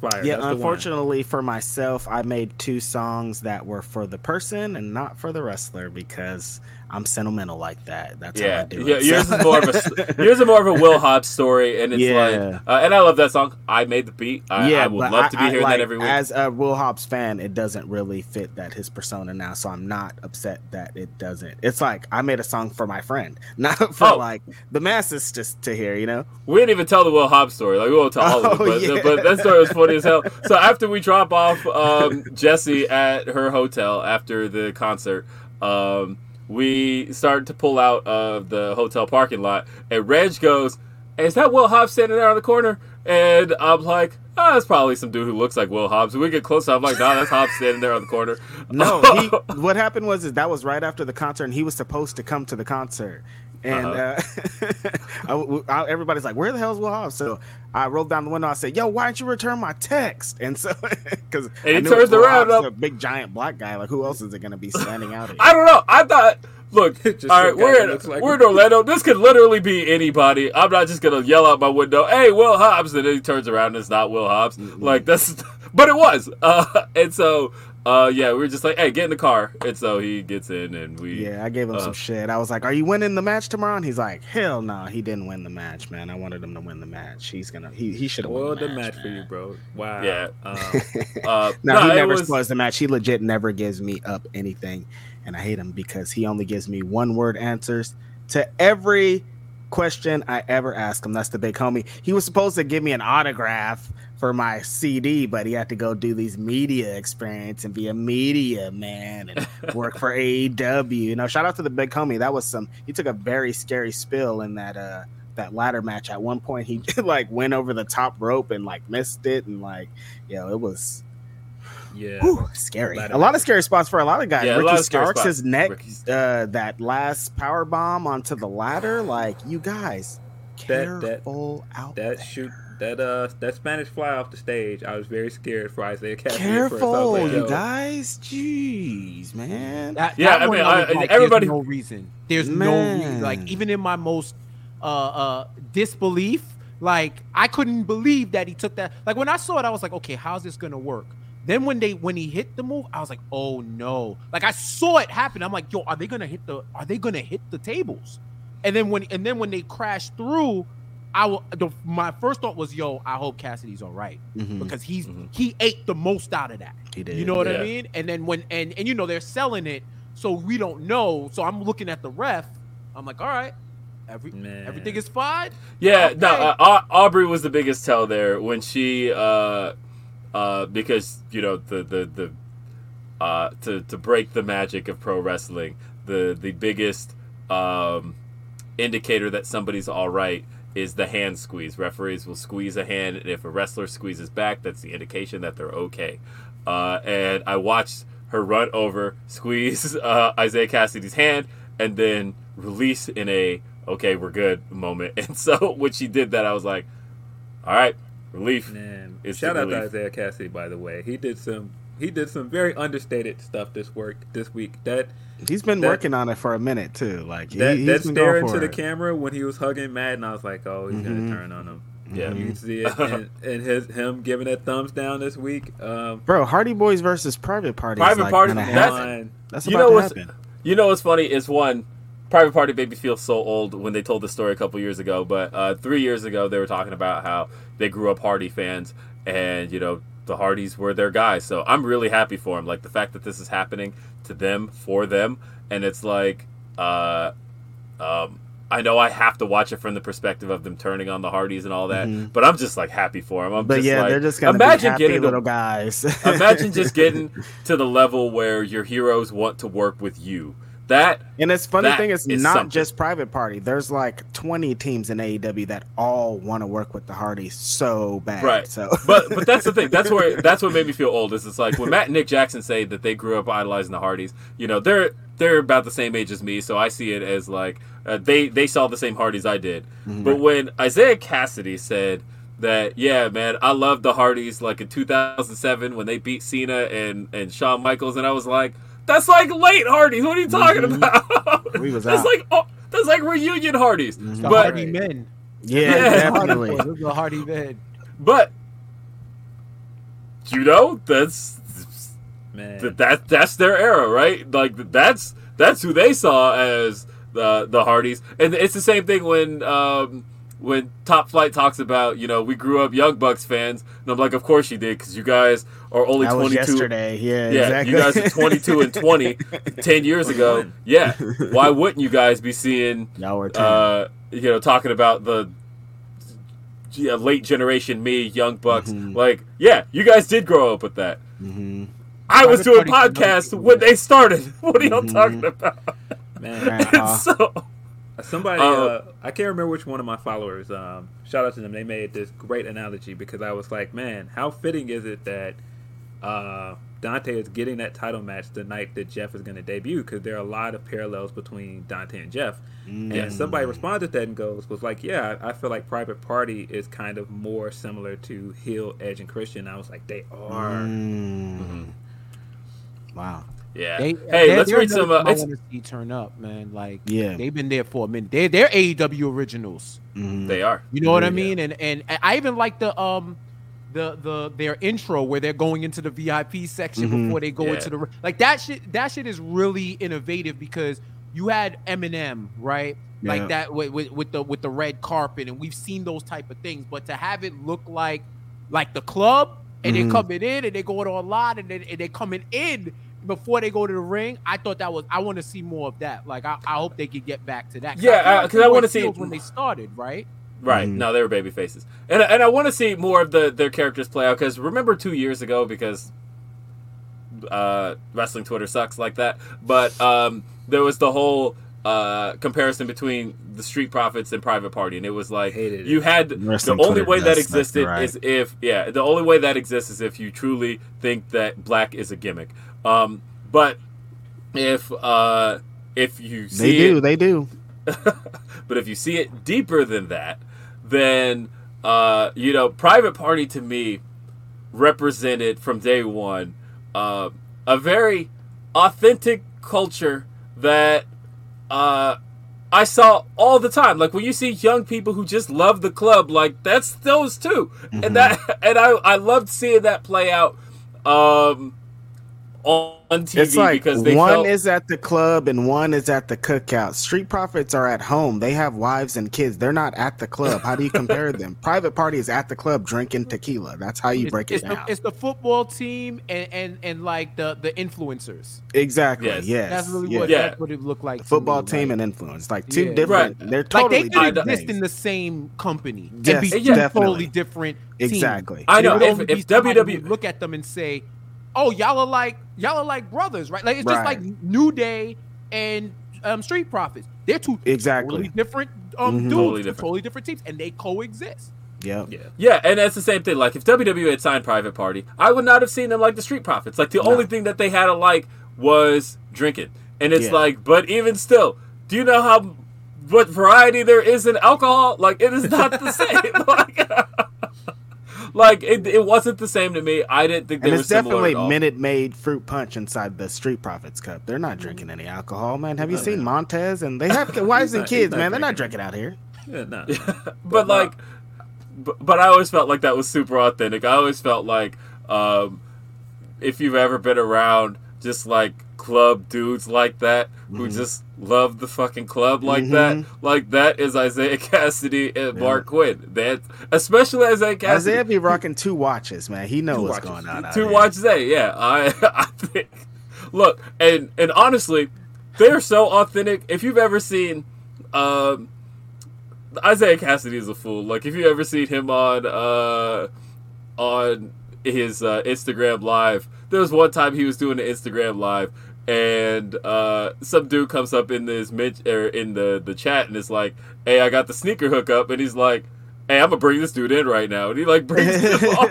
C: Fire.
D: Yeah,
C: That's
D: unfortunately for myself, I made two songs that were for the person and not for the wrestler because I'm sentimental like that. That's how
B: Yeah,
D: I do
B: yeah.
D: it.
B: Yours
D: So-
B: is more of a yours is more of a Will Hobbs story, and it's
D: Yeah.
B: like, uh, and I love that song. I made the beat. I, I would love to be
D: I-
B: hearing
D: like,
B: that every week.
D: As a Will Hobbs fan, it doesn't really fit that his persona now, so I'm not upset that it doesn't. It's like I made a song for my friend, not for
B: Oh.
D: like the masses just to hear, you know.
B: We didn't even tell the Will Hobbs story. Like we won't tell all of it,
D: Oh,
B: but,
D: yeah.
B: but that story was funny as hell. So after we drop off um, Jesse at her hotel after the concert, um, we start to pull out of the hotel parking lot, and Reg goes, "Is that Will Hobbs standing there on the corner?" And I'm like, "Oh, that's probably some dude who looks like Will Hobbs." And we get closer. I'm like, "No, that's Hobbs standing there on the corner."
D: No, he, what happened was is that was right after the concert, and he was supposed to come to the concert. And
B: Uh-huh.
D: uh, I- I- everybody's like, "Where the hell's Will Hobbs?" So I rolled down the window. I said, "Yo, why didn't you return my text?" And so, because
B: And he turns around,
D: a
B: up-
D: big giant black guy. Like, who else is it going to be standing out here?
B: I don't know. I thought, look,
C: Just
B: all right, we're in,
C: like
B: we're in Orlando. This could literally be anybody. I'm not just gonna yell out my window, "Hey, Will Hobbs!" And then he turns around and it's not Will Hobbs. Like that's, but it was. Uh, and so, uh, yeah, we were just like, "Hey, get in the car." And so he gets in, and we.
D: Yeah, I gave him
B: Uh.
D: some shit. I was like, "Are you winning the match tomorrow?" And he's like, "Hell no, he didn't win the match, man. I wanted him to win the match. He's gonna, he, he should have won
C: Spoiled
D: the
C: the
D: match,
C: match for you, bro. Wow.
B: Yeah.
C: Um,
B: Uh,
D: No,
B: no,
D: he never
B: was-
D: spoils the match. He legit never gives me up anything, and I hate him because he only gives me one word answers to every question I ever ask him. That's the big homie. He was supposed to give me an autograph for my CD, but he had to go do these media experience and be a media man and work for AEW. You know, shout out to the big homie. That was some. He took a very scary spill in that uh that ladder match. At one point, he like went over the top rope and like missed it, and like, yo, it was
C: yeah.
D: Whew, scary. A lot of scary spots for a lot of guys.
B: Yeah, a
D: Ricky
B: lot of scary
D: Starks,
B: spots.
D: his neck, uh, that last power bomb onto the ladder. Like you guys,
C: That- that-
D: careful out
C: That
D: there.
C: shoot that uh that Spanish fly off the stage. I was very scared for Isiah Kassidy. at first. I was
D: Careful,
C: like,
D: you guys. Jeez, man.
E: That,
B: Yeah,
E: that
B: I mean,
E: was
B: I-
E: like,
B: everybody-
E: There's no reason. There's no reason. Like even in my most uh, uh, disbelief, like I couldn't believe that he took that. Like when I saw it, I was like, okay, how's this gonna work? Then when they when he hit the move, I was like, oh no! Like I saw it happen. I'm like, yo, are they gonna hit the? Are they gonna hit the tables? And then when and then when they crashed through, I will. The, my first thought was, yo, I hope Kassidy's all right
D: Mhm.
E: because he's
B: Mhm.
E: he ate the most out of that.
D: He did.
E: You know what
B: Yeah.
E: I mean? And then when and and you know they're selling it, so we don't know. So I'm looking at the ref. I'm like, all right, every
C: Man.
E: everything is fine.
B: Yeah, no, uh, Aubrey was the biggest tell there when she, uh, uh, because you know the the the uh, to to break the magic of pro wrestling, the the biggest um, indicator that somebody's all right is the hand squeeze. Referees will squeeze a hand, and if a wrestler squeezes back, that's the indication that they're okay. Uh, and I watched her run over, squeeze uh, Isiah Kassidy's hand, and then release in a okay, we're good moment. And so when she did that, I was like, all right, relief.
C: Man, shout out to. Isaiah Cassidy. By the way, he did some he did some very understated stuff this work this week. That
D: He's been
C: That-
D: working on it for a minute too. Like
C: that,
D: he's
C: that stare into the
D: it.
C: camera when he was hugging Madden, I was like, oh, he's
D: Mhm.
C: gonna turn on him.
B: Yeah.
C: You can see it, and, and his him giving that thumbs down this week. Um,
D: Bro, Hardy Boys versus Private Party.
B: Private
D: like
B: Party,
D: gonna
B: that's-
D: happen. That's
B: You know
D: to
B: what's-
D: happen.
B: You know what's funny is one, Private Party made me feel so old when they told the story a couple years ago. But uh, three years ago, they were talking about how they grew up Hardy fans, and you know the Hardys were their guys. So I'm really happy for them. Like the fact that this is happening to them for them, and it's like, uh, um, I know I have to watch it from the perspective of them turning on the Hardys and all that,
D: Mhm.
B: but I'm just like happy for them. I'm
D: But
B: just
D: yeah,
B: like,
D: they're just gonna
B: imagine
D: be happy
B: getting
D: little
B: to,
D: guys.
B: imagine just getting to the level where your heroes want to work with you. That
D: And it's funny thing is
B: is
D: not
B: something.
D: just Private Party. There's like 20 teams in AEW that all want to work with the Hardys so bad.
B: Right.
D: So,
B: but but that's the thing. That's where that's what made me feel old. Is it's like when Matt and Nick Jackson say that they grew up idolizing the Hardys. You know, they're they're about the same age as me, so I see it as like uh, they they saw the same Hardys I did.
D: Mhm.
B: But when Isiah Kassidy said that yeah, man, I love the Hardys like in 2007 when they beat Cena and and Shawn Michaels, and I was like, that's like late Hardys. What are you talking
D: Mhm.
B: about?
D: We was
B: that's
D: out.
B: like oh, that's like reunion Hardys.
E: The
B: But
E: Hardy Men.
D: Yeah,
B: Yeah.
D: definitely.
E: The Hardy Men.
B: but you know that's
C: Man.
B: Th- that that's their era, right? Like that's that's who they saw as the the Hardys, and it's the same thing when um, when Top Flight talks about you know we grew up Young Bucks fans, and I'm like, of course you did, because you guys are only
D: That was
B: 22.
D: yesterday. Yeah,
B: Yeah,
D: exactly.
B: you guys are 22 and 20, 10 years ago. Yeah, why wouldn't you guys be seeing
D: Y'all were 10.
B: uh, you know, talking about the yeah, late generation me, young bucks.
D: Mhm.
B: Like, yeah, you guys did grow up with that.
D: hmm
B: I was doing podcasts when they started. What are y'all
D: Mhm.
B: talking about?
C: Man,
D: Uh-huh.
B: so,
C: somebody,
B: Uh,
C: uh, I can't remember which one of my followers. Um, shout out to them. They made this great analogy because I was like, man, how fitting is it that uh, Dante is getting that title match the night that Jeff is going to debut? Because there are a lot of parallels between Dante and Jeff.
D: Mm.
C: And somebody responded to that and goes, was like, yeah, I I feel like Private Party is kind of more similar to Hill, Edge, and Christian. I was like, they are.
D: Mm. Wow.
B: Yeah.
E: They,
B: hey,
E: they're-
B: let's
E: they're
B: read some. Uh,
E: another I want to see turn up, man. Like,
D: Yeah.
E: they've been there for a minute. They're they're AEW originals.
D: Mhm.
B: they are.
E: You know what I
D: Yeah.
E: mean? And and I even like the um the the their intro where they're going into the VIP section
D: Mhm.
E: before they go
B: Yeah.
E: into the like that shit. That shit is really innovative because you had Eminem right.
D: Yeah.
E: Like that with, with, with the with the red carpet, and we've seen those type of things. But to have it look like like the club, and
D: Mhm.
E: they're coming in, and they're going on a lot, and, they, and they're coming in before they go to the ring. I thought that was I want to see more of that. Like I, I hope they could get back to that.
B: Yeah,
E: because
B: uh, 'cause I
E: they
B: wanna see-
E: when they started, right?
B: Right.
D: Mhm.
B: No, they were baby faces, and and I want to see more of the their characters play out because remember two years ago because uh, wrestling Twitter sucks like that, but um, there was the whole uh, comparison between the Street Profits and Private Party, and it was like
C: Hated it.
B: you had the only
D: Twitter
B: way that existed
D: right.
B: is if yeah the only way that exists is if you truly think that black is a gimmick, um, but if uh, if you see
D: They
B: it-
D: do. They do.
B: but if you see it deeper than that, then uh, you know, private party to me represented from day one uh, a very authentic culture that uh, I saw all the time. Like when you see young people who just love the club, like that's those too, and that and I I loved seeing that play out um, on TV
D: It's like
B: because they
D: one
B: felt,
D: is at the club and one is at the cookout. Street Profits are at home. They have wives and kids. They're not at the club. How do you compare them? Private Party is at the club drinking tequila. That's how you
E: It's,
D: break
E: it's
D: it
E: the,
D: down.
E: it's the football team and, and and like the the influencers.
D: exactly.
B: Yes.
D: Yes.
E: That's really
D: yes.
E: what
B: Yeah.
E: that's what it looked like.
D: Football
E: me,
D: team
E: like-
D: and influence, like two
E: Yeah.
D: different.
B: Right.
D: They're
E: like
D: totally
E: they
B: I-
E: could exist
D: things.
E: in the same company
D: Yes,
E: and be two
D: definitely.
E: totally different. teams.
D: Exactly.
B: I know if, if WWE
E: look at them and say, "Oh, y'all are like y'all are like brothers, right?" Like it's just
D: Right.
E: like New Day and um, Street Profits. They're two
D: Exactly.
E: totally different um,
D: Mhm.
E: dudes,
B: Totally different.
E: totally different teams, and they coexist.
D: Yep.
C: Yeah.
B: Yeah, and that's the same thing. Like if WWE had signed Private Party, I would not have seen them like the Street Profits. Like the
D: No.
B: only thing that they had alike was drinking, and it's
D: Yeah.
B: like, but even still, do you know how what variety there is in alcohol? Like it is not the same. like, like it, it wasn't the same to me. I didn't think they
D: And
B: were
D: it's
B: similar
D: definitely
B: at all.
D: Minute Maid fruit punch inside the Street Profits cup. They're not drinking any alcohol, man. Have you
C: No,
D: seen
C: man.
D: Montez? And they have wives
C: He's
D: and kids,
C: not
D: man. They're not
C: drinking.
D: drinking out here.
C: Yeah, no.
B: but like but, but i always felt like that was super authentic i always felt like um if you've ever been around just like club dudes like that who
D: Mhm.
B: just love the fucking club like
D: Mhm.
B: that like that is isiah kassidy and marq quen that especially isiah kassidy
D: Isiah be rocking two watches, man. He
C: knows
D: what's
C: watches.
D: going on. Two
B: watches, they yeah i i think look and and honestly they're so authentic if you've ever seen um isiah kassidy is a fool like if you ever seen him on uh on his uh, instagram live there was one time he was doing an instagram live and uh some dude comes up in this mid or in the the chat and is like hey i got the sneaker hookup and he's like hey i'm gonna bring this dude in right now and he like brings him on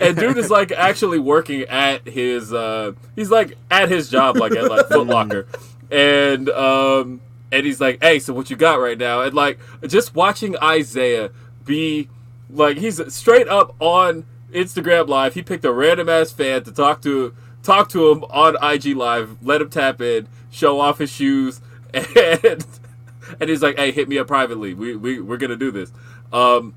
B: and dude is like actually working at his uh he's like at his job like at like Foot Locker. And um and he's like, Hey, so what you got right now? And like just watching Isiah be Like he's straight up on Instagram Live. He picked a random ass fan to talk to talk to him on IG Live. Let him tap in, show off his shoes, and and he's like, "Hey, hit me up privately. We we we're gonna do this." Um,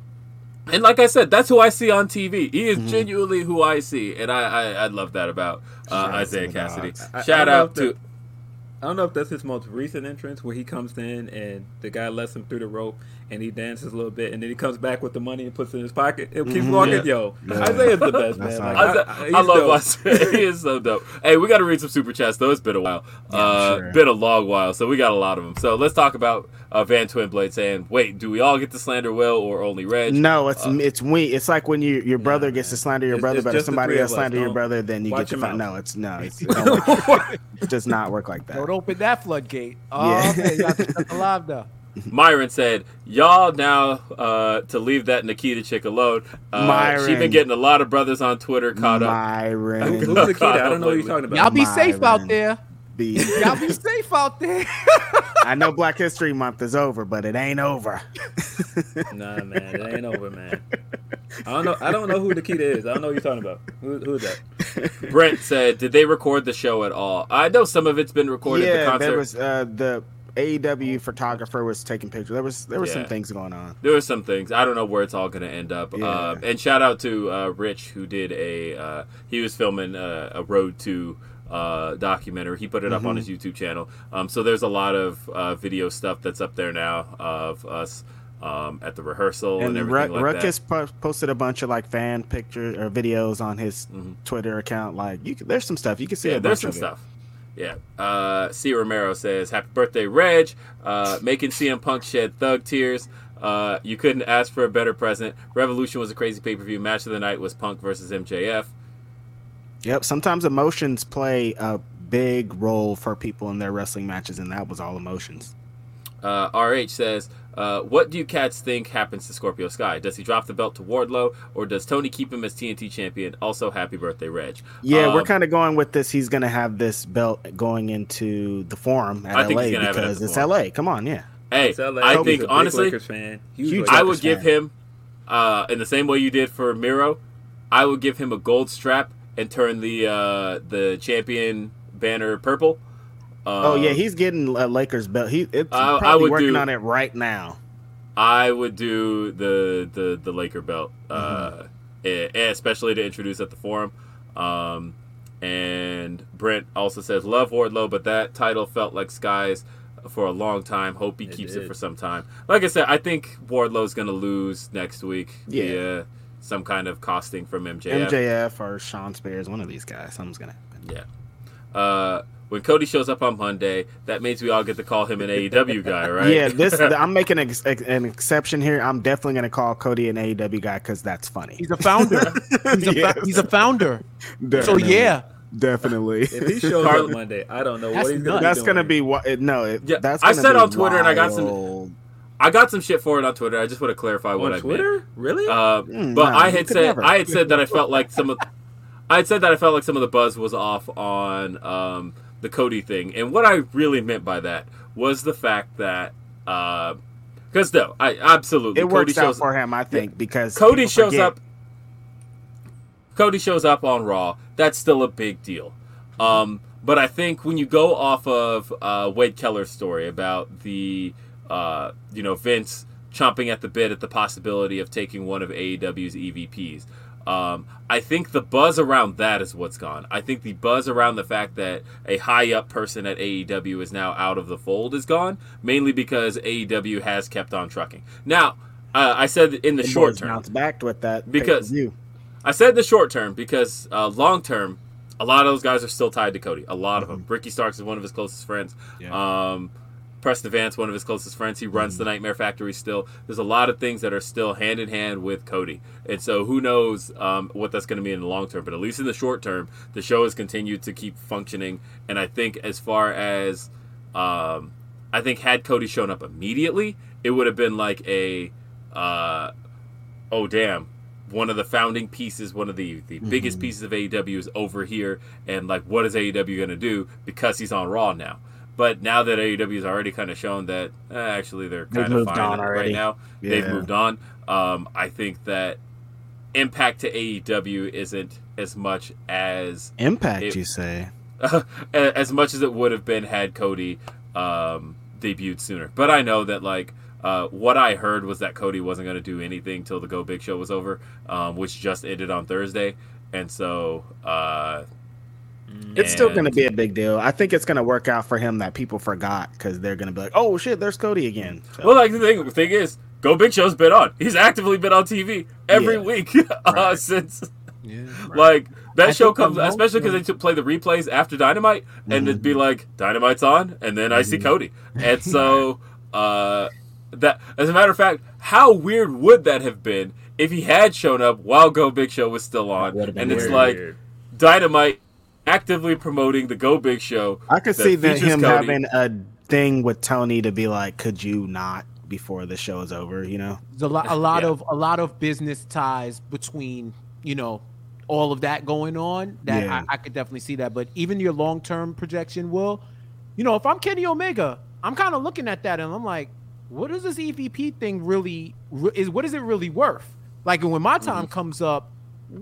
B: and like I said, that's who I see on TV. He is genuinely who I see, and I I, I love that about uh,
D: Shout out to
B: Isiah
D: Kassidy.
C: I- I
B: Shout
C: don't
B: out to.
C: the- I don't know if that's his most recent entrance where he comes in and the guy lets him through the rope and he dances a little bit and then he comes back with the money and puts it in his pocket and keeps walking.
B: Yeah.
C: Yo,
D: Yeah.
C: Isiah's the best man. Like,
B: I,
C: I,
B: I, love
C: dope.
B: Isiah. he is so dope. Hey, we got to read some super chats though. It's been a while. uh,
D: sure.
B: Been a long while, so we got a lot of them. So let's talk about uh, Van Twinblade saying, "Wait, do we all get to slander Will or only Reg?"
D: No, it's it's we. It's like when you your brother gets to slander your
C: It's-
D: brother,
C: it's
D: but if somebody else slander your
C: Don't-
D: brother, then you get to find.
C: mouth.
D: No, it's no, it's, it it does not work like that.
E: Don't open that floodgate. Oh,
D: Yeah.
E: okay. You have to shut the live down.
B: Myron said, "Y'all now uh, to leave that Nikita chick alone. Uh, she been getting a lot of brothers on Twitter caught up.
D: Myron,
C: Who's Nikita? I don't know what you're talking about.
E: Y'all be safe out there.
D: be.
E: Y'all be safe out there.
D: I know Black History Month is over, but it ain't over.
C: Nah, man, it ain't over, man. I don't know. I don't know who Nikita is. I don't know what you're talking about. Who, who's that?
B: Brent said, "Did they record the show at all? I know some of it's been recorded. the
D: yeah,
B: concert.
D: there was uh, the AEW photographer was taking pictures. There was there were some things going on.
B: there were some things. I don't know where it's all going to end up.
D: Yeah.
B: Uh, and shout out to uh, Rich who did a. Uh, he was filming uh, a road to uh, documentary. He put it up on his YouTube channel. Um, so there's a lot of uh, video stuff that's up there now of us um, at the rehearsal and,
D: And
B: everything
D: Ru-
B: like
D: Ruckus
B: that.
D: po- posted a bunch of like fan pictures or videos on his Twitter account. Like you, could, there's some stuff you can see.
B: Mm-hmm. Yeah, there's some
D: of it.
B: Yeah. Uh, C. Romero says, Happy birthday, Reg. Uh, making CM Punk shed thug tears. Uh, you couldn't ask for a better present. Revolution was a crazy pay per view. Match of the night was Punk versus MJF.
D: Yep. Sometimes emotions play a big role for people in their wrestling matches, and that was all emotions.
B: Uh, RH says, uh, What do you cats think happens to Scorpio Sky? Does he drop the belt to Wardlow, or does Tony keep him as TNT champion? Also, happy birthday, Reg.
D: Yeah, we're
B: Um,
D: kind of going with this. He's going to have this belt going into the forum at
B: I think
D: LA
B: he's gonna have it at
D: because
B: the
D: it's
B: Forum.
D: LA. Come on, yeah.
B: Hey,
C: It's LA.
B: I
C: He's a
B: think,
C: big
B: honestly,
C: Lakers fan. Huge
D: Huge
B: I
D: Lakers
B: would give
D: fan.
B: him, uh, in the same way you did for Miro, I would give him a gold strap and turn the uh, the champion banner purple.
D: Oh
B: Um,
D: yeah, he's getting a Lakers belt. He it's
B: I- I
D: probably
B: would
D: working
B: do-
D: on it right now.
B: I would do the the the Laker belt, uh, eh, especially to introduce at the forum. Um, and Brent also says love Wardlow, but that title felt like Sky's for a long time. Hope he
C: It
B: keeps it for some time. Like I said, I think Wardlow's gonna lose next week.
D: Yeah.
B: via some kind of costing from MJF.
D: MJF or Shawn Spears, one of these guys. Something's gonna happen.
B: Yeah. Uh, when Cody shows up on Monday, that means we all get to call him an AEW guy, right?
D: Yeah, this I'm making an, ex- an exception here. I'm definitely gonna call Cody an AEW guy because that's funny.
E: He's a founder. He's a,
D: Yes.
E: he's a founder. So yeah,
D: definitely.
C: If he shows
B: Carl-
C: up Monday, I don't know
E: That's
C: what he's gonna.
E: nuts.
C: be
D: That's gonna be what? No, it,
B: Yeah,
D: that's.
B: I said on Twitter and I got some- I got some shit for it on Twitter. I just want to clarify what I
C: on Twitter. Really?
B: Uh,
D: Mm,
B: but
D: no,
B: I had said
D: never.
B: I had said that I felt like some of I had said that I felt like some of the buzz was off on um, the Cody thing, and what I really meant by that was the fact that because no, I absolutely
D: It
B: Cody
D: works out
B: shows
D: for him, I think, because
B: Cody shows
D: forget.
B: up. Cody shows up on Raw. That's still a big deal. Um, but I think when you go off of uh, Wade Keller's story about the, uh, you know, Vince chomping at the bit at the possibility of taking one of AEW's EVPs, um, I think the buzz around that is what's gone. I think the buzz around the fact that a high up person at AEW is now out of the fold is gone, mainly because AEW has kept on trucking. Now, uh, I said in the
D: The
B: short term,
D: bounced back with that
B: Because-
D: you.
B: I said the short term because uh, long term, a lot of those guys are still tied to Cody. A lot of them. Ricky Starks is one of his closest friends. Um, Preston Vance, one of his closest friends. He runs the Nightmare Factory still. There's a lot of things that are still hand in hand with Cody. And so who knows um, what that's going to mean in the long term. But at least in the short term, the show has continued to keep functioning. And I think as far as, um, I think had Cody shown up immediately, it would have been like a, uh, oh damn, one of the founding pieces, one of the the biggest
D: Mm-hmm.
B: pieces of AEW is over here, and like, what is AEW going to do because he's on Raw now? But now that AEW has already kind of shown that eh, actually they're
D: They've
B: kind of
D: moved
B: fine right now, they've moved on. Um, I think that impact to AEW isn't as much as
D: Impact,
B: It-
D: you say?
B: as much as it would have been had Cody um, debuted sooner. But I know that like uh, what I heard was that Cody wasn't going to do anything till the Go Big Show was over, um, which just ended on Thursday, and so uh,
D: It's still going to be a big deal. I think it's going to work out for him that people forgot because they're going to be like, "Oh shit, there's Cody again." So,
B: Well, like the thing, the thing is, Go Big Show's been on. He's actively been on TV every
D: Yeah.
B: week uh,
D: Right.
B: since
E: Yeah.
B: like that
E: I
B: show comes,
E: most-
B: especially because they took play the replays after Dynamite, and it'd
D: Mm-hmm.
B: be like Dynamite's on, and then I see Cody, and so uh, that as a matter of fact, how weird would that have been if he had shown up while Go Big Show was still on,
D: would've been
B: and it's like Dynamite actively promoting the Go Big Show.
D: I could see that him
B: Cody.
D: having a thing with Tony to be like, "Could you not?" Before the show is over, you know.
E: There's a lot, a lot
B: Yeah.
E: of a lot of business ties between you know all of that going on. That
D: Yeah.
E: I, I could definitely see that. But even your long term projection will, you know, if I'm Kenny Omega, I'm kind of looking at that and I'm like, what is this EVP thing really? Is what is it really worth? Like when my time mm-hmm. comes up,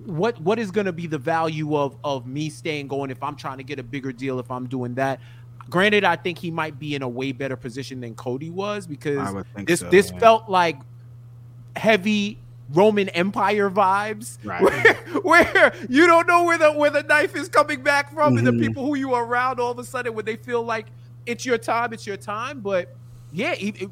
E: what what is going to be the value of of me staying going if I'm trying to get a bigger deal if I'm doing that? Granted, I think he might be in a way better position than Cody was because
D: I would think
E: this
D: so,
E: this
D: yeah.
E: felt like heavy Roman Empire vibes,
D: Right.
E: where, where you don't know where the where the knife is coming back from, and the
D: Mhm.
E: people who you are around all of a sudden when they feel like it's your time, it's your time. But yeah, it, it-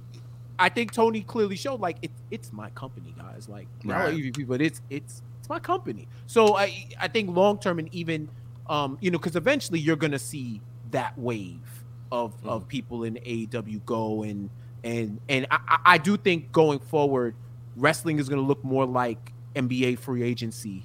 E: I think Tony clearly showed like it, it's my company, guys. Like y'all are
D: Right.
E: EVP, but it's it's it's my company. So I I think long term and even um you know because eventually you're gonna see that wave of of people in AEW go and and and I, I- do think going forward wrestling is going to look more like NBA free agency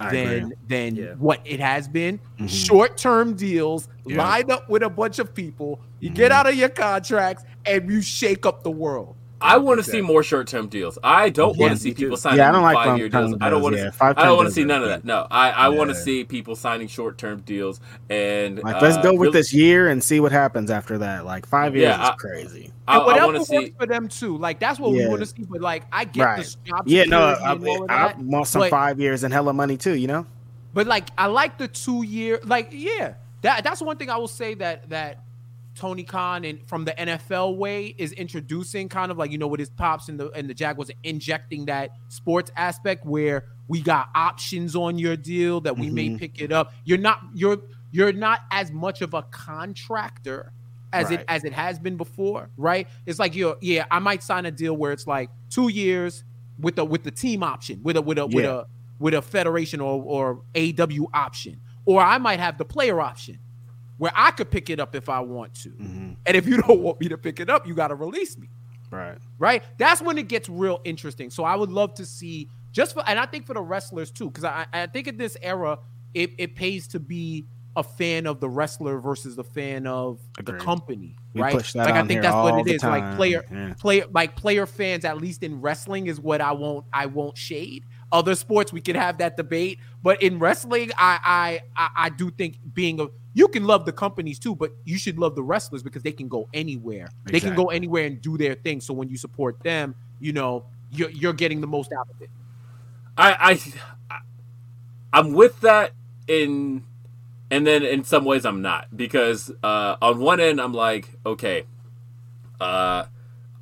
D: I
E: than
D: agree.
E: than
C: Yeah.
E: what it has been.
D: Mhm.
E: Short term deals,
D: Yeah.
E: lined up with a bunch of people. You get
D: Mhm.
E: out of your contracts and you shake up the world.
B: I want to see more short-term deals. I don't want to see
C: me too.
B: people signing
D: Yeah, I don't like
B: five-year
D: long-term
B: deals. I don't want to.
D: yeah.
B: See, I don't want to see none of that. No, I, I want to see people signing short-term deals and
D: Like, let's
B: uh,
D: go with
B: really-
D: this year and see what happens after that. Like five years
B: Yeah,
D: is
B: I-
D: crazy.
B: I,
E: and whatever
B: want to
E: works
B: see.
E: for them too. Like that's what we want to see. But like I get
D: Right.
E: the job
D: Yeah, no,
E: security
D: I,
E: and
D: I want some
E: but-
D: five years and hella money too. You know.
E: But like I like the two year like yeah. That that's one thing I will say that that Tony Khan and from the NFL way is introducing kind of like you know with his pops and the and the Jaguars injecting that sports aspect where we got options on your deal that we may
D: Mhm.
E: pick it up. You're not you're you're not as much of a contractor as it as it has been before, right? It's like you're yeah, I might sign a deal where it's like two years with the with the team option, with a with a with a with a federation or or AW option, or I might have the player option where I could pick it up if I want to.
D: Mhm.
E: And if you don't want me to pick it up, you got to release me,
D: Right.
E: right? That's when it gets real interesting. So I would love to see just for, and I think for the wrestlers too, because I, I think in this era, it, it pays to be a fan of the wrestler versus the fan of the company,
D: We
E: right? like I think that's what it
D: is.
E: is. Like player,
D: Yeah.
E: player, like player fans, at least in wrestling, is what I won't. I won't shade. Other sports, we could have that debate, but in wrestling, I, I, I, do think being a you can love the companies too, but you should love the wrestlers because they can go anywhere. They can go anywhere and do their thing. So when you support them, you know you're you're getting the most out of it.
B: I, I, I'm with that in, and then in some ways I'm not because uh, on one end I'm like, okay, uh,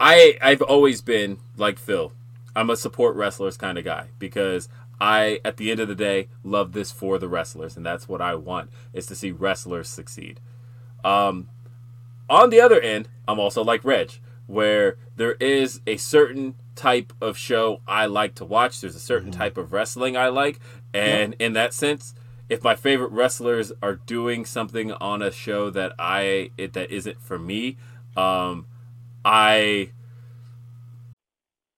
B: I I've always been like Phil. I'm a support wrestlers kind of guy because I, at the end of the day, love this for the wrestlers, and that's what I want is to see wrestlers succeed. Um, on the other end, I'm also like Reg, where there is a certain type of show I like to watch. There's a certain type of wrestling I like, and in that sense, if my favorite wrestlers are doing something on a show that I it, that isn't for me, um, I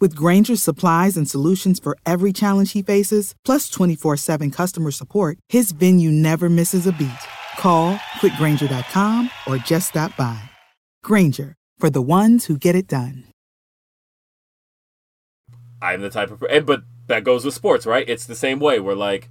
F: With Grainger's supplies and solutions for every challenge he faces, plus 24 7 customer support, his venue never misses a beat. Call quickgranger.com or just stop by. Grainger, for the ones who get it done.
B: I'm the type of and but that goes with sports, right? It's the same way. We're like,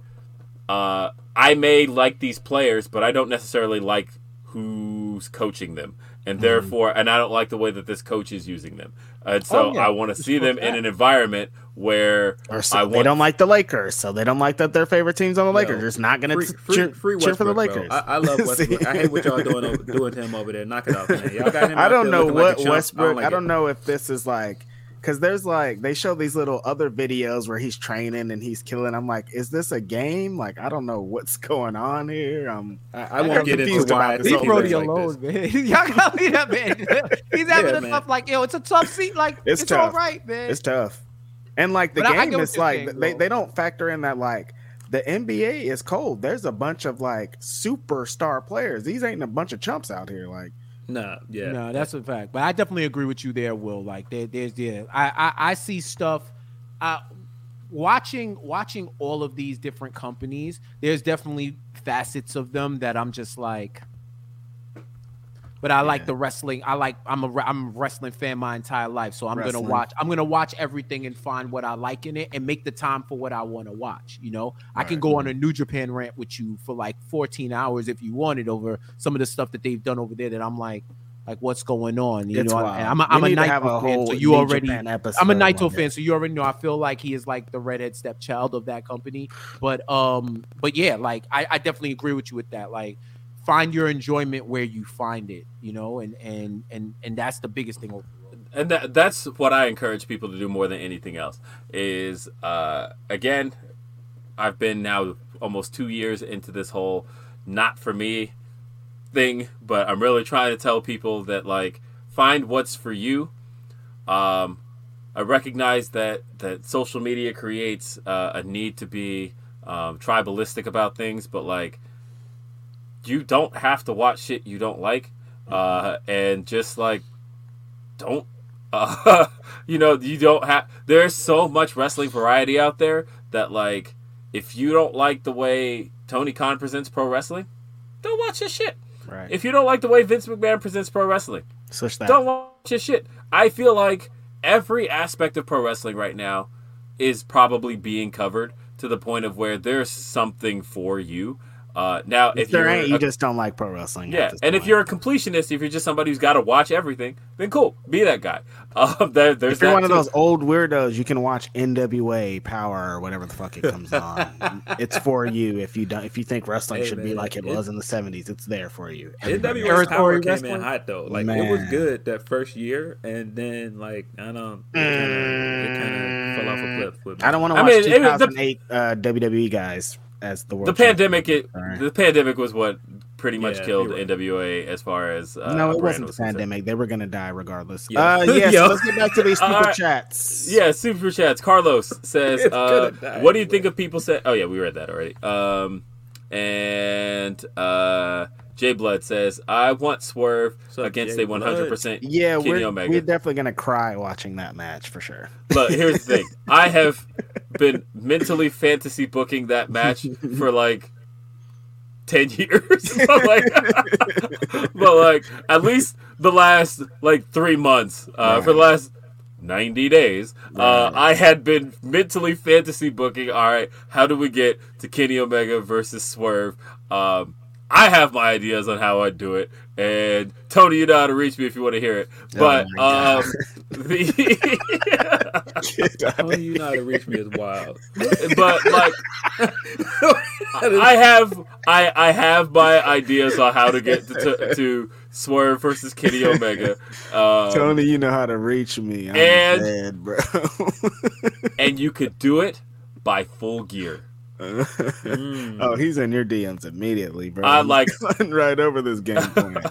B: uh, I may like these players, but I don't necessarily like who's coaching them, and
D: Mm-hmm.
B: therefore, and I don't like the way that this coach is using them, and so
E: Oh, yeah.
B: I want to see them in an environment where
D: Or so
B: I
D: they don't like the Lakers, so they don't like that their favorite team's on the Lakers.
C: Yo,
D: They're just not going to
C: free,
D: cheer,
C: free
D: cheer for the Lakers.
C: I, I love Westbrook. I hate what y'all doing doing to him over there. Knock it off, man. Y'all got him.
D: I don't know
C: looking like
D: what
C: a chump.
D: Westbrook.
C: like
D: I don't
C: it.
D: know if this is like because there's like they show these little other videos where he's training and he's killing. I'm like, is this a game? Like, I don't know what's going on here. Um,
C: I, I
D: I'm
C: won't get into
D: confused
C: why
D: about
C: I
D: this
E: Leave
C: think
E: Brody
D: thing.
C: like
E: alone, man. Y'all gotta leave that man. He's having
C: Yeah,
E: a
C: man.
E: tough, like, yo, it's a tough seat. Like,
D: It's
E: it's, all
D: tough.
E: right, man.
D: it's tough, and like the
E: But I- I get
D: game
E: what
D: is
E: you're
D: like
E: saying,
D: they they don't factor in that like. The NBA is cold. There's a bunch of like superstar players. These ain't a bunch of chumps out here. Like,
C: Nah, yeah.
E: No, that's a fact. But I definitely agree with you there, Will. Like there, there's yeah. I, I I see stuff. Uh, watching watching all of these different companies, there's definitely facets of them that I'm just like. But I like the wrestling. I like. I'm a. I'm a wrestling fan my entire life, so I'm
D: Wrestling.
E: gonna watch. I'm gonna watch everything and find what I like in it, and make the time for what I want to watch. You know, I can go on a New Japan rant with you for like 14 hours if you wanted over some of the stuff that they've done over there. That I'm like, like what's going on? You
D: It's
E: know,
D: wild.
E: I'm a, I'm a
D: need to have
E: Naito
D: a
E: fan, so you already.
D: Episode
E: I'm a Naito fan, so you already know. I feel like he is like the redhead stepchild of that company. But um, but yeah, like I, I definitely agree with you with that. Like, find your enjoyment where you find it, you know, and and and and that's the biggest thing.
B: and that, that's what I encourage people to do more than anything else. Is uh, again, I've been now almost two years into this whole not for me thing, but I'm really trying to tell people that like find what's for you. Um, I recognize that that social media creates uh, a need to be um, tribalistic about things, but like you don't have to watch shit you don't like, uh, and just like don't uh, you know you don't have there's so much wrestling variety out there that like if you don't like the way tony khan presents pro wrestling don't watch his shit
D: right?
B: if you don't like the way vince mcmahon presents pro wrestling
D: Switch that.
B: don't watch his shit i feel like every aspect of pro wrestling right now is probably being covered to the point of where there's something for you uh, now
D: If
B: if,
D: there
B: you're
D: ain't, you
B: a-
D: just don't like pro wrestling. at
B: yeah,
D: this
B: and if you're a completionist, if you're just somebody who's got to watch everything, then cool, be that guy. Um, there, there's
D: if you're
B: that
D: one of those old weirdos, you can watch NWA Power or whatever the fuck it comes on. it's for you if you don't. If you think wrestling
C: Hey,
D: should be like it
C: it-
D: was in the '70s, it's there for you. Everybody
C: NWA Power came
E: wrestling?
C: in hot though. Like it was good that first year, and then like I don't, it kind of it kind of fell off a cliff. With me.
D: I don't want to
B: I
D: watch
B: mean, it the-
D: 2008 uh, WWE guys as the world.
B: the pandemic. It,
D: All right.
B: the pandemic was what pretty much
C: Yeah,
B: killed. NWA as far as uh,
D: no, it wasn't the
B: was concerned.
D: pandemic. They were gonna die regardless.
C: Yeah.
D: Uh, yeah,
C: Yo.
D: so let's get back to these super
B: right.
D: chats.
B: Yeah, super chats. Carlos says, uh, "What do you
C: anyway.
B: think of people say?" Oh yeah, we read that already. Um, and uh, Jay Blood says, "I want Swerve
C: What's up,
B: against
C: Jay
B: a 100 percent
D: Yeah,
B: Kenny
D: we're,
B: Omega."
D: we're definitely gonna cry watching that match for sure.
B: But here's the thing: I have been mentally fantasy booking that match for like ten years. but, like, but like at least the last like three months, uh, for the last ninety days, uh, I had been mentally fantasy booking. All right, how do we get to Kenny Omega versus Swerve? Um, I have my ideas on how I'd do it, and Tony, you know how to reach me if you want to hear it. But
D: my
B: um, the
C: Tony, you know how to reach me is wild.
B: but like I have I I have my ideas on how to get to, to, to Swerve versus Kenny Omega. Um,
D: Tony, you know how to reach me. I'm
B: And-
D: dead, bro.
B: and you could do it by full gear.
D: Oh, he's in your DMs immediately, bro.
B: I like-
D: right over this game plan.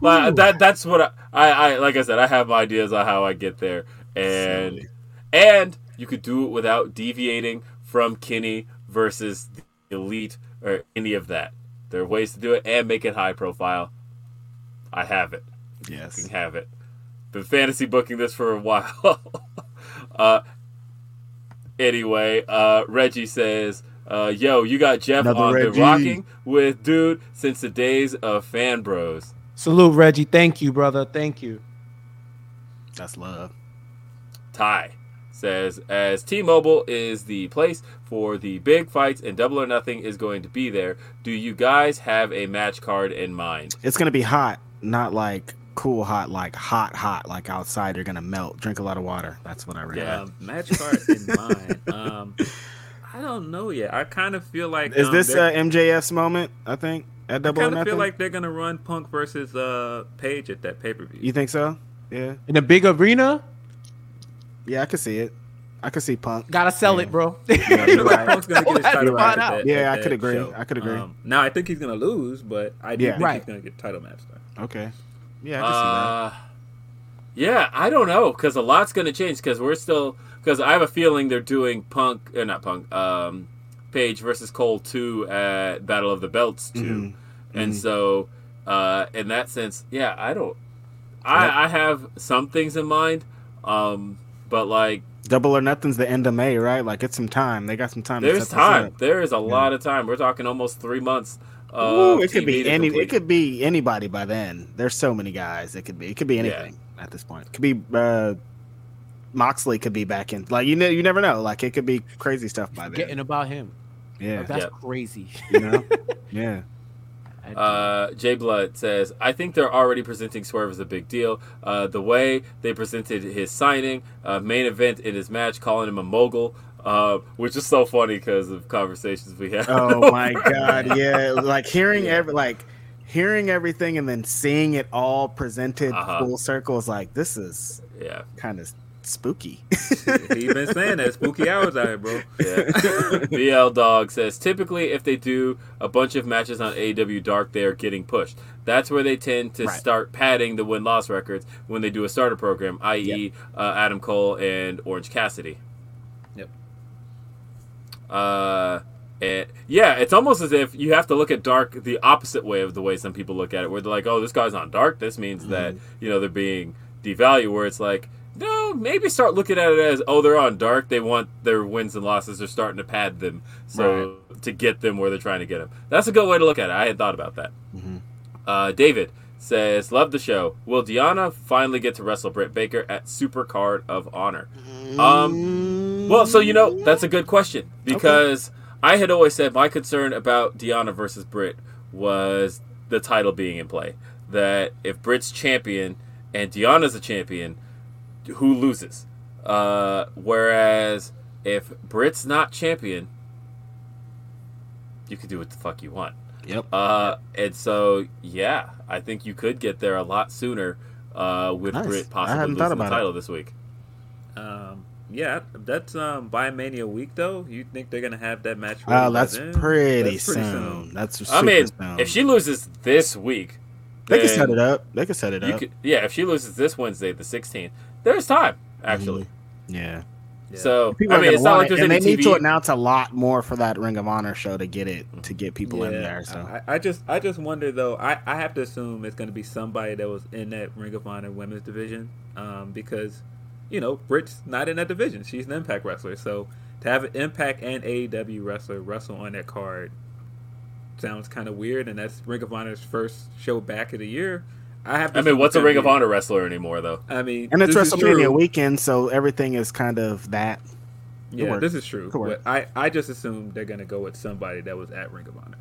B: Well, that that's what I, I, I like. I said I have ideas on how I get there, and
D: Silly.
B: and you could do it without deviating from Kenny versus the Elite or any of that. There are ways to do it and make it high profile. I have it. You
D: yes.
B: can have it. Been fantasy booking this for a while. uh, anyway, uh, Reggie says, uh, "Yo, you got Jeff
D: Another
B: on
D: Reggie.
B: the rocking with dude since the days of fan bros."
E: Salute, Reggie. Thank you, brother. Thank you.
D: That's love.
B: Ty says, as T-Mobile is the place for the big fights and Double or Nothing is going to be there, do you guys have a match card in mind?
D: It's gonna be hot, not like cool hot, like hot, hot, like outside. You're gonna melt. Drink a lot of water. That's what I read.
B: Yeah.
C: Match card in mind. Um, I don't know yet. I kind of feel like
D: Is
C: um,
D: this
C: they're-
D: uh, MJF's moment? I think at
C: I
D: Double I
C: kind of feel like they're gonna run Punk versus uh Page at that pay per view.
D: you think so? Yeah,
E: In a big arena,
D: yeah, I could see it. I could see Punk.
E: gotta sell
D: Yeah.
E: it, bro.
D: Yeah, you're right.
C: Punk's gonna get his title match. that,
D: Yeah, I could agree.
C: show.
D: I could agree.
C: Um, now I think he's gonna lose, but I do
D: Yeah.
C: think
E: Right.
C: he's gonna get title match time.
D: Okay. Yeah, I can see
B: Uh, yeah, I don't know because a lot's going to change because we're still because I have a feeling they're doing Punk or not Punk, um, Page versus Cole two at Battle of the Belts 2
D: Mhm.
B: and
D: Mhm.
B: so uh, in that sense, yeah, I don't.
D: Yep.
B: I, I have some things in mind, um, but like.
D: Double or Nothing's the end of May, right? Like it's some time. They got some time. to
B: there's
D: set this
B: time.
D: up.
B: There is a lot of time. We're talking almost three months.
D: Ooh, it could be any.
B: complete.
D: It could be anybody by then. There's so many guys. It could be. It could be anything at this point. It could be. Uh, Moxley could be back in. Like you know, you never know. Like it could be crazy stuff by then.
E: Getting about him.
D: yeah,
E: That's
B: Yep.
E: crazy.
D: you know. yeah.
B: Uh, Jay Blood says, I think they're already presenting Swerve as a big deal. Uh, the way they presented his signing, uh, main event in his match, calling him a mogul, uh, which is so funny because of conversations we had.
D: Oh my god, yeah. Like hearing every like hearing everything and then seeing it all presented
B: Uh-huh.
D: full circle is like this is
B: yeah.
D: kind of spooky.
C: He's been saying that spooky hours out here, bro.
B: Yeah. BL Dog says typically if they do a bunch of matches on AW Dark, they are getting pushed. That's where they tend to
D: Right.
B: start padding the win loss records when they do a starter program, i.e., uh, Adam Cole and Orange Cassidy. Uh, and yeah, it's almost as if you have to look at Dark the opposite way of the way some people look at it, where they're like, "Oh, this guy's on Dark. This means that you know they're being devalued." Where it's like, no, maybe start looking at it as, "Oh, they're on Dark. They want their wins and losses. They're starting to pad them, so to get them where they're trying to get them." That's a good way to look at it. I had thought about that. Uh, David says, "Love the show. Will Deonna finally get to wrestle Britt Baker at Super Card of Honor?" Um, well, so you know that's a good question because I had always said my concern about Deonna versus Britt was the title being in play. That if Britt's champion and Deonna's a champion, who loses? Uh, whereas if Britt's not champion, you can do what the fuck you want.
D: Yep.
B: Uh, and so yeah, I think you could get there a lot sooner. Uh, with
D: Nice.
B: Britt possibly losing the
D: about it.
B: title this week.
C: Yeah, that's um by Mania week though. You think they're gonna have that match? ready
D: Oh,
C: by
D: that's pretty,
C: That's pretty
D: soon. That's super
B: I mean,
D: soon.
B: if she loses this week,
D: they
B: can
D: set it up. They can set it up.
B: could, yeah, if she loses this Wednesday, the 16th, there's time actually.
D: yeah.
C: Yeah.
B: So
D: People
B: I mean, it's not
D: want
B: like
D: it,
B: there's
D: and
B: any
D: they need
B: TV.
D: to announce a lot more for that Ring of Honor show to get it to get people in there. So
C: I, I just I just wonder though. I, I have to assume it's going to be somebody that was in that Ring of Honor women's division, um, because you know Britt's not in that division. She's an Impact wrestler, so to have an Impact and AEW wrestler wrestle on that card sounds kind of weird. And that's Ring of Honor's first show back of the year. I have. To
B: I mean, what's a Ring of Honor wrestler anymore though?
C: I mean,
D: and it's
C: this is
D: WrestleMania weekend, so everything is kind of that.
C: Yeah, this is true. But I I just assume they're going to go with somebody that was at Ring of Honor.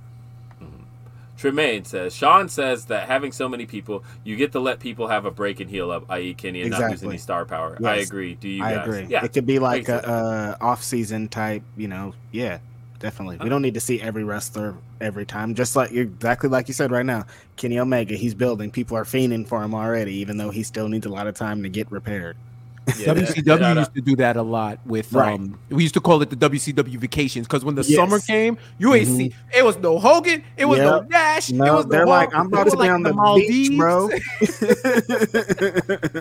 B: Tremaine says Sean says that having so many people, you get to let people have a break and heal up, i.e., Kenny, and not losing
D: Exactly.
B: any star power. I agree. Do you
D: I
B: guys?
D: agree.
B: Yeah,
D: It could be like
B: makes
D: a, a uh, off season type, you know. Yeah, definitely. We uh-huh. don't need to see every wrestler every time. Just like exactly like you said right now, Kenny Omega, he's building. People are fiending for him already, even though he still needs a lot of time to get repaired.
B: Yeah,
E: WCW
B: shout
E: used to do that a lot with
D: Right.
E: um we used to call it the WCW vacations because when the
D: Yes.
E: summer came, you ain't
D: Mhm.
E: see it was no Hogan, it was no
D: Yep.
E: Nash, it was
D: they're like,
E: Hulk,
D: I'm about
E: was
D: to be
E: like
D: on the, beach, bro.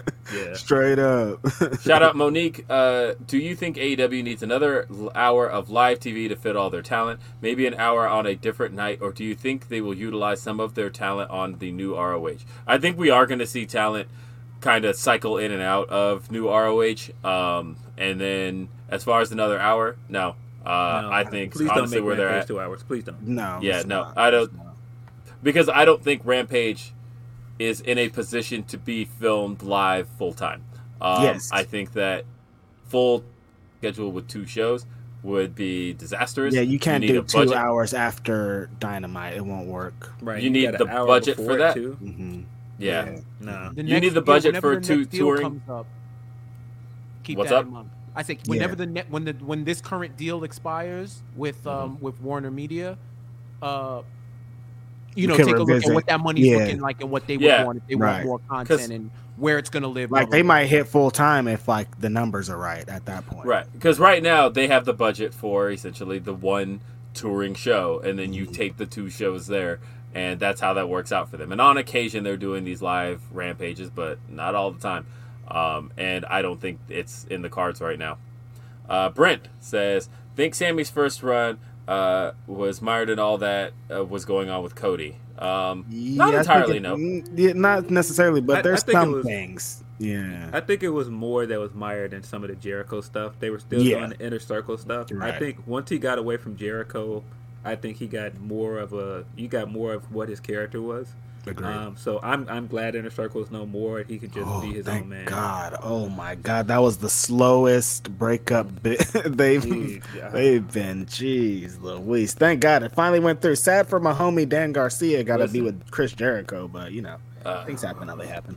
B: Yeah.
D: Straight up.
B: Shout out Monique. Uh, do you think AEW needs another hour of live TV to fit all their talent? Maybe an hour on a different night, or do you think they will utilize some of their talent on the new ROH? I think we are going to see talent kind of cycle in and out of new ROH. Um, and then as far as another hour, no. Uh,
C: No,
B: I think
C: please
B: honestly
C: don't make
B: where they're
C: Rampage
B: at
C: two hours. Please don't.
D: no.
B: Yeah, no,
D: not.
B: I don't- because I don't think Rampage is in a position to be filmed live full time. Um,
D: Yes.
B: I think that full schedule with two shows would be disastrous.
D: Yeah, you can't
B: need
D: do
B: a
D: two
B: budget.
D: hours after Dynamite. It won't work.
C: Right.
B: You need the budget for
C: it,
B: that.
C: Too.
B: Yeah.
C: No.
E: The
B: You
E: next
B: need the budget
E: whenever
B: for two- touring.
E: up, keep
B: What's
E: that
B: up?
E: in mind. I say whenever
D: Yeah.
E: the net when the when this current deal expires with um
B: Mm-hmm.
E: with Warner Media, uh, you know,
D: can
E: take a look at what that money's
D: Yeah.
E: looking like and what they would want if they
D: Right.
E: want more content and where it's gonna live.
D: Like they might hit full time if like the numbers are right at that point.
B: Right. Because right now they have the budget for essentially the one touring show, and then you
D: Mhm.
B: tape the two shows there, and that's how that works out for them. And on occasion they're doing these live rampages, but not all the time. Um, and I don't think it's in the cards right now. Uh, Brent says, "Think Sammy's first run uh, was mired in all that uh, was going on with Cody." Um, not
D: Yeah, I
B: entirely,
D: it-
B: no.
D: Yeah, not necessarily, but
C: I- I
D: there's
C: it
D: some
C: was-
D: things. Yeah.
C: I think it was more that was mired in some of the Jericho stuff. They were still
D: Yeah.
C: doing the inner circle stuff. I think once he got away from Jericho, I think he got more of a you got more of what his character was.
D: Agreed.
C: Um, so I'm I'm glad inner circle is no more. He could just
D: oh,
C: be his own man.
D: Oh god. Oh my God. That was the slowest breakup bit they've
C: Jeez,
D: they've been. Jeez Louise. Thank God it finally went through. Sad for my homie Dan Garcia got to be with Chris Jericho, but you know,
B: Uh,
D: things happen how they happen.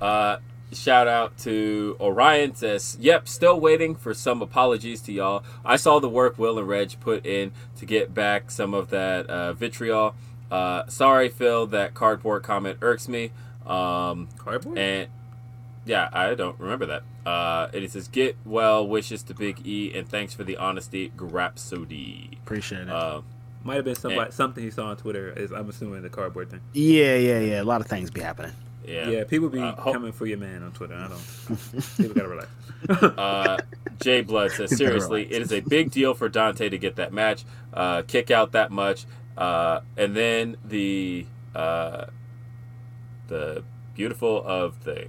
B: Uh, shout out to Orion says, "Yep, still waiting for some apologies to y'all. I saw the work Will and Reg put in to get back some of that uh, vitriol. Uh, sorry, Phil, that cardboard comment irks me. Um,
C: Cardboard.
B: and yeah, I don't remember that. Uh, and it says, "Get well wishes to Big E and thanks for the honesty, Grapsody."
D: Appreciate it.
B: Uh,
C: Might have been somebody
B: and-
C: something he saw on Twitter. Is I'm assuming the cardboard thing.
D: yeah, yeah, yeah. A lot of things be happening.
B: Yeah,
C: Yeah, people be
B: Uh, ho-
C: coming for your man on Twitter. I don't. people gotta relax.
B: uh, Jay Blood says, seriously, it is a big deal for Dante to get that match, uh, kick out that much, uh, and then the uh, the beautiful of the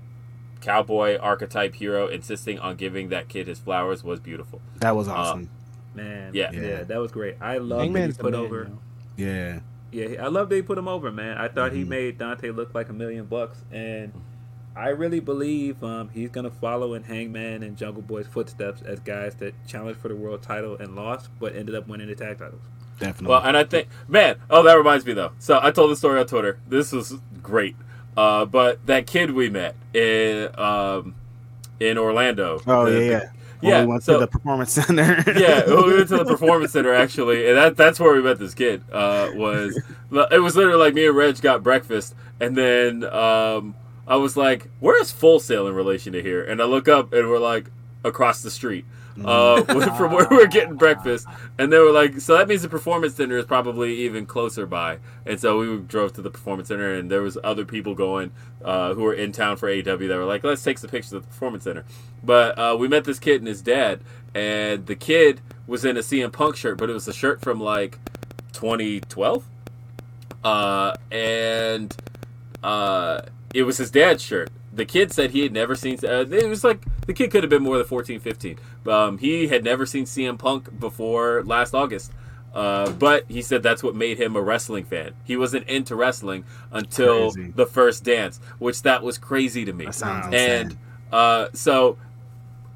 B: cowboy archetype hero insisting on giving that kid his flowers was beautiful.
D: That was
B: Uh,
D: awesome.
C: Man,
B: Yeah.
C: yeah, that was great. I love that he put
E: man,
C: over.
E: yo.
D: yeah.
C: Yeah, I love that he put him over, man. I thought he
D: Mhm.
C: made Dante look like a million bucks, and I really believe um, he's gonna follow in Hangman and Jungle Boy's footsteps as guys that challenged for the world title and lost, but ended up winning the tag titles.
D: Definitely.
B: Well, and I think, man, oh, that reminds me though. So I told the story on Twitter. This was great. Uh, but that kid we met in um, in Orlando.
D: oh
B: the-
D: yeah,
B: the-
D: yeah.
B: Yeah.
D: we went
B: so,
D: to the performance center.
B: yeah, we went to the performance center actually, and that that's where we met this kid. Uh, was it was literally like me and Reg got breakfast, and then um, I was like, "Where is Full Sail in relation to here?" And I look up, and we're like across the street uh, from where we're getting breakfast, and they were like, "So that means the performance center is probably even closer by." And so we drove to the performance center, and there was other people going uh, who were in town for AW that were like, "Let's take some pictures at the performance center." But uh, we met this kid and his dad, and the kid was in a CM Punk shirt, but it was a shirt from like 2012, uh, and uh, it was his dad's shirt. The kid said he had never seen. Uh, it was like the kid could have been more than 14, 15. Um, he had never seen CM Punk before last August. Uh, but he said that's what made him a wrestling fan. He wasn't into wrestling until
D: Crazy.
B: the first dance, which that was crazy to me. And uh, so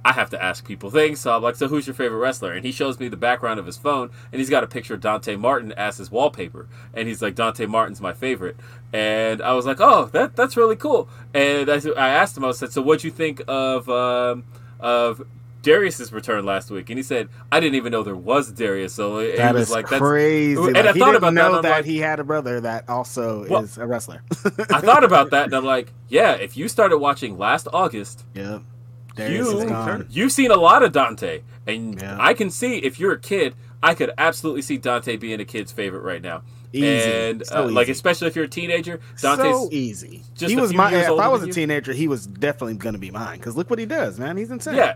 B: I have to ask people things. So I'm like, so who's your favorite wrestler? And he shows me the background of his phone, and he's got a picture of Dante Martin as his wallpaper. And he's like, Dante Martin's my favorite. And I was like, oh, that that's really cool. And I, I asked him, I said, so what'd you think of um, of Darius's return last week? And he said, I didn't even know there was Darius. So it,
D: That
B: he
D: is
B: was like, that's
D: crazy.
B: And
D: Like,
B: I
D: he
B: thought
D: didn't
B: about
D: know
B: that. and like,
D: he had a brother that also
B: Well-
D: is a wrestler.
B: I thought about that, and I'm like, yeah, if you started watching last August,
D: yeah, Darius
B: you
D: is gone.
B: you've seen a lot of Dante, and
D: Yeah.
B: I can see if you're a kid, I could absolutely see Dante being a kid's favorite right now.
D: Easy.
B: And
D: So
B: uh, like especially if you're a teenager, Dante's
D: so easy.
B: just
D: he was my. If I was a teenager, he was definitely going to be mine. Because look what he does, man. He's insane.
B: yeah.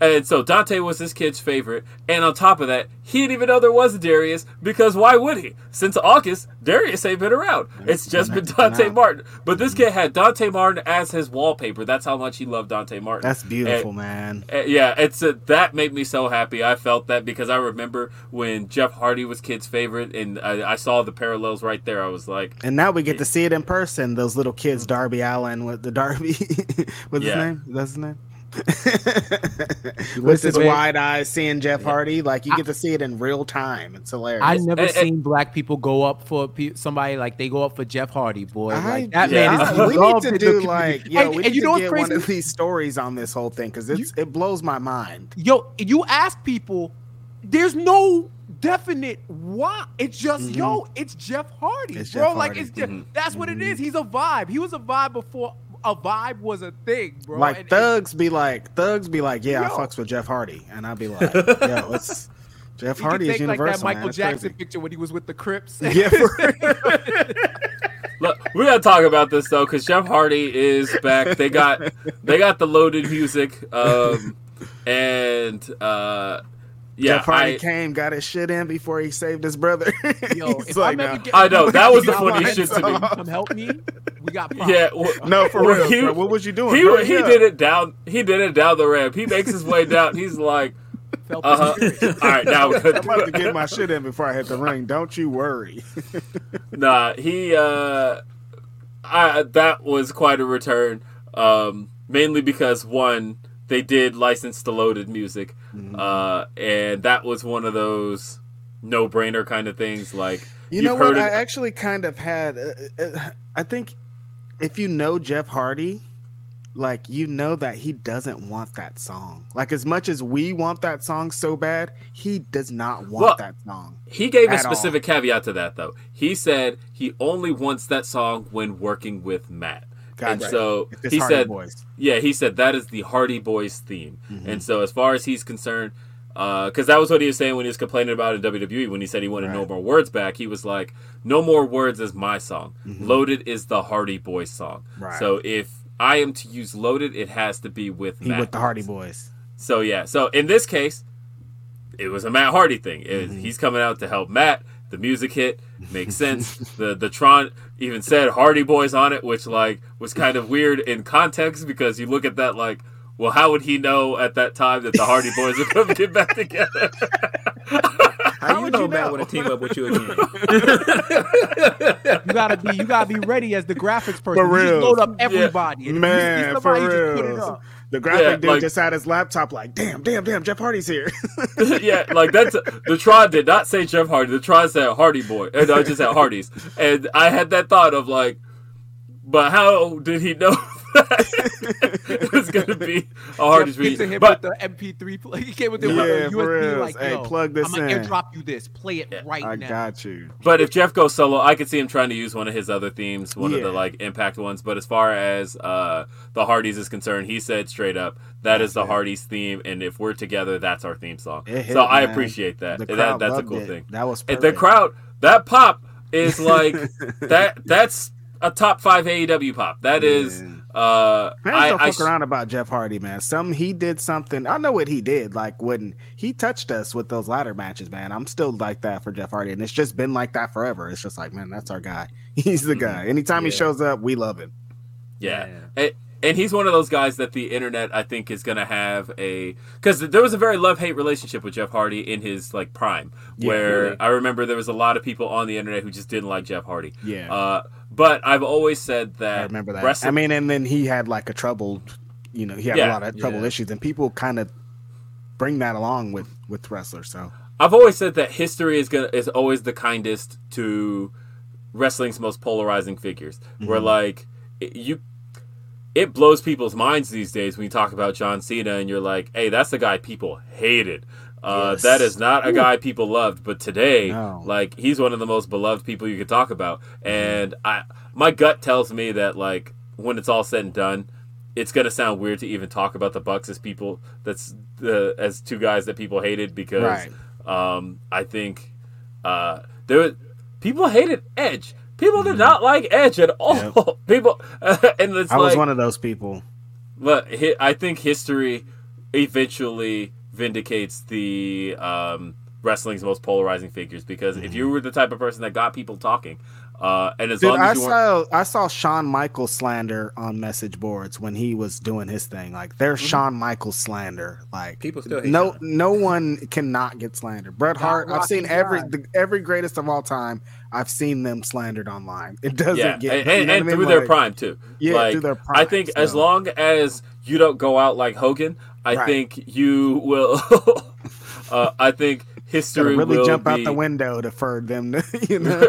B: And so Dante was this kid's favorite, and on top of that, he didn't even know there was a Darius because why would he? Since August, Darius ain't been around. It's just been Dante. Martin. But this kid had Dante Martin as his wallpaper. That's how much he loved Dante Martin.
D: That's beautiful,
B: And-
D: man.
B: Uh, yeah, it's uh, that made me so happy. I felt that because I remember when Jeff Hardy was kids' favorite, and I, I saw the parallels right there. I was like,
D: And now we get to see it in person. Those little kids, Darby Allin with the Darby, what's
B: Yeah.
D: his name? That's his name. with his wide eyes, seeing Jeff Hardy, like you get to see it in real time. It's hilarious.
E: I've never
B: And- and-
E: seen black people go up for pe- somebody like they go up for Jeff Hardy, boy.
D: I-
E: like that
B: yeah,
E: man is
D: I- we need to do like yo,
E: and,
D: we
E: and
D: need
E: you know
D: to
E: what's
D: get
E: crazy?
D: one of these stories on this whole thing because it's it blows my mind.
E: Yo, you ask people, there's no definite why. It's just yo, it's Jeff Hardy,
D: Mm-hmm. It's
E: bro.
D: Jeff
E: like
D: Hardy.
E: it's just
B: Mhm.
E: that's what it is. He's a vibe. He was a vibe before a vibe was a thing, bro.
D: like
E: And-
D: thugs be like thugs be like, yeah, I fucks with Jeff Hardy, and I'd be like, yo, it's Jeff
E: you can
D: Hardy is
E: take like
D: universal.
E: that Michael
D: man.
E: Jackson
D: crazy.
E: picture when he was with the Crips.
D: Yeah, for
B: Look, we gotta talk about this though, because Jeff Hardy is back. They got they got the loaded music, um, and uh, yeah,
D: Jeff Hardy
B: I,
D: came, got his shit in before he saved his brother.
E: Yo, if
D: like,
E: I'm ever
D: "No."
E: get-
B: I know, that was the
E: You
B: funniest shit to me.
E: Come help me. We got problems.
B: yeah. well,
D: No, for real.
B: he-
D: What was you doing?
B: He
D: Hurry
B: he
D: up.
B: did it down. He did it down the ramp. He makes his way down. He's like, uh huh. All right, now we're
D: I'm about to get my shit in before I hit the ring. Don't you worry.
B: Nah, he uh I that was quite a return. Um mainly because one, they did license the loaded music.
D: Mm-hmm.
B: Uh and that was one of those no brainer kind of things like
D: You know what?
B: heard
D: I actually kind of had. Uh, uh, I think if you know Jeff Hardy, like you know that he doesn't want that song. Like as much as we want that song so bad, he does not want
B: Well,
D: that song.
B: He gave a
D: at all.
B: specific caveat to that though. He said he only wants that song when working with Matt. And so he
D: Hardy
B: said
D: Boys.
B: Yeah, he said that is the Hardy Boys theme.
D: Mm-hmm.
B: And so, as far as he's concerned, because that was what he was saying when he was complaining about in WWE when he said he wanted no more words back. He was like, "No more words is my song. Loaded is the Hardy Boys song.
D: Mm-hmm. Right.
B: So if I am to use Loaded, it has to be with
D: He
B: Matt.
D: with the Hardy Boys.
B: So yeah. So in this case, it was a Matt Hardy thing. It-
D: Mm-hmm.
B: He's coming out to help Matt. The music hit makes sense. the the Tron even said Hardy Boys on it, which like was kind of weird in context because you look at that like, well, how would he know at that time that the Hardy Boys are going to get back together?
C: How, you
E: would
C: know
E: you
C: Matt
E: know?
C: would have teamed up with you again?
E: You gotta be you gotta be ready as the graphics person.
D: For
E: You just
D: real.
E: load up everybody. And if you
D: Man, for
E: somebody, you just put it
D: real. The graphic
B: Yeah,
D: dude
B: like-
D: just had his laptop like, damn, damn, damn, Jeff Hardy's here.
B: yeah, like that's the Tron did not say Jeff Hardy. The Tron said Hardy Boy, and I just said Hardy's, and I had that thought of like, but how did he know that it was going to be a Hardy's
E: Jeff gets to
B: reunion?
E: him
B: But
E: with the MP3 play. He came with the
D: Yeah,
E: with the
D: for real.
E: like,
D: Hey, plug this
E: I'm gonna
D: in.
E: airdrop you this. Play it right
D: I
E: now.
D: I got you.
B: But if Jeff goes solo, I could see him trying to use one of his other themes, one of the like impact ones. But as far as uh, the Hardys is concerned, he said straight up that is the Hardys theme, and if we're together, that's our theme song.
D: Hit,
B: so I appreciate that.
D: The crowd
B: that that's a cool
D: it.
B: thing.
D: That was perfect.
B: the crowd, that pop is like that. That's a top five AEW pop. That is.
D: Yeah.
B: Uh,
D: Fans
B: I,
D: don't
B: I
D: fuck around about Jeff Hardy, man. Some he did something. I know what he did. Like when he touched us with those ladder matches, man. I'm still like that for Jeff Hardy, and it's just been like that forever. It's just like, man, that's our guy. He's the guy. Anytime he shows up, we love him.
B: Yeah. And, and he's one of those guys that the internet I think is going to have a cuz there was a very love-hate relationship with Jeff Hardy in his like prime where
D: really.
B: I remember there was a lot of people on the internet who just didn't like Jeff Hardy.
D: Yeah.
B: Uh but I've always said that
D: I remember that.
B: wrestling-
D: I mean, and then he had like a troubled you know he had
B: Yeah,
D: a lot of trouble
C: yeah.
D: issues, and people kind of bring that along with with wrestlers. So
B: I've always said that history is gonna is always the kindest to wrestling's most polarizing figures. Where
D: Mm-hmm.
B: like you, it blows people's minds these days when you talk about John Cena and you're like, hey, that's the guy people hated. Uh,
D: Yes.
B: That is not a guy people loved, but today,
D: No.
B: like he's one of the most beloved people you could talk about.
D: Mm-hmm.
B: And I, my gut tells me that like when it's all said and done, it's gonna sound weird to even talk about the Bucks as people that's the as two guys that people hated because
D: Right.
B: um, I think uh, there was, people hated Edge. People
D: Mm-hmm.
B: did not like Edge at all. people and it's
D: I was one of those people.
B: but hi- I think history eventually vindicates the um, wrestling's most polarizing figures because if you were the type of person that got people talking, uh, and as
D: Dude,
B: long
D: I
B: as you weren't,
D: saw I saw Shawn Michaels slander on message boards when he was doing his thing. Like there's
B: Mm-hmm.
D: Shawn Michaels slander. Like
C: People still hate
D: no
C: Shawn.
D: no one cannot get slandered. Bret Hart. I've seen
E: Rocky
D: every the, every greatest of all time. I've seen them slandered online. It doesn't
B: yeah,
D: get
B: and,
D: you
B: and,
D: know
B: and
D: what I
B: through
D: mean?
B: their
D: Like,
B: prime too.
D: Yeah,
B: like,
D: through their prime.
B: I
D: prime,
B: think as long as you don't go out like Hogan, I
D: Right.
B: think you will. uh, I think
D: Gotta
B: history
D: really
B: will
D: jump
B: be,
D: out the window to for them to you know.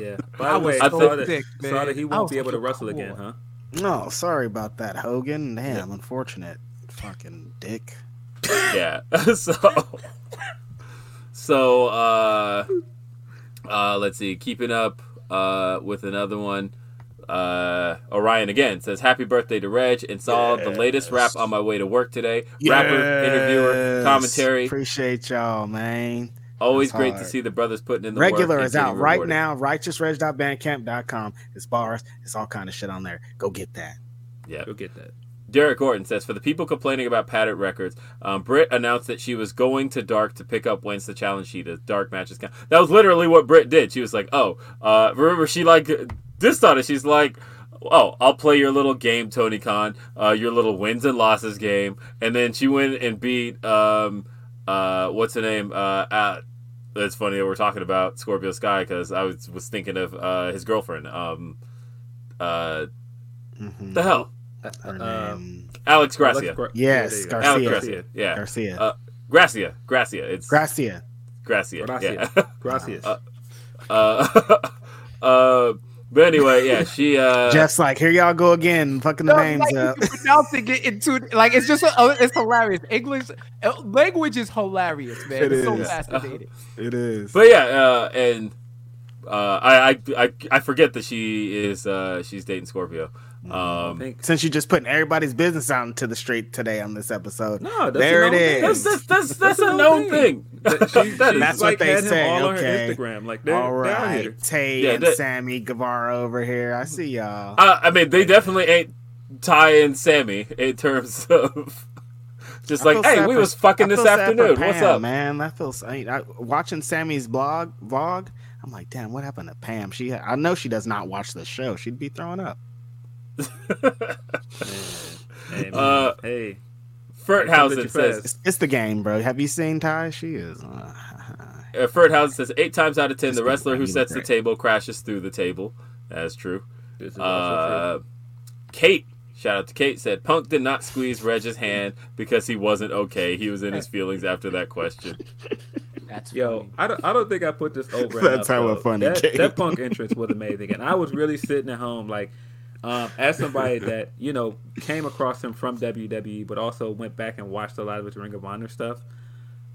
C: Yeah. By
E: I
C: the
E: was
C: way,
B: so
C: saw that,
E: thick,
C: saw that he
E: I
C: won't be able to wrestle
E: cool.
C: again, huh?
D: no, sorry about that, Hogan. Damn, unfortunate. Fucking dick.
B: yeah. so, so uh, uh, let's see. Keeping up uh, with another one. Uh, Orion again says happy birthday to Reg and saw the latest rap on my way to work today. Rapper, interviewer, commentary.
D: Appreciate y'all, man.
B: Always
D: That's
B: great to see the brothers putting in the
D: Regular
B: and
D: is out
B: getting
D: right
B: rewarded.
D: now. Righteousreg.bandcamp.com. It's bars. It's all kind of shit on there. Go get that.
B: Yeah.
C: Go get that.
B: Derek Gordon says, for the people complaining about padded records, um, Britt announced that she was going to Dark to pick up wins the challenge sheet as Dark matches count. That was literally what Britt did. She was like, oh, uh, remember she like this on it. She's like, oh, I'll play your little game, Tony Khan, uh, your little wins and losses game. And then she went and beat, um, uh, what's her name? Uh, at, it's funny that we're talking about Scorpio Sky because I was, was thinking of uh, his girlfriend. Um, uh,
D: Mhm.
B: the hell?
D: Her
C: uh,
D: name.
B: Alex Gracia.
C: Alex Gra-
D: Yes,
C: there.
D: Garcia.
B: Alex Gracia. Yeah.
D: Garcia.
B: Uh, Gracia. Gracia. It's
D: Gracia.
B: Gracia.
C: Gracias.
B: Yeah.
C: Gracias.
B: Uh, uh, uh, but anyway, yeah, she. Uh,
D: Jeff's like, here y'all go again, fucking the
E: No,
D: names
E: like,
D: up.
E: pronouncing it into like it's just uh, it's hilarious. English uh, language is hilarious, man.
D: It
E: it's so
D: is.
E: fascinating.
D: It is.
B: but yeah, uh, and uh, I, I I I forget that she is uh, she's dating Scorpio.
C: I
B: Um,
D: Since you're just putting everybody's business out into the street today on this episode.
C: No, that's
D: there
C: a
D: it
C: thing.
D: is.
B: that's that's that's, that's a
C: the
B: known
C: whole
B: thing.
C: that she,
B: That is-
D: That's what
C: like
D: they say,
C: all
D: okay.
C: her Instagram. Like they're
D: All
C: down here.
D: Tay
B: Yeah,
D: and
B: that-
D: Sammy Guevara over here. I see y'all.
B: Uh, I mean, they definitely ain't Ty and Sammy in terms of just
D: I
B: like, hey, we
D: for-
B: was fucking
D: I
B: this
D: feel sad for
B: afternoon. What's up?
D: man? That feels. I, I, watching Sammy's blog vlog. I'm like, damn, what happened to Pam? She, I know she does not watch the show. She'd be throwing up.
C: Hey, man.
B: Uh,
C: hey.
B: Ferthausen
C: Come at you
B: says.
D: It's, it's the game, bro. Have you seen Ty? She is. Uh,
B: Uh, Ferthausen says eight times out of ten, the wrestler who sets the table crashes through the table. That's true.
C: This is
B: Uh, Kate, shout out to Kate, said Punk did not squeeze Reg's hand because he wasn't okay. He was in his feelings after that question.
E: That's.
C: Yo,
E: funny.
C: I don't, I don't think I put this over.
D: That's
C: enough,
D: hella
C: though.
D: funny,
C: That,
D: Kate.
C: that punk entrance was amazing, and I was really sitting at home like, um, as somebody that you know came across him from WWE, but also went back and watched a lot of his Ring of Honor stuff.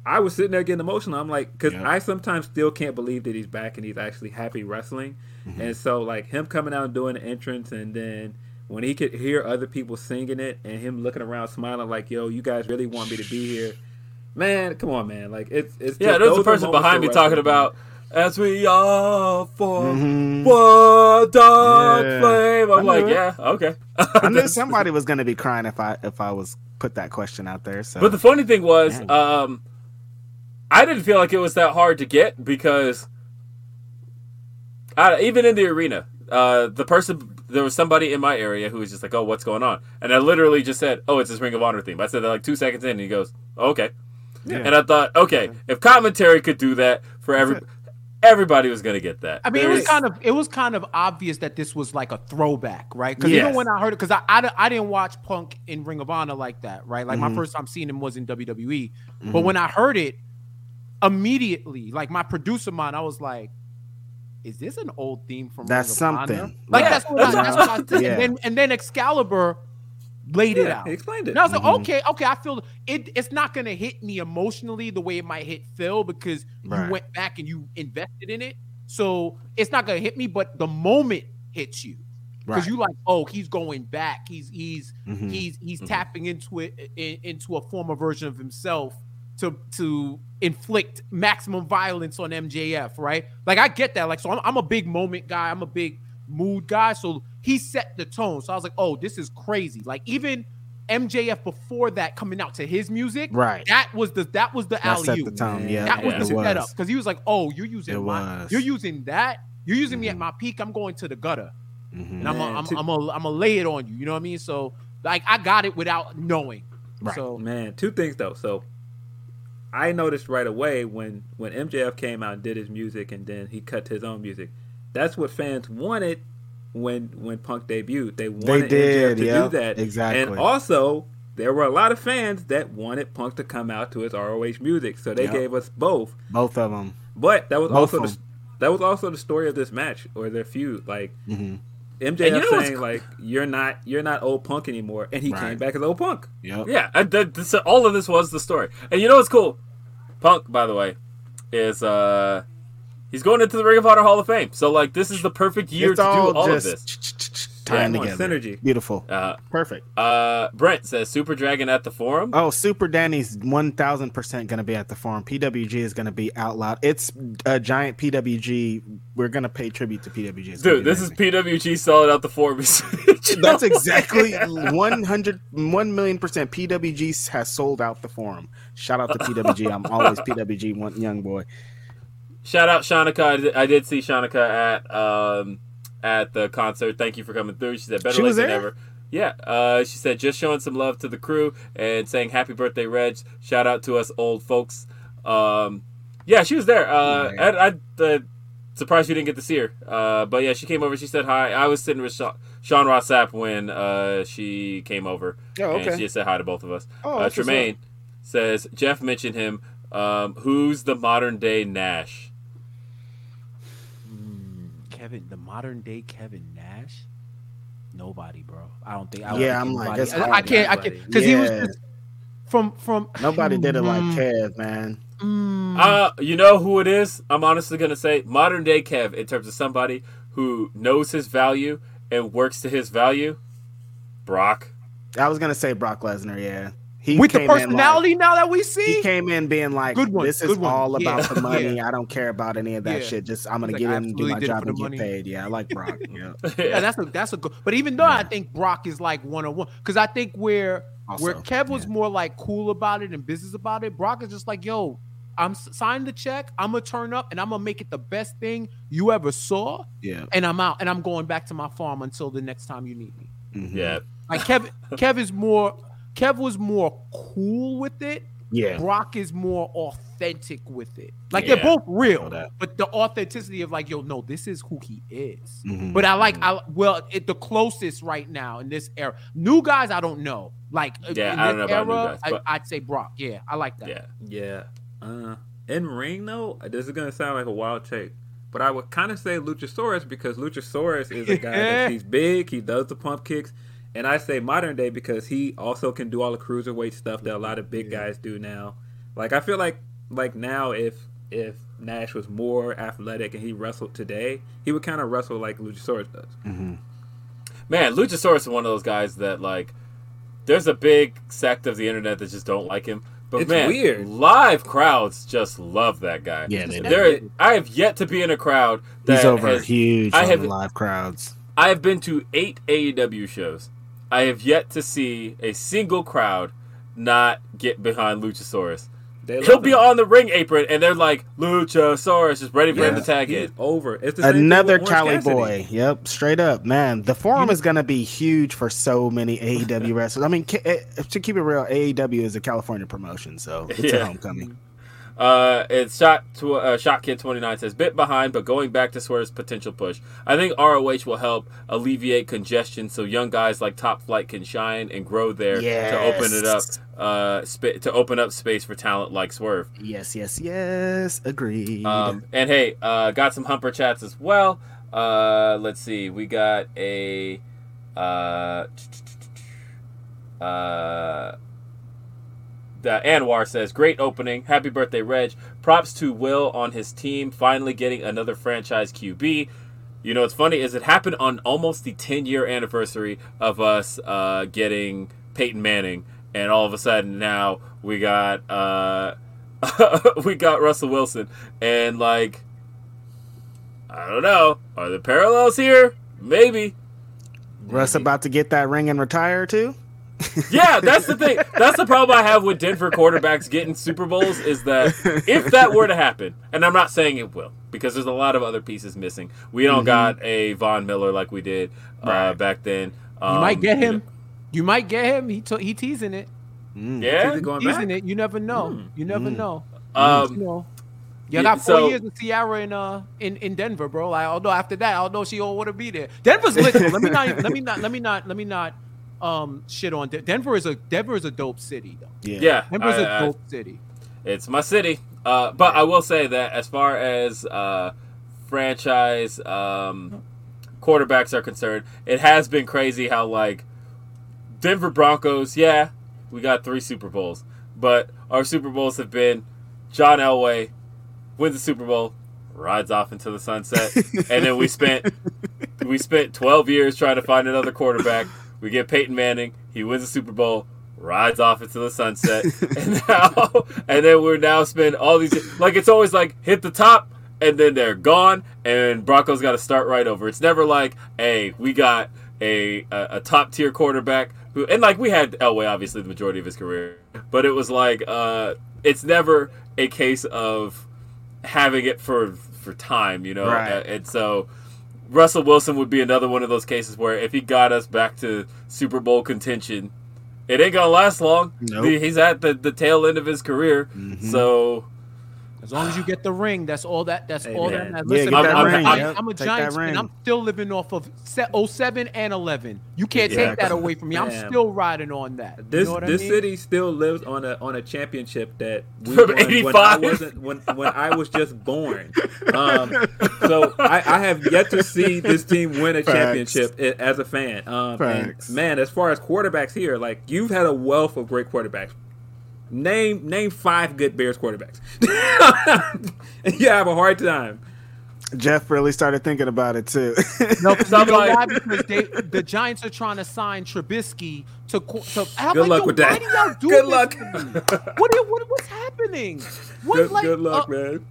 C: I was sitting there getting emotional. I'm like, because
D: Yep.
C: I sometimes still can't believe that he's back and he's actually happy wrestling.
D: Mm-hmm.
C: And so, like him coming out and doing the entrance, and then when he could hear other people singing it, and him looking around smiling like, "Yo, you guys really want me to be here." Man, come on, man! Like it's it's
B: Yeah,
C: just-
B: there's a person behind me talking
C: wrestling.
B: about as we all for
D: Mhm.
B: one dark
D: Yeah.
B: flame. I'm like,
D: it.
B: yeah, okay.
D: I knew somebody was gonna be crying if I if I was put that question out there. So,
B: But the funny thing was,
D: Dang.
B: um, I didn't feel like it was that hard to get because I, even in the arena, uh, the person there was somebody in my area who was just like, "Oh, what's going on?" And I literally just said, "Oh, it's this Ring of Honor theme." I said that like two seconds in, and he goes, "Oh, "Okay."
D: Yeah.
B: And I thought, okay, if commentary could do that for every, everybody was gonna get that.
E: I mean, it was
B: There's-
E: kind of it was kind of obvious that this was like a throwback, right? Because even when I heard it, because I, I I didn't watch Punk in Ring of Honor like that, right? Like
D: Mhm.
E: my first time seeing him was in WWE, but
D: Mhm.
E: when I heard it, immediately, like my producer mind, I was like, "Is this an old theme from
D: That's
E: Ring of Honor?"
D: something.
E: Like
D: Right.
E: that's what I, that's what I said.
D: Yeah.
E: And then and then Excalibur laid it out.
C: explained it.
E: And I was like,
D: Mhm.
E: okay, okay, I feel it. It's not gonna hit me emotionally the way it might hit Phil because
D: Right.
E: you went back and you invested in it. So it's not gonna hit me, but the moment hits you because
D: Right.
E: you like, oh, he's going back. He's he's
D: Mhm.
E: he's he's
B: Mhm.
E: tapping into it in, into a former version of himself to to inflict maximum violence on MJF, right? Like I get that. Like so, I'm, I'm a big moment guy. I'm a big mood guy. So he set the tone. So I was like, oh, this is crazy. Like even MJF before that coming out to his music,
D: Right.
E: That was the that was the
D: That
E: alley
D: set the tone. Yeah,
E: that was
B: Yeah.
E: the
D: it
E: setup because he was like, "Oh, you're using my, you're using that, you're using me at
D: Mhm.
E: my peak. I'm going to the gutter,
D: Mhm.
E: and I'm
C: Man,
E: a, I'm
C: too-
E: I'm a, I'm gonna lay it on you. You know what I mean? So like I got it without knowing.
D: Right.
E: So
C: Man, two things though. So I noticed right away when when MJF came out and did his music, and then he cut to his own music. That's what fans wanted when when Punk debuted. They wanted they
D: did,
C: MJF to
D: yeah,
C: do that
D: exactly.
C: And also, there were a lot of fans that wanted Punk to come out to his ROH music, so they
D: Yep.
C: gave us both.
D: Both of them.
C: But that was
D: Both
C: also
D: of
C: the,
D: 'em.
C: that was also the story of this match or their feud. Like
D: hmm
C: MJF
B: you know what's-
C: saying, like you're not you're not old Punk anymore, and he
D: Right.
C: came back as old Punk.
D: Yep.
B: Yeah, I, that, this, all of this was the story. And you know what's cool? Punk, by the way, is uh he's going into the Ring of Honor Hall of Fame. So like this is the perfect year
D: It's
B: to do
D: all
B: all of
D: just
B: this.
D: tying
C: Yeah,
D: together.
C: synergy.
D: Beautiful.
B: Uh,
D: Perfect.
B: uh, Brent says Super Dragon at the forum.
D: Oh, Super Danny's one thousand percent going to be at the forum. PWG is going to be out loud. It's a giant PWG. We're going to pay tribute to PWG. It's
B: Dude,
D: be
B: this is. PWG selling out the forum.
D: That's exactly 100, 1 million percent. PWG has sold out the forum. Shout out to PWG. I'm always PWG one young boy.
B: Shout out Shanika. I did, I did see Shanika at um at the concert. Thank you for coming through. She said better
D: She
B: late than ever. Yeah, uh, she said just showing some love to the crew and saying happy birthday, Reg. Shout out to us old folks. Um, yeah, she was there. Uh,
D: Yeah.
B: I, I uh, surprised you didn't get to see her. Uh, but yeah, she came over. She said hi. I was sitting with Sean, Sean Ross Sapp when uh, she came over.
D: Oh,
B: And
D: okay.
B: she said hi to both of us.
D: Oh,
B: uh, Tremaine says Jeff mentioned him. Um, who's the modern day Nash?
E: Kevin, the modern day Kevin Nash, nobody, bro. I don't think. I
D: Yeah, I'm like,
E: anybody-
D: it's
E: I, I can't. I can't because he was just from from.
D: Nobody did it like
E: Mm,
D: Kev, man.
E: mm.
B: Uh, you know who it is? I'm honestly gonna say modern day Kev in terms of somebody who knows his value and works to his value. Brock.
D: I was gonna say Brock Lesnar. Yeah, he
E: with the
D: came in like-
E: personality now that we see.
D: he came in being like,
E: Good one,
D: "This is
E: good one.
D: all about
E: Yeah,
D: the money.
E: yeah.
D: I don't care about any of that
E: Yeah.
D: shit. Just I'm gonna
E: He's
D: get
E: like,
D: in, and do my job, and get
E: money.
D: paid. Yeah, I like Brock. Yeah,
E: yeah, that's a that's a good. But even though I think Brock is like one on one, because I think where where Kev was
D: yeah.
E: more like cool about it and business about it, Brock is just like, yo, I'm s- signing the check, I'm gonna turn up, and I'm gonna make it the best thing you ever saw,
D: yeah,
E: and I'm out, and I'm going back to my farm until the next time you need me.
D: mhm.
B: Yeah.
E: Like Kev, Kev is more. Kev was more cool with it.
D: yeah.
E: Brock is more authentic with it. Like
B: Yeah.
E: they're both real, but the authenticity of like, yo, no, this is who he is.
D: Mhm.
E: But I like, I well, it the closest right now in this era. New guys, I don't know. Like,
B: Yeah,
E: in
B: I don't
E: this
B: know about new
E: era,
B: guys, but-
E: I, I'd say Brock. Yeah, I like that.
B: Yeah.
C: Yeah. Uh, in ring though, this is gonna sound like a wild take, but I would kind of say Luchasaurus because Luchasaurus is a guy that he's big, he does the pump kicks, and I say modern day because he also can do all the cruiserweight stuff that a lot of big guys do now. Like I feel like like now if if Nash was more athletic and he wrestled today, he would kind of wrestle like Luchasaurus does. Mm-hmm.
B: Man, Luchasaurus is one of those guys that like there's a big sect of the internet that just don't like him. But
C: It's
B: man,
C: weird.
B: live crowds just love that guy.
D: Yeah, they do.
B: There, I have yet to be in a crowd that
D: He's over
B: has
D: huge
B: I
D: on
B: have-
D: live crowds.
B: I have been to eight AEW shows. I have yet to see a single crowd not get behind Luchasaurus.
C: They
B: He'll
C: love
B: be
C: him.
B: on the ring apron and they're like Luchasaurus, just ready for him to tag
C: he's
B: in.
C: over. It's the
D: Another Cali
C: Cassidy.
D: boy. Yep, straight up, man. The forum is gonna be huge for so many AEW wrestlers. I mean, eh, to keep it real, AEW is a California promotion, so it's
B: Yeah.
D: a homecoming.
B: Uh, it's shot to uh, shot kid twenty nine says bit behind, but going back to Swerve's potential push. I think ROH will help alleviate congestion, so young guys like Top Flight can shine and grow there to open it up. Uh, spa- to open up space for talent like Swerve.
D: Yes, yes, yes. Agreed.
B: Um, and hey, uh, got some humper chats as well. Uh, let's see, we got a uh, uh, the Anwar says, "Great opening, happy birthday, Reg! Props to Will on his team, finally getting another franchise QB." You know, what's funny is it happened on almost the 10 year anniversary of us uh, getting Peyton Manning, and all of a sudden now we got uh, we got Russell Wilson, and like I don't know, are there parallels here? Maybe.
D: Russ about to get that ring and retire too.
B: Yeah, that's the thing. That's the problem I have with Denver quarterbacks getting Super Bowls is that if that were to happen, and I'm not saying it will, because there's a lot of other pieces missing. We don't got a Von Miller like we did uh,
D: Right.
B: back then.
E: You
B: Um,
E: might get
B: you
E: him. You might get him. He to- he teasing it.
D: Mm.
B: yeah.
C: Is it going
E: Teasing it. You never know. You never
D: Mm.
E: know.
B: Um,
E: you know.
B: yeah,
E: You got four
B: so-
E: years with Ciara in uh in, in Denver, bro. Like, although after that, I don't know if she want to be there. Denver's lit. though. let me not. Let me not. Let me not. Let me not. Um, shit on Den- Denver is a Denver is a dope city though.
D: Yeah.
B: yeah,
E: Denver's
B: I-
E: a
B: I-
E: dope city.
B: It's my city. Uh, but I will say that as far as uh, franchise um, quarterbacks are concerned, it has been crazy how like Denver Broncos, yeah, we got three Super Bowls, but our Super Bowls have been John Elway wins the Super Bowl, rides off into the sunset, and then we spent we spent 12 years trying to find another quarterback. We get Peyton Manning, he wins the Super Bowl, rides off into the sunset, and now and then we're now spend all these like it's always like hit the top and then they're gone and Broncos got to start right over. It's never like, hey, we got a a, a top tier quarterback who and like we had Elway obviously the majority of his career, but it was like uh it's never a case of having it for for time, you know.
D: Right.
B: Uh, And so Russell Wilson would be another one of those cases where if he got us back to Super Bowl contention, it ain't gonna last long.
D: Nope.
B: He's at the, the tail end of his career, mm-hmm. so
E: As long as you get the ring, that's all that. That's
C: Hey,
E: all
C: man.
E: that.
D: Yeah,
E: Listen,
D: get
B: that
E: I'm,
B: ring,
E: I'm-
D: yeah.
E: I'm a
D: Take that
E: Giants fan. I'm still living off of se- 07 and 11. You can't
D: Yeah.
E: take that away from me. I'm still riding on that.
C: This
E: you know what
C: this
E: I mean?
C: city still lives on a on a championship that we
B: From
C: won when I
B: 85?
C: wasn't when when I was just born. Um, so I, I have yet to see this team win a
D: Facts.
C: championship as a fan. Um, and man, as far as quarterbacks here, like you've had a wealth of great quarterbacks. Name name five good Bears quarterbacks. you have a hard time.
D: Jeff really started thinking about it too.
E: No, 'cause
B: So
E: you know why? Because they, the Giants are trying to sign Trubisky to. to I'm
C: Good
E: like,
C: luck
E: yo,
C: with
E: why
C: that.
E: do y'all do
C: Good
E: this
C: luck.
E: What, do- what what's happening? What
C: Good,
E: like?
C: good luck,
E: uh,
C: man.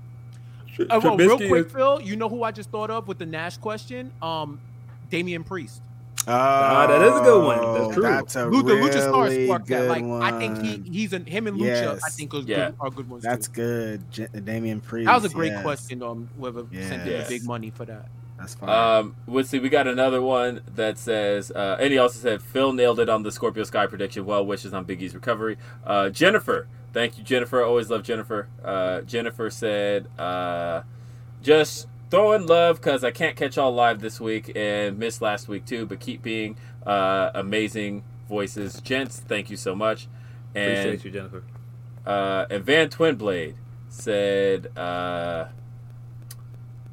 C: Tr-
E: uh, well, real quick,
C: is-
E: Phil. You know who I just thought of with the Nash question? Um, Damian Priest.
D: Oh,
C: that is a good one. That's true.
D: That's a
E: Lu-
D: really
E: Luchasaurus sparked that.
D: good
E: Like
D: one.
E: I think he he's an him and Lucha. I think are,
B: Yeah.
E: good, are good ones.
D: That's
E: too.
D: good. J- Damian Priest.
E: That was a great
D: yes.
E: question. Um, whoever sent in
B: Yes.
E: the big money for that.
D: That's fine.
B: Um, let's see. We got another one that says, uh, and he also said Phil nailed it on the Scorpio Sky prediction. Well wishes on Biggie's recovery. Uh, Jennifer, thank you, Jennifer. Always love Jennifer. Uh, Jennifer said, uh, just throwing love because I can't catch y'all live this week and missed last week too. But keep being uh, amazing voices, gents. Thank you so much. And
C: Appreciate you, Jennifer.
B: uh, and Van Twinblade said, uh,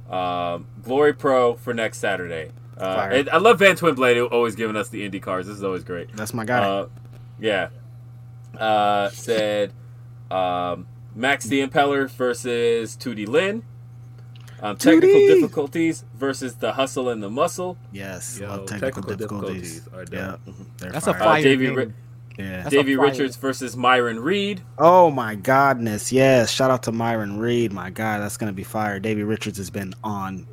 B: um, "Glory Pro for next Saturday." Uh,
D: Fire.
B: and I love Van Twinblade always giving us the Indy cars. This is always great.
D: That's my guy.
B: Uh, yeah. Uh, said um, Max the Impaler versus 2D Lin. Um, technical
D: 2D.
B: difficulties versus the hustle and the muscle.
D: yes.
C: Yo,
D: love technical,
C: technical
D: difficulties.
C: difficulties are
D: yeah,
C: dope.
D: they're
E: That's a
B: Uh,
E: fire.
B: Davey. Ri-
D: Yeah.
E: That's a
B: Davey. Richards versus Myron Reed.
D: Oh my godness, yes! Shout out to Myron Reed. My God, that's gonna be fire. Davey Richards has been on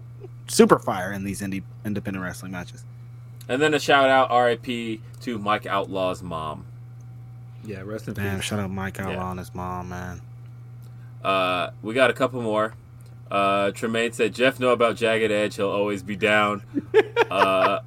D: super fire in these indie independent wrestling matches.
B: And then a shout out RIP to Mike Outlaw's mom.
C: Yeah, rest in
D: Damn,
C: peace.
D: Damn, shout out Mike Outlaw
B: Yeah.
D: and his mom, man.
B: Uh, we got a couple more. Uh, Tremaine said Jeff know about Jagged Edge. He'll always be down. uh,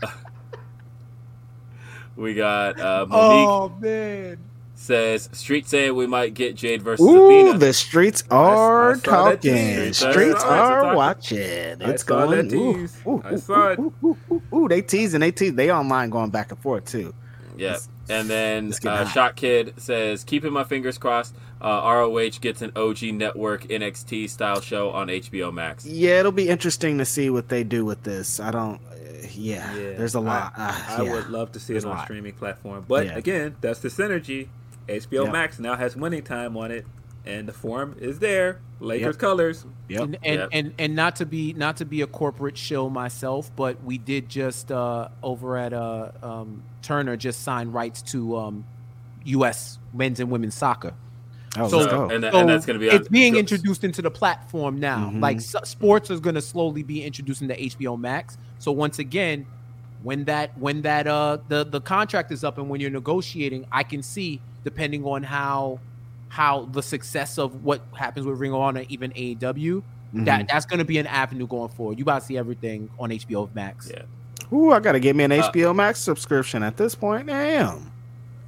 B: we got uh, Monique
E: Oh man,
B: says Street saying we might get Jade versus
D: Ooh,
B: Athena.
D: the streets are
C: I saw that
D: talking.
C: tease.
B: I
D: Streets
B: saw
D: are
B: I
D: watching. It's going.
C: that
D: Ooh,
C: tease.
D: ooh,
C: I
D: ooh, ooh, ooh, ooh, ooh, They tease and they tease. They online going back and forth too.
B: Yeah. And then uh. Shot Kid says, keeping my fingers crossed, uh, ROH gets an OG network NXT style show on HBO Max.
D: Yeah, it'll be interesting to see what they do with this. I don't. Uh, yeah,
C: Yeah,
D: there's a lot.
C: I,
D: uh,
C: I
D: yeah.
C: would love to see
D: There's
C: it on a streaming platform, but
D: Yeah.
C: again, that's the synergy. HBO
D: Yep.
C: Max now has winning time on it, and the form is there. Lakers
D: Yep.
C: colors.
D: Yep.
E: and and,
B: Yep.
E: and and not to be not to be a corporate shill myself, but we did just uh, over at uh, um, Turner just sign rights to um, U.S. men's and women's soccer.
D: Oh,
E: So-
D: let's.
B: And, that,
E: So
B: and that's going to be
E: it's
B: on-
E: being
B: so-
E: introduced into the platform now.
D: Mhm.
E: Like s- sports is going to slowly be introduced into HBO Max. So once again, when that when that uh the the contract is up and when you're negotiating, I can see depending on how how the success of what happens with Ring of Honor, even AEW,
D: Mm-hmm.
E: that that's going to be an avenue going forward. You about to see everything on HBO Max.
B: Yeah.
D: Ooh, I gotta get me an
B: Uh,
D: HBO Max subscription at this point. Damn.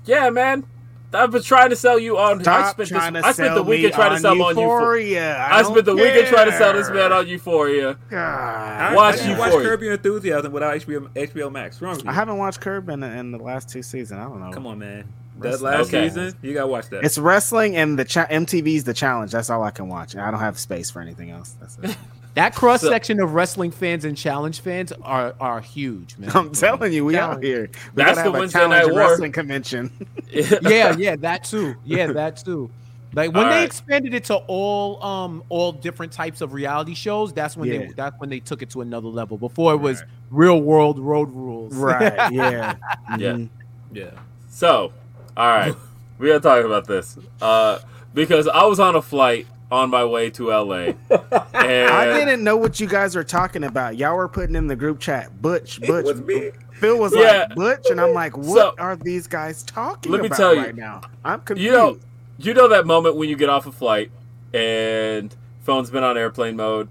B: Yeah, man. I've been trying to sell you on. I spent,
D: trying
B: this,
D: to
B: I spent the weekend trying to sell him on Euphoria.
D: Euphoria.
B: I,
D: don't
B: spent the weekend trying to sell this man on Euphoria.
D: God.
B: Watch
C: how do you
B: you
C: watch. Curb Your Enthusiasm without HBO HBO Max? What's wrong with you?
D: I haven't watched Curb in, in the last two seasons. I don't know.
C: Come on, man. That last
B: Okay.
C: season, you gotta watch that.
D: It's wrestling and the cha- MTV's the challenge. That's all I can watch. I don't have space for anything else. That's it.
E: That cross section of wrestling fans and challenge fans are are huge, man.
D: I'm telling you, we out here. We
B: That's
D: gotta
B: the
D: have a
B: Wednesday
D: challenge
B: Night
D: wrestling convention.
E: yeah, yeah, that too. Yeah, that too. Like when
B: All
E: they
B: right.
E: expanded it to all um all different types of reality shows, that's when they that's when they took it to another level. Before it was real world road rules.
D: right. Yeah.
B: Yeah.
D: Mhm.
C: yeah.
B: So, all right, we gotta talk about this uh, because I was on a flight on my way to LA, and
D: I didn't know what you guys were talking about. Y'all were putting in the group chat, Butch, Butch.
C: was me.
D: Phil was
B: Yeah.
D: like Butch, and I'm like, what
B: So-
D: are these guys talking
B: Let me
D: about
B: tell you.
D: right now? I'm confused.
B: You know, you know that moment when you get off a flight and phone's been on airplane mode,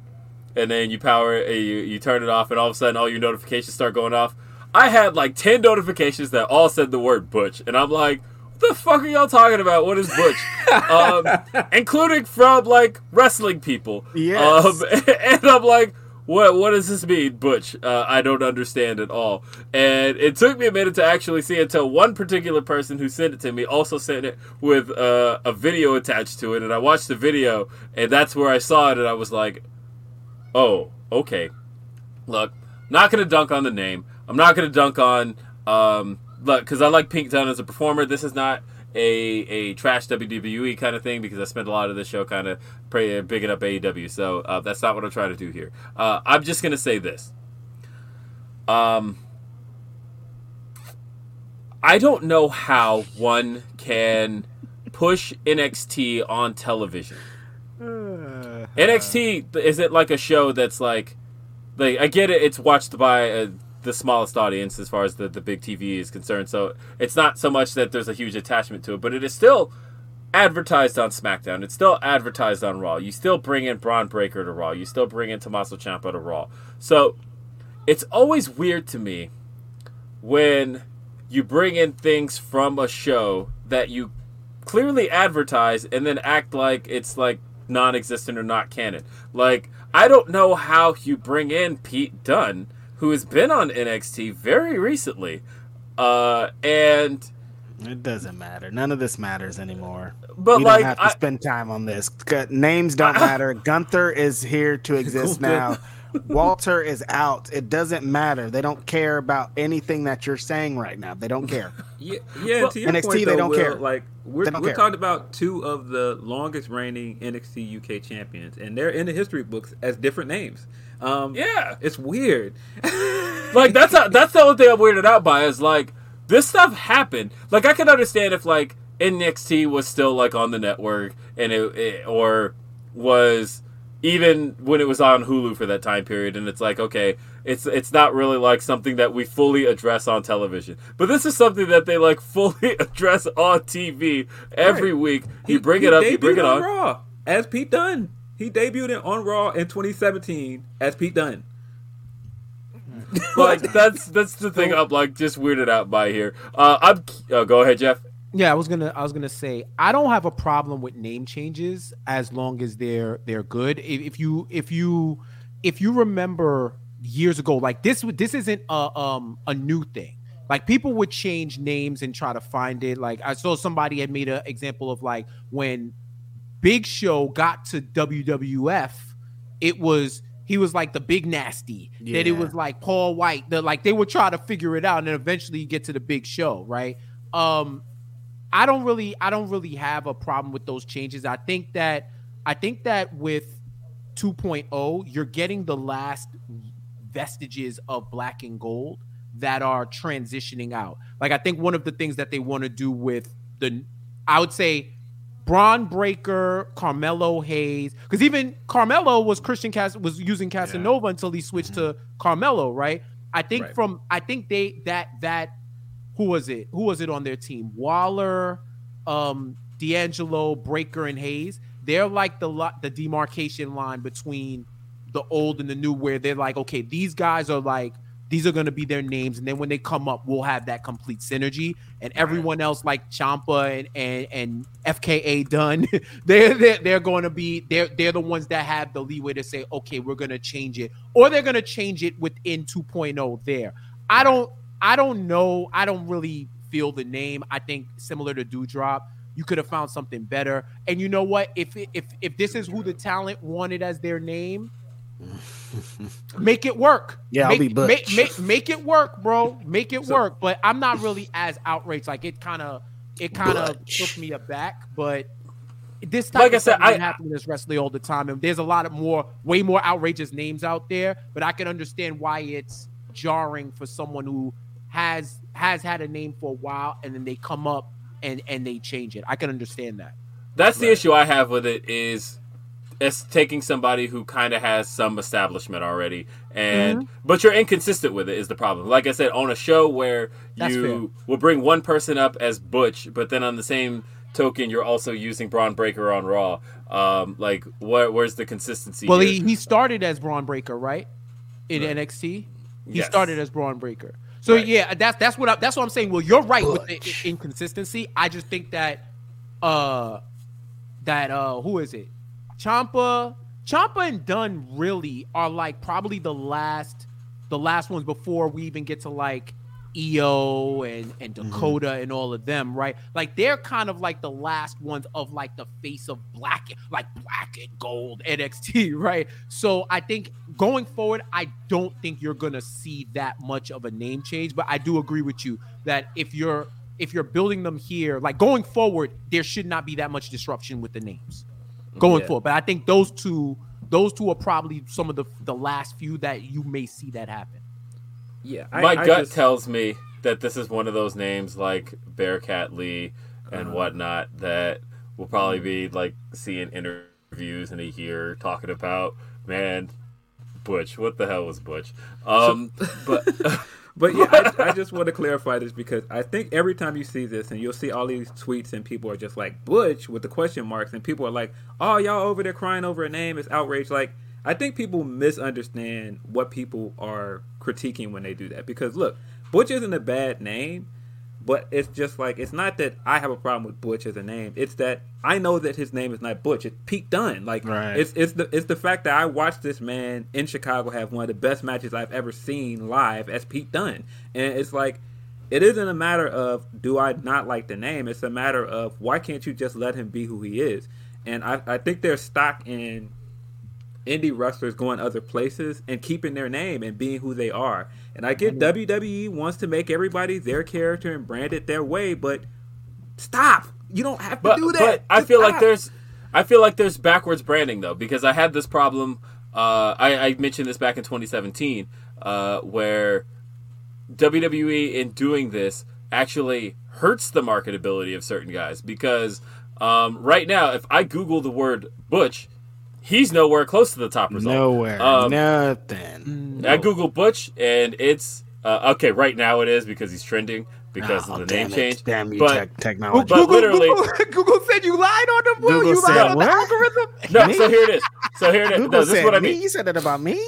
B: and then you power it, you you turn it off, and all of a sudden all your notifications start going off. I had like ten notifications that all said the word Butch, and I'm like, what the fuck are y'all talking about? What is Butch? um, including from like wrestling people.
D: Yes.
B: Um, and I'm like, what what does this mean, Butch? Uh, I don't understand at all. And it took me a minute to actually see until one particular person who sent it to me also sent it with uh, a video attached to it, and I watched the video, and that's where I saw it, and I was like, oh, okay. Look, not gonna dunk on the name. I'm not gonna dunk on um, look, because I like Pete Dunne as a performer. This is not a a trash WWE kind of thing because I spent a lot of this show kind of pray, bigging up AEW. So uh, that's not what I'm trying to do here. Uh, I'm just gonna say this. Um, I don't know how one can push NXT on television. NXT is it like a show that's like, like I get it. It's watched by uh, the smallest audience as far as the the big TV is concerned. So it's not so much that there's a huge attachment to it, but it is still advertised on SmackDown. It's still advertised on Raw. You still bring in Bron Breakker to Raw. You still bring in Tommaso Ciampa to Raw. So it's always weird to me when you bring in things from a show that you clearly advertise and then act like it's like non-existent or not canon. Like I don't know how you bring in Pete Dunne, who has been on NXT very recently, uh, and
D: It doesn't matter. None of this matters anymore.
B: But,
D: we
B: like,
D: don't have to
B: I-
D: spend time on this. Names don't matter. Gunther is here to exist now. Walter is out. It doesn't matter. They don't care about anything that you're saying right now. They don't care.
C: Yeah, yeah. to your
D: NXT,
C: point,
D: they don't
C: Will,
D: care.
C: Like we're we're
D: care.
C: talking about two of the longest reigning NXT UK champions, and they're in the history books as different names. Um,
B: yeah,
C: it's weird.
B: like that's how, that's the only thing I'm weirded out by is like this stuff happened. Like I can understand if like NXT was still like on the network and it, it or was even when it was on Hulu for that time period and it's like okay it's it's not really like something that we fully address on television but this is something that they like fully address on TV every
C: Right.
B: week you bring it up you bring it on
C: Raw as Pete Dunne. He debuted in- on Raw in 2017 as Pete Dunne.
B: like that's that's the thing I'm like just weirded out by here uh I'm uh, go ahead Jeff
E: Yeah, I was gonna I was gonna say I don't have a problem with name changes as long as they're they're good. If, if you if you if you remember years ago, like this this isn't a um a new thing. Like people would change names and try to find it. Like I saw somebody had made an example of like when Big Show got to WWF, it was he was like the big nasty. That it was like Paul White. The like they would try to figure it out, and then eventually you get to the Big Show, right? Um, I don't really, I don't really have a problem with those changes. I think that, I think that with 2.0, you're getting the last vestiges of black and gold that are transitioning out. Like I think one of the things that they want to do with the, I would say, Bron Breakker, Carmelo Hayes, because even Carmelo was Christian Cas was using Casanova until he switched to Carmelo, right? I think
C: Right.
E: from I think they that that who was it? Who was it on their team? Waller, um, D'Angelo, Breakker, and Hayes. They're like the lo- the demarcation line between the old and the new, where they're like, okay, these guys are like these are going to be their names, and then when they come up, we'll have that complete synergy. And everyone else, like Ciampa and and, and FKA Dunne, they're they're, they're going to be they're they're the ones that have the leeway to say, okay, we're going to change it, or they're going to change it within 2.0. There, I don't I don't know. I don't really feel the name. I think similar to Dewdrop, you could have found something better. And you know what? If if if this is who the talent wanted as their name, make it work.
D: Yeah, I'll
E: make,
D: be Butch.
E: Make, make, make it work, bro. Make it work. But I'm not really as outraged. Like it kind of it kind of
D: Butch.
E: took me aback. But this type
B: Like I
E: of
B: said,
E: stuff
B: I-
E: happen in this wrestling all the time. And there's a lot of more, way more outrageous names out there. But I can understand why it's jarring for someone who has has had a name for a while and then they come up and and they change it. I can understand that.
B: That's the issue I have with it is it's taking somebody who kind of has some establishment already and
E: Mm-hmm.
B: but you're inconsistent with it is the problem. Like I said on a show where
E: That's
B: you will bring one person up as Butch but then on the same token you're also using Bron Breakker on Raw. Um like where, where's the consistency
E: Well,
B: here?
E: he, he started as Bron Breakker, right? In
B: Right.
E: NXT, he
B: Yes.
E: started as Bron Breakker. So
B: Right.
E: yeah, that's that's what I, that's what I'm saying. Well, you're right with the inconsistency. I just think that uh that uh who is it? Ciampa, Ciampa and Dunne really are like probably the last the last ones before we even get to like EO and and mm-hmm. Dakota and all of them, right? Like they're kind of like the last ones of like the face of black, like black and gold NXT, right? So I think going forward, I don't think you're gonna see that much of a name change, but I do agree with you that if you're if you're building them here, like going forward, there should not be that much disruption with the names going
C: Yeah.
E: forward. But I think those two, those two are probably some of the the last few that you may see that happen.
C: Yeah, I,
B: My
C: I
B: gut
C: just-
B: tells me that this is one of those names like Bearcat Lee and
C: Uh-huh.
B: whatnot that will probably be like seeing interviews in a year talking about man Butch. What the hell was Butch? Um, but
C: But yeah, I, I just want to clarify this because I think every time you see this and you'll see all these tweets and people are just like Butch with the question marks and people are like, "Oh, y'all over there crying over a name? It's outrage." Like, I think people misunderstand what people are critiquing when they do that because look, Butch isn't a bad name, but it's just like it's not that I have a problem with Butch as a name. It's that I know that his name is not Butch. It's Pete Dunne. Like
D: Right.
C: it's it's the it's the fact that I watched this man in Chicago have one of the best matches I've ever seen live as Pete Dunne, and it's like it isn't a matter of do I not like the name. It's a matter of why can't you just let him be who he is? And I I think there's stock in indie wrestlers going other places and keeping their name and being who they are. And I get WWE wants to make everybody their character and brand it their way, but stop. You don't have to
B: but,
C: do that.
B: but I feel like there's I feel like there's backwards branding though because I had this problem. Uh, I, I mentioned this back in 2017 uh, where WWE in doing this actually hurts the marketability of certain guys because um, right now if I Google the word Butch, he's nowhere close to the top result.
D: Nowhere.
B: Um,
D: Nothing.
B: I Google Butch and it's uh, okay. Right now it is because he's trending because
D: Oh,
B: of the name
D: it.
B: change.
D: Damn you,
B: but
D: tech technology.
B: but literally-
E: Google, Google said you lied on the
D: Google
E: you lied
D: said
E: on
D: what?
E: the algorithm.
B: no,
D: Me?
B: so here it is. So here it is.
D: Google
B: No, this is what I
D: me.
B: mean.
D: You said that about me.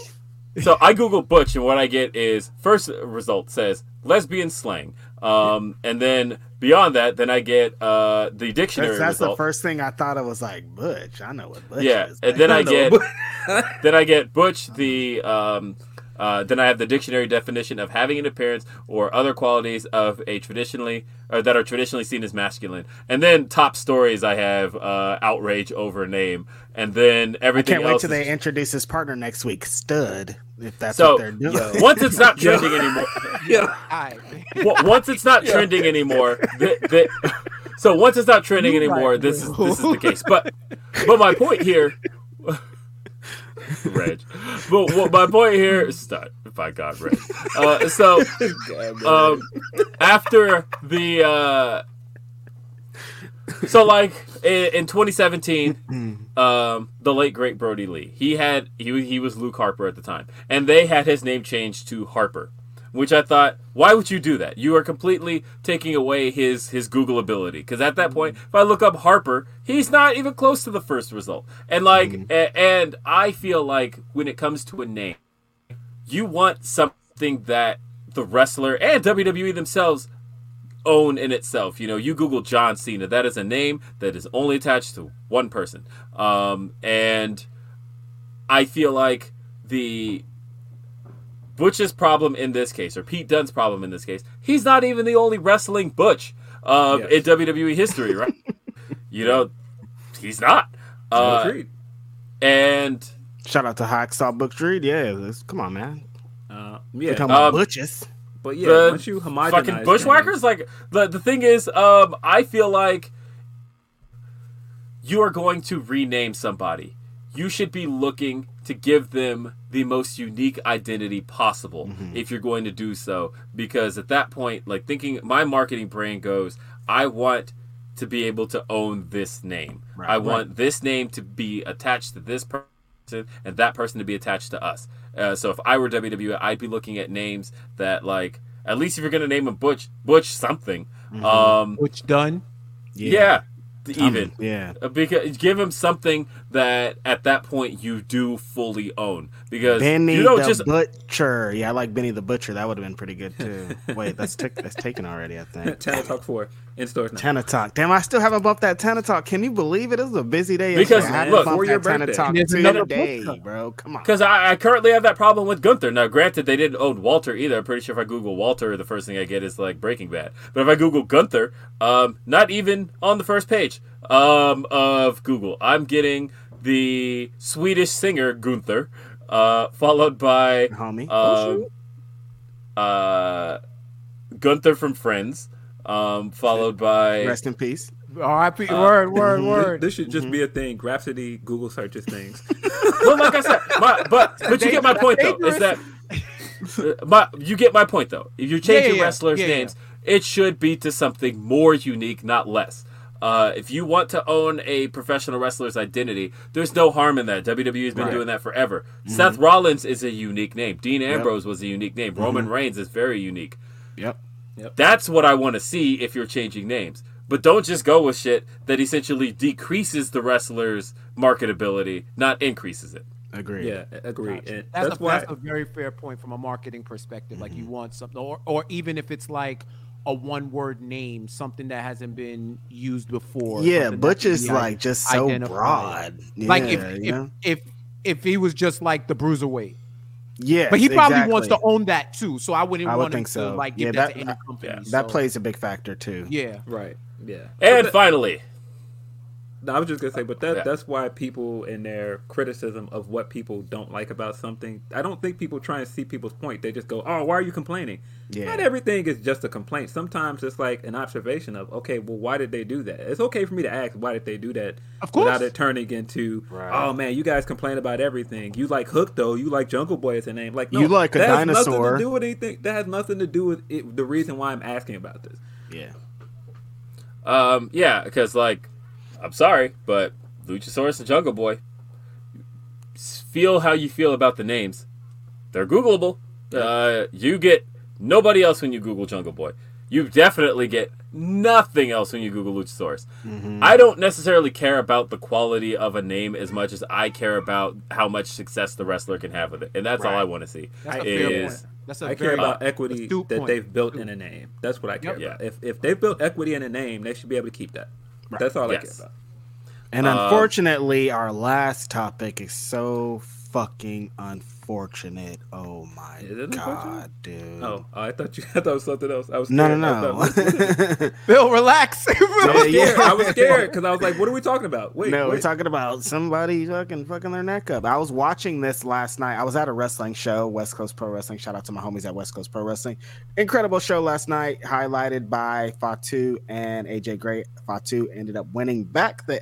B: So I Google Butch, and what I get is first result says lesbian slang. Um, and then beyond that, then I get uh, the dictionary
D: That's, that's the first thing I thought. I was like Butch. I know what Butch
B: yeah,
D: is.
B: and then I
C: know,
B: get then I get Butch the um, uh, then I have the dictionary definition of having an appearance or other qualities of a traditionally or that are traditionally seen as masculine. And then top stories I have uh, outrage over name, and then everything.
D: I can't wait till they introduce his partner next week, Stud. If that's
B: so
D: what they're doing.
B: once it's not trending anymore,
C: Yeah.
E: Alright.
B: Once it's not trending anymore, th- th- so once it's not trending
E: You're
B: anymore,
E: right,
B: this is this is the case. But but my point here, Reg. But what my point here, stop. By God, Reg. Uh, so um, after the uh, so like in, in 2017 um, the late great brodie lee he had he, he was luke harper at the time and they had his name changed to harper which i thought why would you do that? You are completely taking away his his google ability because at that point if i look up harper he's not even close to the first result. And like a- and i feel like when it comes to a name you want something that the wrestler and WWE themselves own in itself. You know, you Google John Cena, that is a name that is only attached to one person. Um, and I feel like the Butch's problem in this case, or Pete Dunne's problem in this case, he's not even the only wrestling Butch um,
C: Yes.
B: in WWE history, right? you know, he's not. Uh,
C: Agreed.
B: and
D: Shout out to Hacksaw Butch Reed. Yeah, come on, man.
C: Uh, yeah,
D: talking about
B: Um,
D: Butches.
C: But yeah,
B: the
C: once you homogenize
B: fucking
C: things-
B: bushwhackers like the, the thing is um i feel like you are going to rename somebody. You should be looking to give them the most unique identity possible
C: Mm-hmm.
B: if you're going to do so. Because at that point like thinking my marketing brain goes i want to be able to own this name. I want this name to be attached to this person and that person to be attached to us uh, so if i were wwe i'd be looking at names that like at least if you're gonna name him butch butch something um
E: Which done?
B: yeah, even
D: Yeah.
B: uh, because give him something that at that point you do fully own because
D: Benny
B: you don't
D: the
B: just
D: Butcher. Yeah, I like Benny the Butcher. That would have been pretty good too. Wait, that's took that's taken already. I think.
C: Channel Talk Four in stores now.
D: Tana Talk. Damn, I still haven't bumped that Tana Talk. Can you believe it? It was a busy day.
B: Because,
D: yesterday. I haven't
B: look,
D: bumped
C: for your
D: Tana
C: birthday.
D: Talk
E: There's another
D: today,
E: book.
D: bro. Come on.
B: because I, I currently have that problem with Gunther. Now, granted, they didn't own Walter either. I'm pretty sure if I Google Walter, the first thing I get is like Breaking Bad. But if I Google Gunther, um, not even on the first page um, of Google, I'm getting the Swedish singer Gunther, uh, followed by
D: Homie.
B: um, uh, Gunther from Friends, um, followed by
D: Rest in peace.
E: R.I.P. word, word,
C: This-
E: word.
C: This should just be a thing. Grapsody Google searches things.
B: well, like I said, my, but but you get my point though. Is that uh, my you get my point though? If you're changing
E: yeah, yeah.
B: wrestlers'
E: Yeah, yeah.
B: names, it should be to something more unique, not less. Uh, if you want to own a professional wrestler's identity, there's no harm in that. WWE's been doing that forever. Mm-hmm. Seth Rollins is a unique name. Dean Ambrose was a unique name. Roman mm-hmm. Reigns is very unique.
D: Yep. yep.
B: That's what I want to see if you're changing names. But don't just go with shit that essentially decreases the wrestler's marketability, not increases it.
D: Agreed.
C: yeah, agree. And
E: That's,
C: that's
E: a,
C: why.
E: that's a very fair point from a marketing perspective. Like you mm-hmm. want something, or, or even if it's like a one-word name, something that hasn't been used before.
D: Yeah,
E: something that
D: Butch is
E: be
D: like just so
E: identified.
D: broad.
E: like if
D: Yeah,
E: if, if if he was just like the bruiserweight,
D: Yeah,
E: but he probably wants to own that too. So I wouldn't
D: I would
E: want him
D: think
E: to
D: so.
E: like give
D: Yeah,
E: that,
D: that-
E: to any company.
D: That
E: so-
D: plays a big factor too.
E: Yeah,
C: Right. Yeah.
B: And finally,
C: No, I was just gonna say, but that
B: Yeah.
C: that's why people in their criticism of what people don't like about something, I don't think people try and see people's point. They just go, "Oh, why are you complaining?"
D: Yeah.
C: Not everything is just a complaint. Sometimes it's like an observation of, "Okay, well, why did they do that?" It's okay for me to ask, "Why did they do that?"
E: Of course.
C: without it turning into, "Oh man, you guys complain about everything. You like Hook though. You like Jungle Boy as a name. Like no,
D: You like a
C: that has nothing
D: dinosaur.
C: to do with anything. That has nothing to do with it, the reason why I'm asking about this."
D: Yeah.
B: um, yeah, because like, I'm sorry, but Luchasaurus and Jungle Boy, feel how you feel about the names. They're Googleable. Uh, you get nobody else when you Google Jungle Boy. You definitely get nothing else when you Google Luchasaurus. I don't necessarily care about the quality of a name as much as I care about how much success the wrestler can have with it, and that's all I want to see.
E: That's a
B: is
E: That's a
C: I care
E: very
C: about equity that
E: point.
C: they've built in a name. That's what I care
B: Yep.
C: about. If if they've built equity in a name, they should be able to keep that. That's all I care about.
D: And
B: Um,
D: unfortunately, our last topic is so fucking unfortunate. Oh my god, dude.
C: Oh, oh, I thought you. I thought it was something else. I was
D: no,
C: scared.
D: no,
C: I
D: no.
E: Bill, relax.
C: I
D: Yeah, yeah.
C: I was scared because I was like, "What are we talking about?" Wait,
D: no, we're talking about somebody fucking fucking their neck up. I was watching this last night. I was at a wrestling show, West Coast Pro Wrestling. Shout out to my homies at West Coast Pro Wrestling. Incredible show last night, highlighted by Fatu and AJ Gray. Fatu ended up winning back the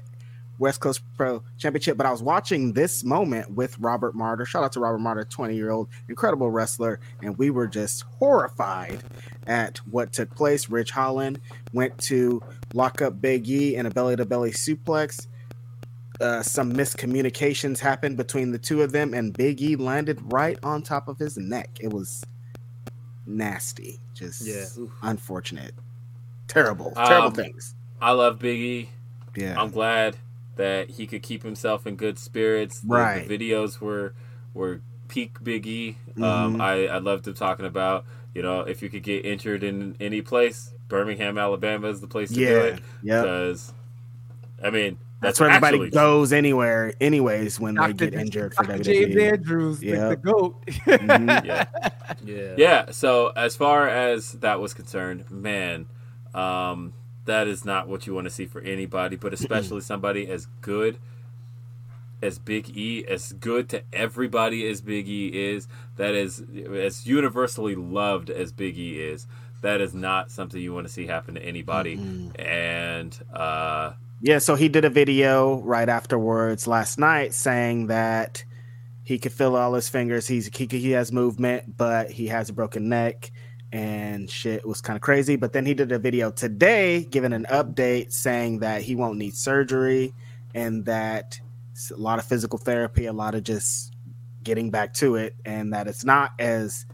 D: West Coast Pro Championship. But I was watching this moment with Robert Martyr. Shout out to Robert Martyr, 20 year old incredible wrestler. And we were just horrified at what took place. Ridge Holland went to lock up Big E in a belly to belly suplex. Uh, some miscommunications happened between the two of them, and Big E landed right on top of his neck. It was nasty, just
C: Yeah, oof.
D: unfortunate, terrible, terrible
B: Um,
D: things.
B: I love Biggie.
D: Yeah,
B: I'm glad that he could keep himself in good spirits.
D: Right.
B: The videos were were peak Biggie.
D: Mhm.
B: Um, I I loved him talking about you know if you could get injured in any place, Birmingham, Alabama is the place to do
D: yeah,
B: it.
D: yeah.
B: Because I mean
D: That's
B: that's,
D: where everybody
B: actually-
D: goes anywhere, anyways, when they get injured for
E: Dr.
D: WWE.
E: James Andrews, the-
D: Yep.
E: the goat.
D: Mhm.
B: Yeah.
C: Yeah.
B: Yeah. So as far as that was concerned, man, um, that is not what you want to see for anybody, but especially somebody as good as Big E, as good to everybody as Big E is, that is as universally loved as Big E is. That is not something you want to see happen to anybody. And uh,
D: Yeah, so he did a video right afterwards last night saying that he could feel all his fingers. He's he, he has movement, but he has a broken neck and shit was kind of crazy. But then he did a video today giving an update saying that he won't need surgery and that a lot of physical therapy, a lot of just getting back to it, and that it's not as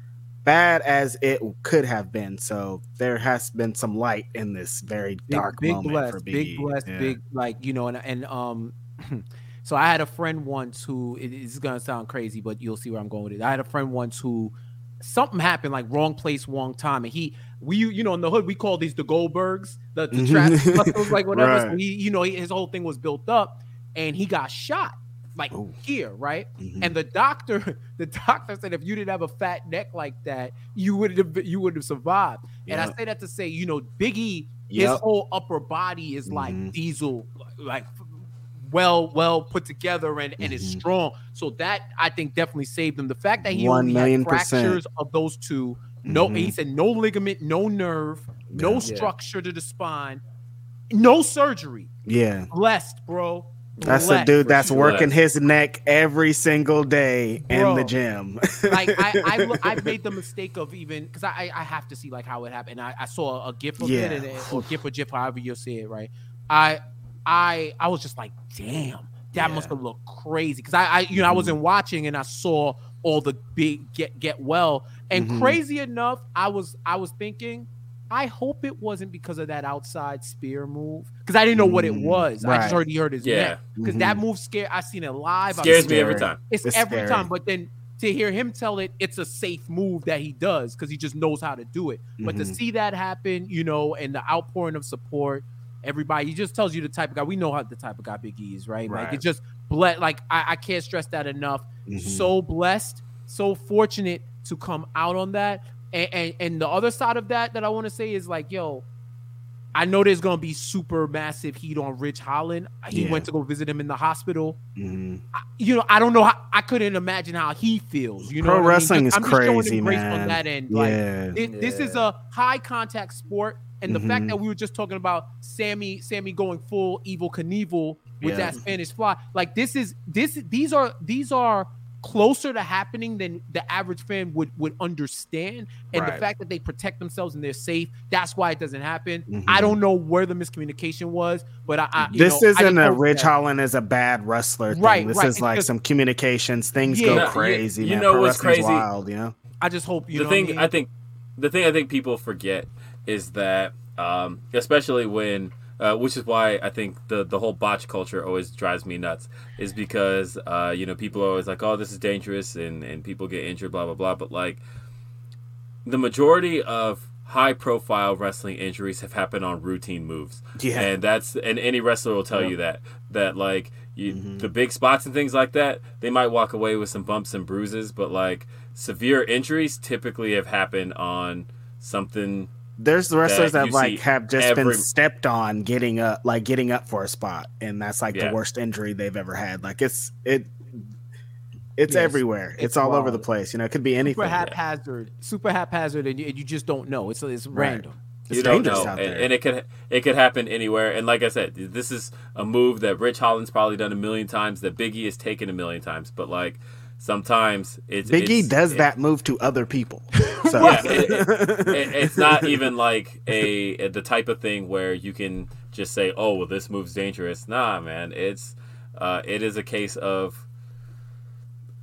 D: bad as it could have been. So there has been some light in this very dark
E: big
D: moment
E: blessed,
D: for Big,
E: big
D: E.
E: blessed,
D: Yeah.
E: big like you know, and and um, so I had a friend once who it is gonna sound crazy, but you'll see where I'm going with it. I had a friend once who something happened, like wrong place, wrong time, and he we you know in the hood we call these the Goldbergs, the, the trap muscles, like whatever. So he you know he, his whole thing was built up, and he got shot like
D: Ooh.
E: here, right?
D: Mhm.
E: And the doctor, the doctor said if you didn't have a fat neck like that, you would have you would have survived. And I say that to say, you know, Biggie,
D: Yep.
E: his whole upper body is like
D: Mhm.
E: diesel, like well, well put together and, and is
D: Mhm.
E: strong. So that I think definitely saved him. The fact that he
D: One
E: only
D: million
E: had
D: percent.
E: fractures of those two, no,
D: Mhm.
E: he said no ligament, no nerve, no
D: Yeah.
E: structure to the spine, no surgery.
D: Yeah.
E: Blessed, bro.
D: That's a dude that's
B: sure.
D: working his neck every single day in the gym.
E: like I, I, look- I made the mistake of even because I, I have to see like how it happened. I, I saw a gif of
D: Yeah.
E: it, and it, or gif or gif, however you say it, right? I, I, I was just like, damn, that
D: Yeah.
E: must have looked crazy because I, I, you know, I wasn't watching and I saw all the big get get well, and
D: Mhm.
E: crazy enough, I was, I was thinking. I hope it wasn't because of that outside spear move because I didn't know what it
D: Mm,
E: was. I
D: right.
E: just heard he hurt his
B: Yeah.
E: neck because that move scared. I seen it live. I
B: scares me every time.
E: it's,
D: It's
E: every
D: scary.
E: time, but then to hear him tell it, it's a safe move that he does because he just knows how to do it. But to
D: Mhm.
E: see that happen, you know, and the outpouring of support, everybody, he just tells you the type of guy. We know how the type of guy Big E is, right? Like
D: Right.
E: it just blessed. Like I, I can't stress that enough.
D: Mhm.
E: So blessed, so fortunate to come out on that. And, and and the other side of that that I want to say is like, yo, I know there's gonna be super massive heat on Ridge Holland. He
D: Yeah.
E: went to go visit him in the hospital
D: Mhm.
E: you know, I don't know how I couldn't imagine how he feels. You know,
D: Pro
E: what I mean?
D: wrestling
E: Just-
D: is
E: I'm just showing
D: crazy,
E: grace on that end. Like,
D: Yeah.
E: this is a high contact sport, and the fact
D: Mhm.
E: that we were just talking about Sammy, Sammy going full evil Knievel with
D: Yeah.
E: that Spanish fly, like this is this. These are these are closer to happening than the average fan would would understand. And the fact that they protect themselves and they're safe, that's why it doesn't happen.
D: Mhm.
E: I don't know where the miscommunication was, but I, I you
D: this
E: know,
D: isn't
E: just
D: a
E: hope
D: Rich
E: that-
D: Holland is a bad wrestler thing.
E: Right,
D: this
E: right.
D: is
E: It's
D: like
E: just-
D: some communications. Things
E: Yeah.
D: go
E: No,
B: you-
D: crazy,
B: you
D: man.
B: know
D: Pro
B: what's crazy?
D: Wild, you know?
E: I just hope you
B: the
E: know
B: thing
E: what I,
B: I, think the thing I think people forget is that um, especially when uh, which is why I think the the whole botch culture always drives me nuts is because uh, you know people are always like oh this is dangerous and and people get injured blah blah blah but like the majority of high profile wrestling injuries have happened on routine moves.
D: Yeah.
B: And that's and any wrestler will tell you that that like you, the big spots and things like that, they might walk away with some bumps and bruises, but like severe injuries typically have happened on something
D: There's the wrestlers
B: that
D: that, like have just
B: every-
D: been stepped on getting up, like getting up for a spot, and that's like
B: Yeah.
D: the worst injury they've ever had. Like it's it, it's
E: Yes,
D: everywhere. It's,
E: it's
D: all over the place. You know, it could be anything.
E: super haphazard, super haphazard, and you, and you just don't know. It's it's
D: Right.
E: random.
D: It's
B: you don't
D: dangerous
B: know,
D: out
B: and,
D: there.
B: and it could it could happen anywhere. And like I said, this is a move that Ridge Holland's probably done a million times, that Biggie has taken a million times. But like sometimes it's
D: Biggie
B: it's,
D: does
B: it-
D: that move to other people. So
B: Yeah, it- it- it- it's not even like a the type of thing where you can just say, "Oh, well, this move's dangerous." Nah, man, it's uh, it is a case of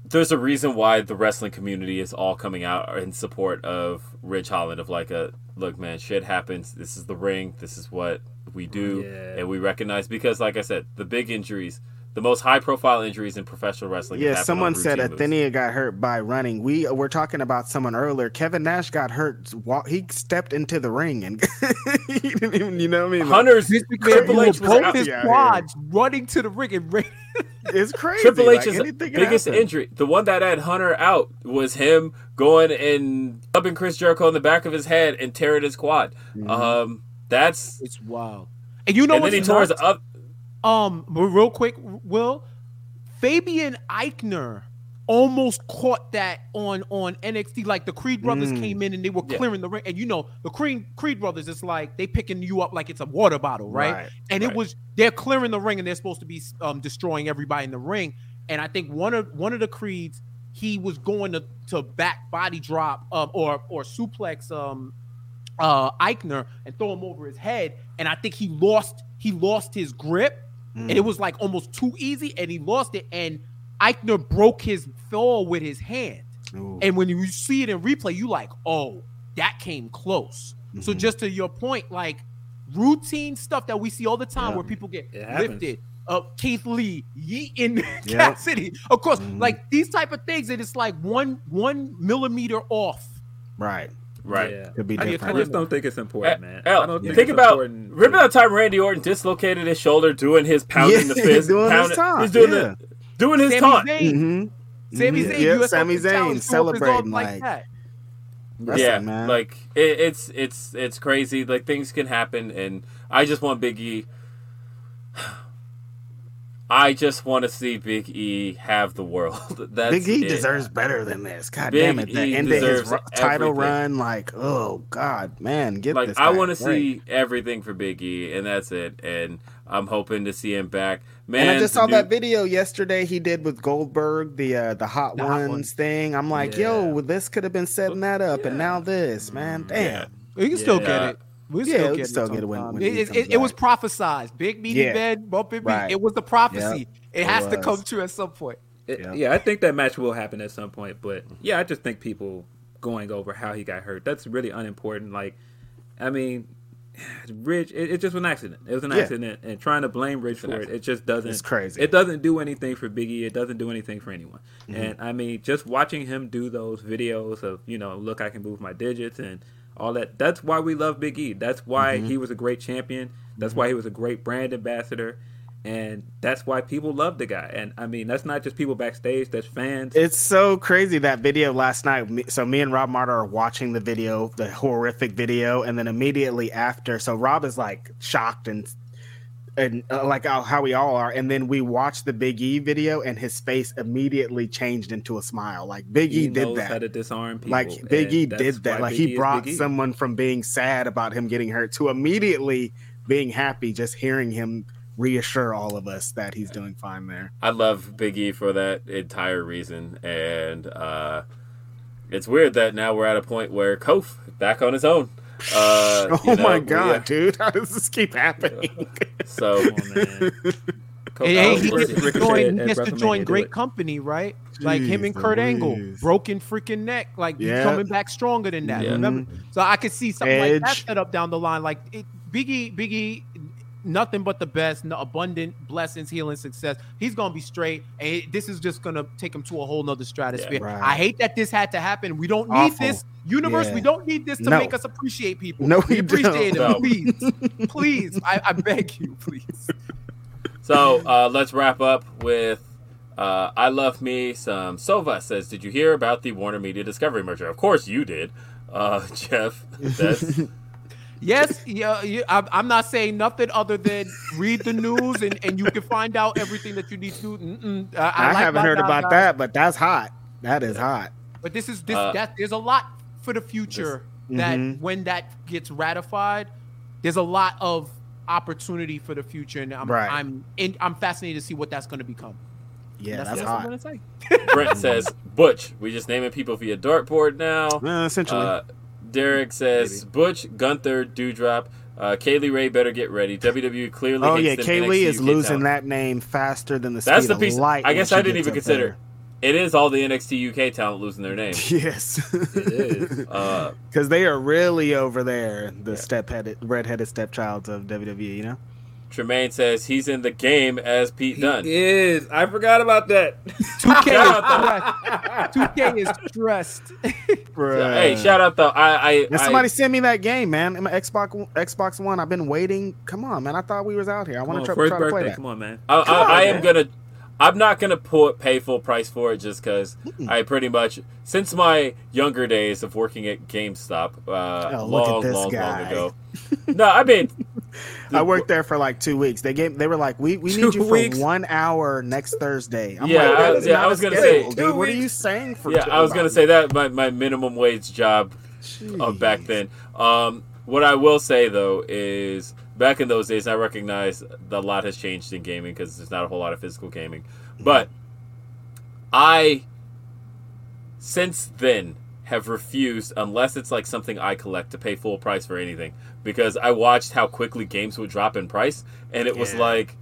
B: there's a reason why the wrestling community is all coming out in support of Ridge Holland. Of like a look, man, shit happens. This is the ring. This is what we do,
C: Yeah.
B: and we recognize because, like I said, the big injuries. The most high-profile injuries in professional wrestling.
D: yeah, someone said
B: routine moves.
D: Athenia got hurt by running. We were talking about someone earlier. Kevin Nash got hurt. wa- He stepped into the ring and he didn't even, you know what I mean? Like,
B: Hunter's
E: Vince
B: Triple
E: McMahon
B: H was out.
E: his
D: Yeah,
E: quads running to the ring and ring.
D: it's crazy.
B: Triple
D: Like,
B: H's
D: anything
B: biggest
D: happen.
B: injury, the one that had Hunter out, was him going and clubbing Chris Jericho in the back of his head and tearing his quad.
D: Mm-hmm.
B: Um, that's
E: It's wild. And you know
B: and then he tore his up.
E: Um, but real quick, Will Fabian Aichner almost caught that on on NXT. Like the Creed brothers
D: Mm.
E: came in and they were
B: Yeah.
E: clearing the ring, and you know the Creed Creed brothers. It's like they picking you up like it's a water bottle, right?
D: Right,
E: and
B: right.
E: it was they're clearing the ring and they're supposed to be um destroying everybody in the ring. And I think one of one of the Creeds he was going to to back body drop um or or suplex um uh Aichner and throw him over his head. And I think he lost he lost his grip and it was like almost too easy and he lost it and Aichner broke his fall with his hand.
D: Ooh.
E: And when you see it in replay, you like, oh, that came close. So
D: Mm-hmm.
E: just to your point, like routine stuff that we see all the time
D: Yeah.
E: where people get lifted. Uh, Keith Lee, Yeaton,
D: Yeah.
E: Kassidy, of course,
D: Mhm.
E: like these type of things, and it's like one one millimeter off.
D: Right.
B: Right.
C: Yeah.
D: Could be
C: I,
D: different.
C: I just don't think it's important, man. I
B: L,
C: don't
B: think,
C: it's
B: about
C: important
B: remember
C: to-
B: that time Randy Orton dislocated his shoulder doing his pounding
D: Yeah,
B: the fist,
D: doing his taunt,
B: he's doing
D: yeah.
B: the doing his
E: Sami
B: taunt.
E: Zayn,
D: Mm-hmm.
E: Sami
D: Mhm.
E: Zayn,
D: Yep,
E: US
D: Sami Zayn celebrating
E: like,
D: like,
E: that.
D: wrestling,
B: yeah,
D: man.
B: like it, it's it's it's crazy. Like things can happen, and I just want Big E. I just want to see Big E have the world. That's
D: Big E
B: it.
D: deserves better than this. God
B: Big
D: damn it! The
B: E
D: end of his
B: deserves
D: ru- title
B: everything.
D: run, like, oh god, man, get
B: like
D: this.
B: I want to see everything for Big E, and that's it. And I'm hoping to see him back. Man,
D: and I just saw
B: new-
D: that video yesterday he did with Goldberg, the uh, the Hot
E: The Hot
D: Ones
E: Ones.
D: thing. I'm like,
C: Yeah.
D: yo, this could have been setting that up, and now this, man, damn.
E: We can still
B: Yeah.
E: get it. We
D: Yeah,
E: still
D: we
E: get it.
D: still get it when- when
E: it, it, it, it was
D: back.
E: prophesized. Big meaty
D: Yeah.
E: bed, bumping me.
D: Right.
E: It was the prophecy.
D: Yep.
E: It
D: It
E: has to come true at some point.
C: It-
D: Yeah.
C: yeah, I think that match will happen at some point, but yeah, I just think people going over how he got hurt that's really unimportant. Like, I mean, Ridge, it, it just was an accident. It was an
D: Yeah.
C: accident, and trying to blame Ridge for it, it just doesn't.
D: It's crazy.
C: It doesn't do anything for Biggie. It doesn't do anything for anyone.
D: Mm-hmm.
C: And I mean, just watching him do those videos of you know, look, I can move my digits and all that. That's why we love Big E. That's why
D: Mm-hmm.
C: he was a great champion. That's why he was a great brand ambassador. And that's why people love the guy. And I mean, that's not just people backstage, that's fans.
D: It's so crazy that video last night. So me and Rob Martyr are watching the video, the horrific video, and then immediately after, so Rob is like shocked and and uh, like how, how we all are, and then we watched the Big E video, and his face immediately changed into a smile. Like Big E did that.
C: how to disarm people.
D: like Big E did that. Like
C: Big
D: he brought
C: E.
D: someone from being sad about him getting hurt to immediately being happy just hearing him reassure all of us that he's doing fine there.
B: I love Big E for that entire reason, and uh, it's weird that now we're at a point where Kof back on his own. Uh,
D: oh
B: you know,
D: my
B: we-
D: god, dude! How does this keep happening?
B: So
C: Come on, man.
E: Hey, hey, he
C: Ricochet
E: gets to join, he gets to join great company, right? Like him and
D: Jeez
E: Kurt Angle, broken freaking neck. Like
D: Yeah.
E: coming back stronger than that.
B: Yeah.
E: Remember? So I could see something like that set up down the line. Like it, Biggie, Biggie, nothing but the best, no, abundant blessings, healing, success. He's gonna be straight, and it- this is just gonna take him to a whole nother stratosphere.
D: right.
E: I hate that this had to happen. We don't need
D: Awful.
E: this. Universe,
D: Yeah.
E: we don't need this to
D: No.
E: make us appreciate people.
D: No,
E: we
D: we
E: appreciate
B: don't.
E: it. Please, please, I, I beg you, please.
B: So uh, let's wrap up with uh, I Love Me. Some Sova says, Did you hear about the Warner Media Discovery merger? Of course you did. Uh, Jeff, that's,
E: Yes, yeah, yeah I'm, I'm not saying nothing other than read the news and, and you can find out everything that you need to. Mm-mm, uh,
D: I,
E: like
D: haven't heard about
E: guy.
D: that, but that's hot. That is hot.
E: But this is this
B: Uh,
E: that there's a lot for the future that
D: Mhm.
E: when that gets ratified, there's a lot of opportunity for the future, and I'm
D: Right.
E: I'm in, I'm fascinated to see what that's going to become.
D: Yeah,
E: that's,
D: that's,
E: that's what I'm
D: hot.
E: say.
B: Brent says, Butch, we just naming people via dartboard now.
D: Uh, essentially,
B: Uh, Derek says, Butch, Gunther, Dewdrop. Uh, Kay Lee Ray better get ready. WWE clearly
D: oh yeah, Kay
B: Lee
D: is losing that name faster than the
B: That's
D: speed
B: the
D: of
B: piece.
D: light.
B: I guess I didn't even consider. It is all the NXT UK talent losing their name.
D: Yes,
C: It is.
B: Uh,
D: because they are really over there. The step-headed, red-headed stepchilds of WWE. You know.
B: Tremaine says he's in the game as Pete Dunne.
C: He is. I forgot about that.
E: 2K is stressed. 2K is stressed.
B: Hey, shout out though. I, I,
D: And
B: I
D: somebody send me that game, man. My Xbox Xbox One. I've been waiting. Come on, man. I thought we was out here. I want to try, try to play
C: birthday.
D: that.
C: Come on, man.
B: I, I, I am gonna. I'm not gonna put pay full price for it just because I pretty much since my younger days of working at GameStop, uh,
D: Oh, at
B: long,
D: this
B: long, long ago. No, I mean,
D: I worked there for like two weeks. They gave. They were like, "We we need you
C: weeks?
D: for one hour next Thursday." I'm
B: Yeah,
D: like,
B: I- yeah, I was gonna
D: schedule,
B: say-
D: dude. What are you saying for?
B: yeah, I was gonna say that my, my minimum wage job of back then. Um, what I will say though is back in those days, I recognize that a lot has changed in gaming because there's not a whole lot of physical gaming. But I, since then, have refused unless it's like something I collect to pay full price for anything because I watched how quickly games would drop in price, and it was like,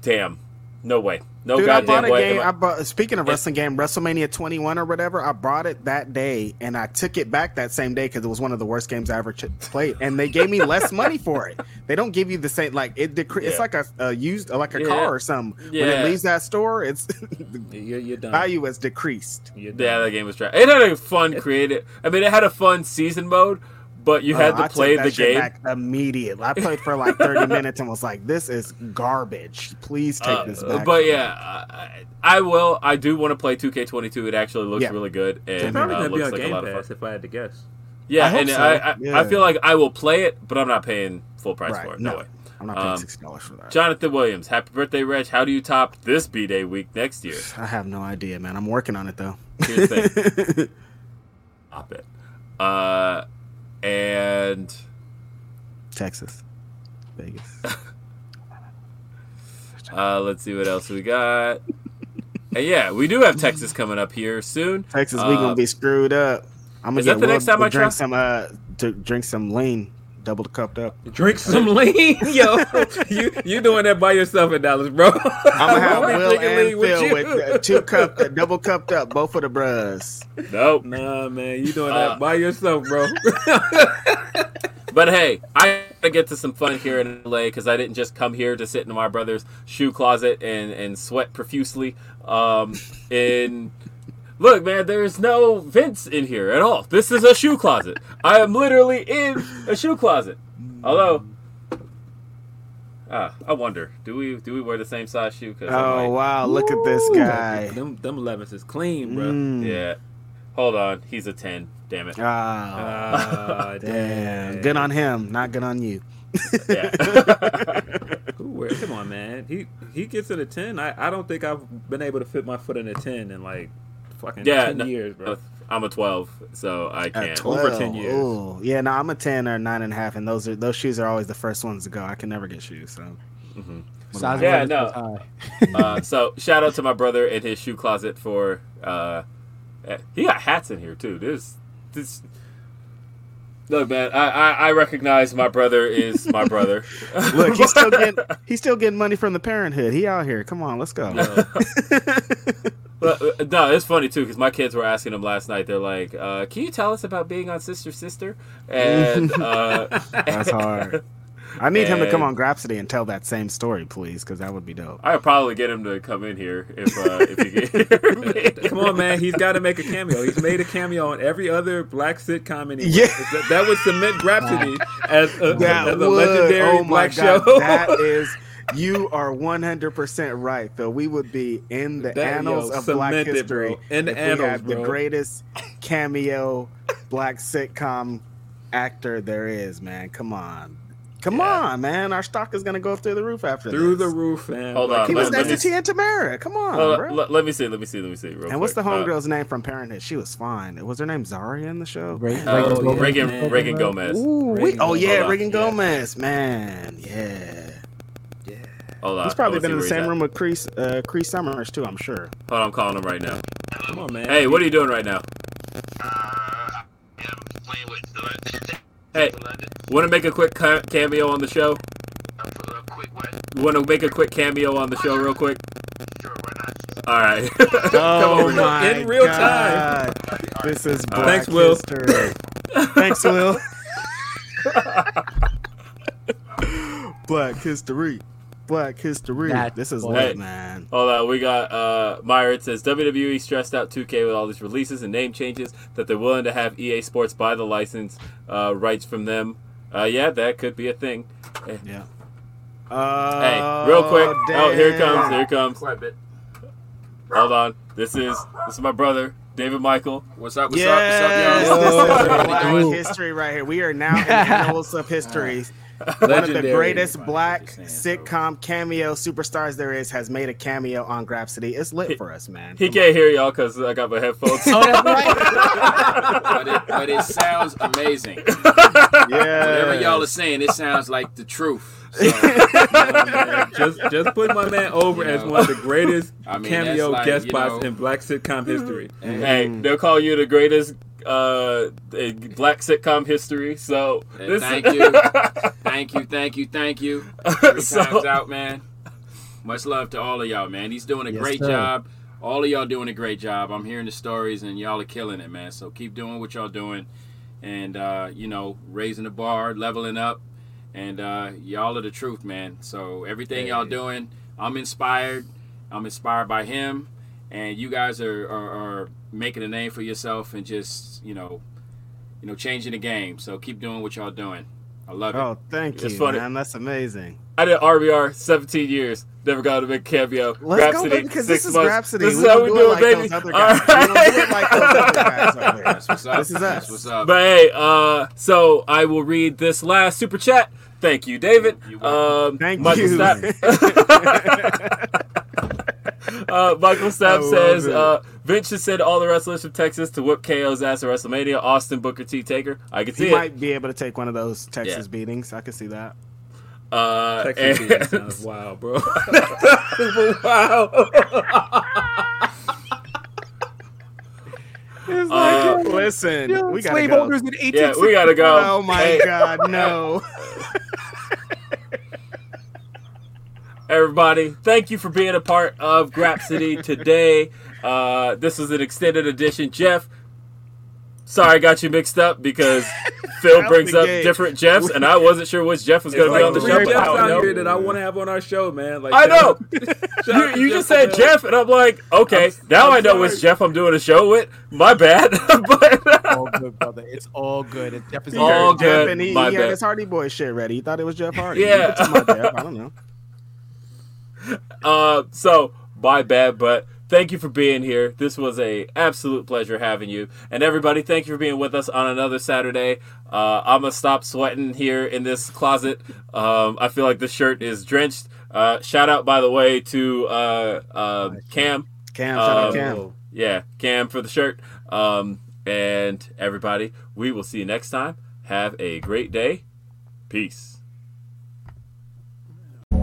B: damn, no way, no
D: Dude, I
B: goddamn
D: bought a
B: way.
D: game.
B: I-
D: I bought, speaking of
B: It-
D: wrestling game, WrestleMania 21 or whatever. I bought it that day, and I took it back that same day because it was one of the worst games I ever ch- played. And they gave me less money for it. They don't give you the same like it. Decre- It's like a, a used like a
B: Yeah.
D: car or something. When it leaves that store, it's
C: You're, you're done.
D: value has decreased.
B: Yeah, that game was trash. It had a fun creative. I mean, it had a fun season mode, but you had
D: Oh,
B: to
D: I took
B: play
D: that
B: the
D: shit
B: game.
D: back immediately. I played for like 30 minutes and was like, "This is garbage. Please take
B: Uh,
D: this back."
B: but
D: from me."
B: yeah, I, I will. I do want to play 2K22. It actually looks
D: Yeah.
B: really good
C: It's
B: and
C: probably
B: uh,
C: gonna be
B: looks
C: on
B: like a
C: Game Pass
B: fun.
C: if I had to guess.
B: Yeah,
D: I
B: and
D: so.
B: I, I,
D: Yeah.
B: I feel like I will play it, but I'm not paying full price
D: Right.
B: for it. No,
D: No.
B: way.
D: I'm not paying
B: um,
D: sixty dollars for that.
B: Jonathan Williams, happy birthday, Reg. How do you top this B Day week next year?
D: I have no idea, man. I'm working on it though.
B: Here's the thing. Stop it. Uh, and
D: Texas, Vegas.
B: uh, let's see what else we got. And yeah, we do have Texas coming up here soon.
D: Texas, we
B: Uh,
D: gonna be screwed up. I'm gonna
B: is
D: get
B: that the next time I try?
D: drink some uh to drink some lean, double cupped up.
C: Drink some lean, yo. you you doing that by yourself in Dallas, bro?
D: I'm gonna have
C: I'll be
D: and
C: lean with
D: Phil
C: you.
D: with, uh, two cup, uh, double cupped up, both of the bros.
B: Nope.
C: Nah, man, you doing
B: Uh,
C: that by yourself, bro.
B: But hey, I gotta get to some fun here in LA because I didn't just come here to sit in my brother's shoe closet and, and sweat profusely. Um, in look, man, there's no vents in here at all. This is a shoe closet. I am literally in a shoe closet. Although, ah, I wonder, do we do we wear the same size shoe? 'Cause I
D: Oh
B: might-
D: wow, look at this guy.
C: them them 11s is clean, bro.
D: Mm.
B: yeah. Hold on, he's a ten. Damn it.
D: Ah,
C: Ah,
D: damn. Good on him, not good on you.
B: Yeah.
C: Who wear? Come on, man. He he gets in a ten. I, I don't think I've been able to fit my foot in a ten in like fucking
B: yeah.
C: ten
B: no,
C: years, bro.
B: I'm a twelve, so I can't.
D: 12.
C: Over 10 years.
D: Ooh. Yeah, no, I'm a ten or nine and a half, and those are those shoes are always the first ones to go. I can never get shoes, so
E: Size
B: Yeah, no. uh, so shout out to my brother in his shoe closet for uh, eh, he got hats in here too. This this look man, I, I I recognize my brother is my brother.
D: look, he's still getting he's still getting money from the parenthood. He out here. Come on, let's go.
B: But, uh, no, it's funny too because my kids were asking him last night. They're like, uh, "Can you tell us about being on Sister Sister?" And uh,
D: That's hard. I need him to come on Grapsody and tell that same story, please, because that would be dope.
B: I'd probably get him to come in here if uh, if he get.
C: Come on, man. He's got to make a cameo. He's made a cameo on every other black sitcom. Anyway.
D: Yeah.
C: that, that would cement Grapsody as a, as a legendary
D: oh my
C: black
D: God,
C: show.
D: That is. You are 100% right, Phil. We would be in the
C: That,
D: annals
C: yo,
D: of black history.
C: bro. In the
D: if we
C: annals,
D: had the greatest cameo black sitcom actor there is, man. Come on. Come on, man. Our stock is going to go through the roof after
C: Through
D: this.
C: the roof, man.
B: Hold
C: Like,
B: on,
D: He was
B: Let- let
D: next
B: me
D: to Tia and Tamera. Come on,
B: Hold
D: bro.
B: let, let me see. Let me see. Let me see. Real
D: and what's the
B: quick. Uh,
D: homegirl's name from Parenthood? She was fine. Was her name Zaria in the show?
E: Ray-
B: Uh,
E: Reagan
C: Oh,
E: Gomez.
B: Reagan,
C: man.
B: Reagan Gomez.
D: Ooh, we, oh yeah,
B: Hold on,
D: Reagan
B: yeah.
D: Gomez, man, yeah.
B: Hold on.
D: He's probably been in the same room with Crease, uh, Crease Summers too. I'm sure.
B: Hold on, I'm calling him right now.
C: Come on, man.
B: Hey, what are you doing right now? Hey, want to make a quick cameo on the show? Want to make a quick cameo on the show, real quick? Sure, why not. All right.
D: Oh
B: over
D: my
C: In real
D: God. This is Black
C: Thanks, Will.
D: Thanks, Will. Black history. Black history.
E: That's
D: this is
E: funny.
D: lit, man.
B: Hold on, we got uh Myron says WWE stressed out 2K with all these releases and name changes that they're willing to have EA Sports buy the license uh, rights from them. Uh, yeah, that could be a thing. Hey,
D: Yeah. Uh,
B: hey, real quick. Oh, here it comes. Here it comes. Hold on. This is this is my brother David Michael.
G: What's up? What's
D: Yes,
G: up? What's up,
D: this
G: y'all?
D: is black
E: Ooh.
D: history right here. We are now in the annals of history. One of the greatest black sitcom cameo superstars there is has made a cameo on Grapsody. It's lit for us, man.
B: He
D: Come
B: can't hear y'all because I got my headphones.
E: Oh,
G: but, it, but it sounds amazing.
D: yeah.
G: Whatever y'all are saying, it sounds like the truth. So,
C: man. just just put my man over
G: You
C: as one of the greatest
G: I mean,
C: cameo
G: like,
C: guest spots
G: know-
C: in black sitcom history.
B: hey, they'll call you the greatest uh in black sitcom history. So this
G: thank you. thank you, thank you, thank you. Three
B: So-
G: times out, man. Much love to all of y'all, man. He's doing a
E: Yes,
G: great
E: sir.
G: job. All of y'all doing a great job. I'm hearing the stories, and y'all are killing it, man. So keep doing what y'all doing, and uh, you know, raising the bar, leveling up, and uh, y'all are the truth, man. So everything y'all doing, I'm inspired. I'm inspired by him, and you guys are, are, are making a name for yourself and just you know, you know, changing the game. So keep doing what y'all doing. I love it.
D: Oh, thank
B: It's
D: you,
B: funny.
D: man. That's amazing.
B: I did RBR 17 years. Never got a big cameo.
D: Let's go, Grapsody, because this is
B: months.
D: Grapsody.
B: This is
D: We
B: how we
D: do
B: do
D: it
B: it,
D: like
B: baby.
D: those other guys. We don't do it
B: right.
D: like those other guys over here.
G: That's what's up.
D: This is us.
G: What's up.
B: But hey, uh, so I will read this last super chat. Thank you, David.
G: You're
B: Um.
D: Thank
B: Michael
D: you.
B: Stapp- uh, Michael Stapp says
D: it.
B: uh, Vince should send all the wrestlers from Texas to whoop KO's ass at WrestleMania. Austin Booker T Taker. I can see
D: He
B: it.
D: might be able to take one of those Texas
B: Yeah.
D: beatings. I can see that.
B: Uh,
C: Texas
B: and-
C: beating sounds wild, bro. wow.
B: uh,
D: Listen, we gotta go.
E: Slaveholders in 1860.
B: yeah, we gotta go.
D: Oh my
B: Hey,
D: God, no!
B: everybody thank you for being a part of grapsody today uh this is an extended edition jeff sorry i got you mixed up because phil
D: Out
B: brings up
D: gate.
B: different jeffs and i wasn't sure which jeff was
C: It's
B: going to be
C: like
B: on the show but
C: Jeffs
B: I, don't
C: out
B: know.
C: here that I want to have on our show, man. Like
B: I know. you, you just said jeff and i'm like okay
C: I'm-
B: now
C: I'm
B: i know
C: sorry.
B: which jeff i'm doing a show with my bad but
E: all good, brother. It's all good. It's Jeff is
B: All
D: heard
B: good.
D: Jeff and he,
B: My
D: he had
B: bad.
D: his Hardy Boy shit ready. He thought it was Jeff Hardy.
B: Yeah.
D: You my Jeff. I don't know.
B: Uh, so my bad, but thank you for being here. This was a absolute pleasure having you, and everybody, thank you for being with us on another Saturday. Uh, I'm gonna stop sweating here in this closet. Um, I feel like the shirt is drenched. Uh, shout out, by the way, to uh, uh, Cam.
D: Cam, shout out
B: Um,
D: Cam.
B: Yeah, Cam for the shirt. Um, and everybody, we will see you next time. Have a great day. Peace.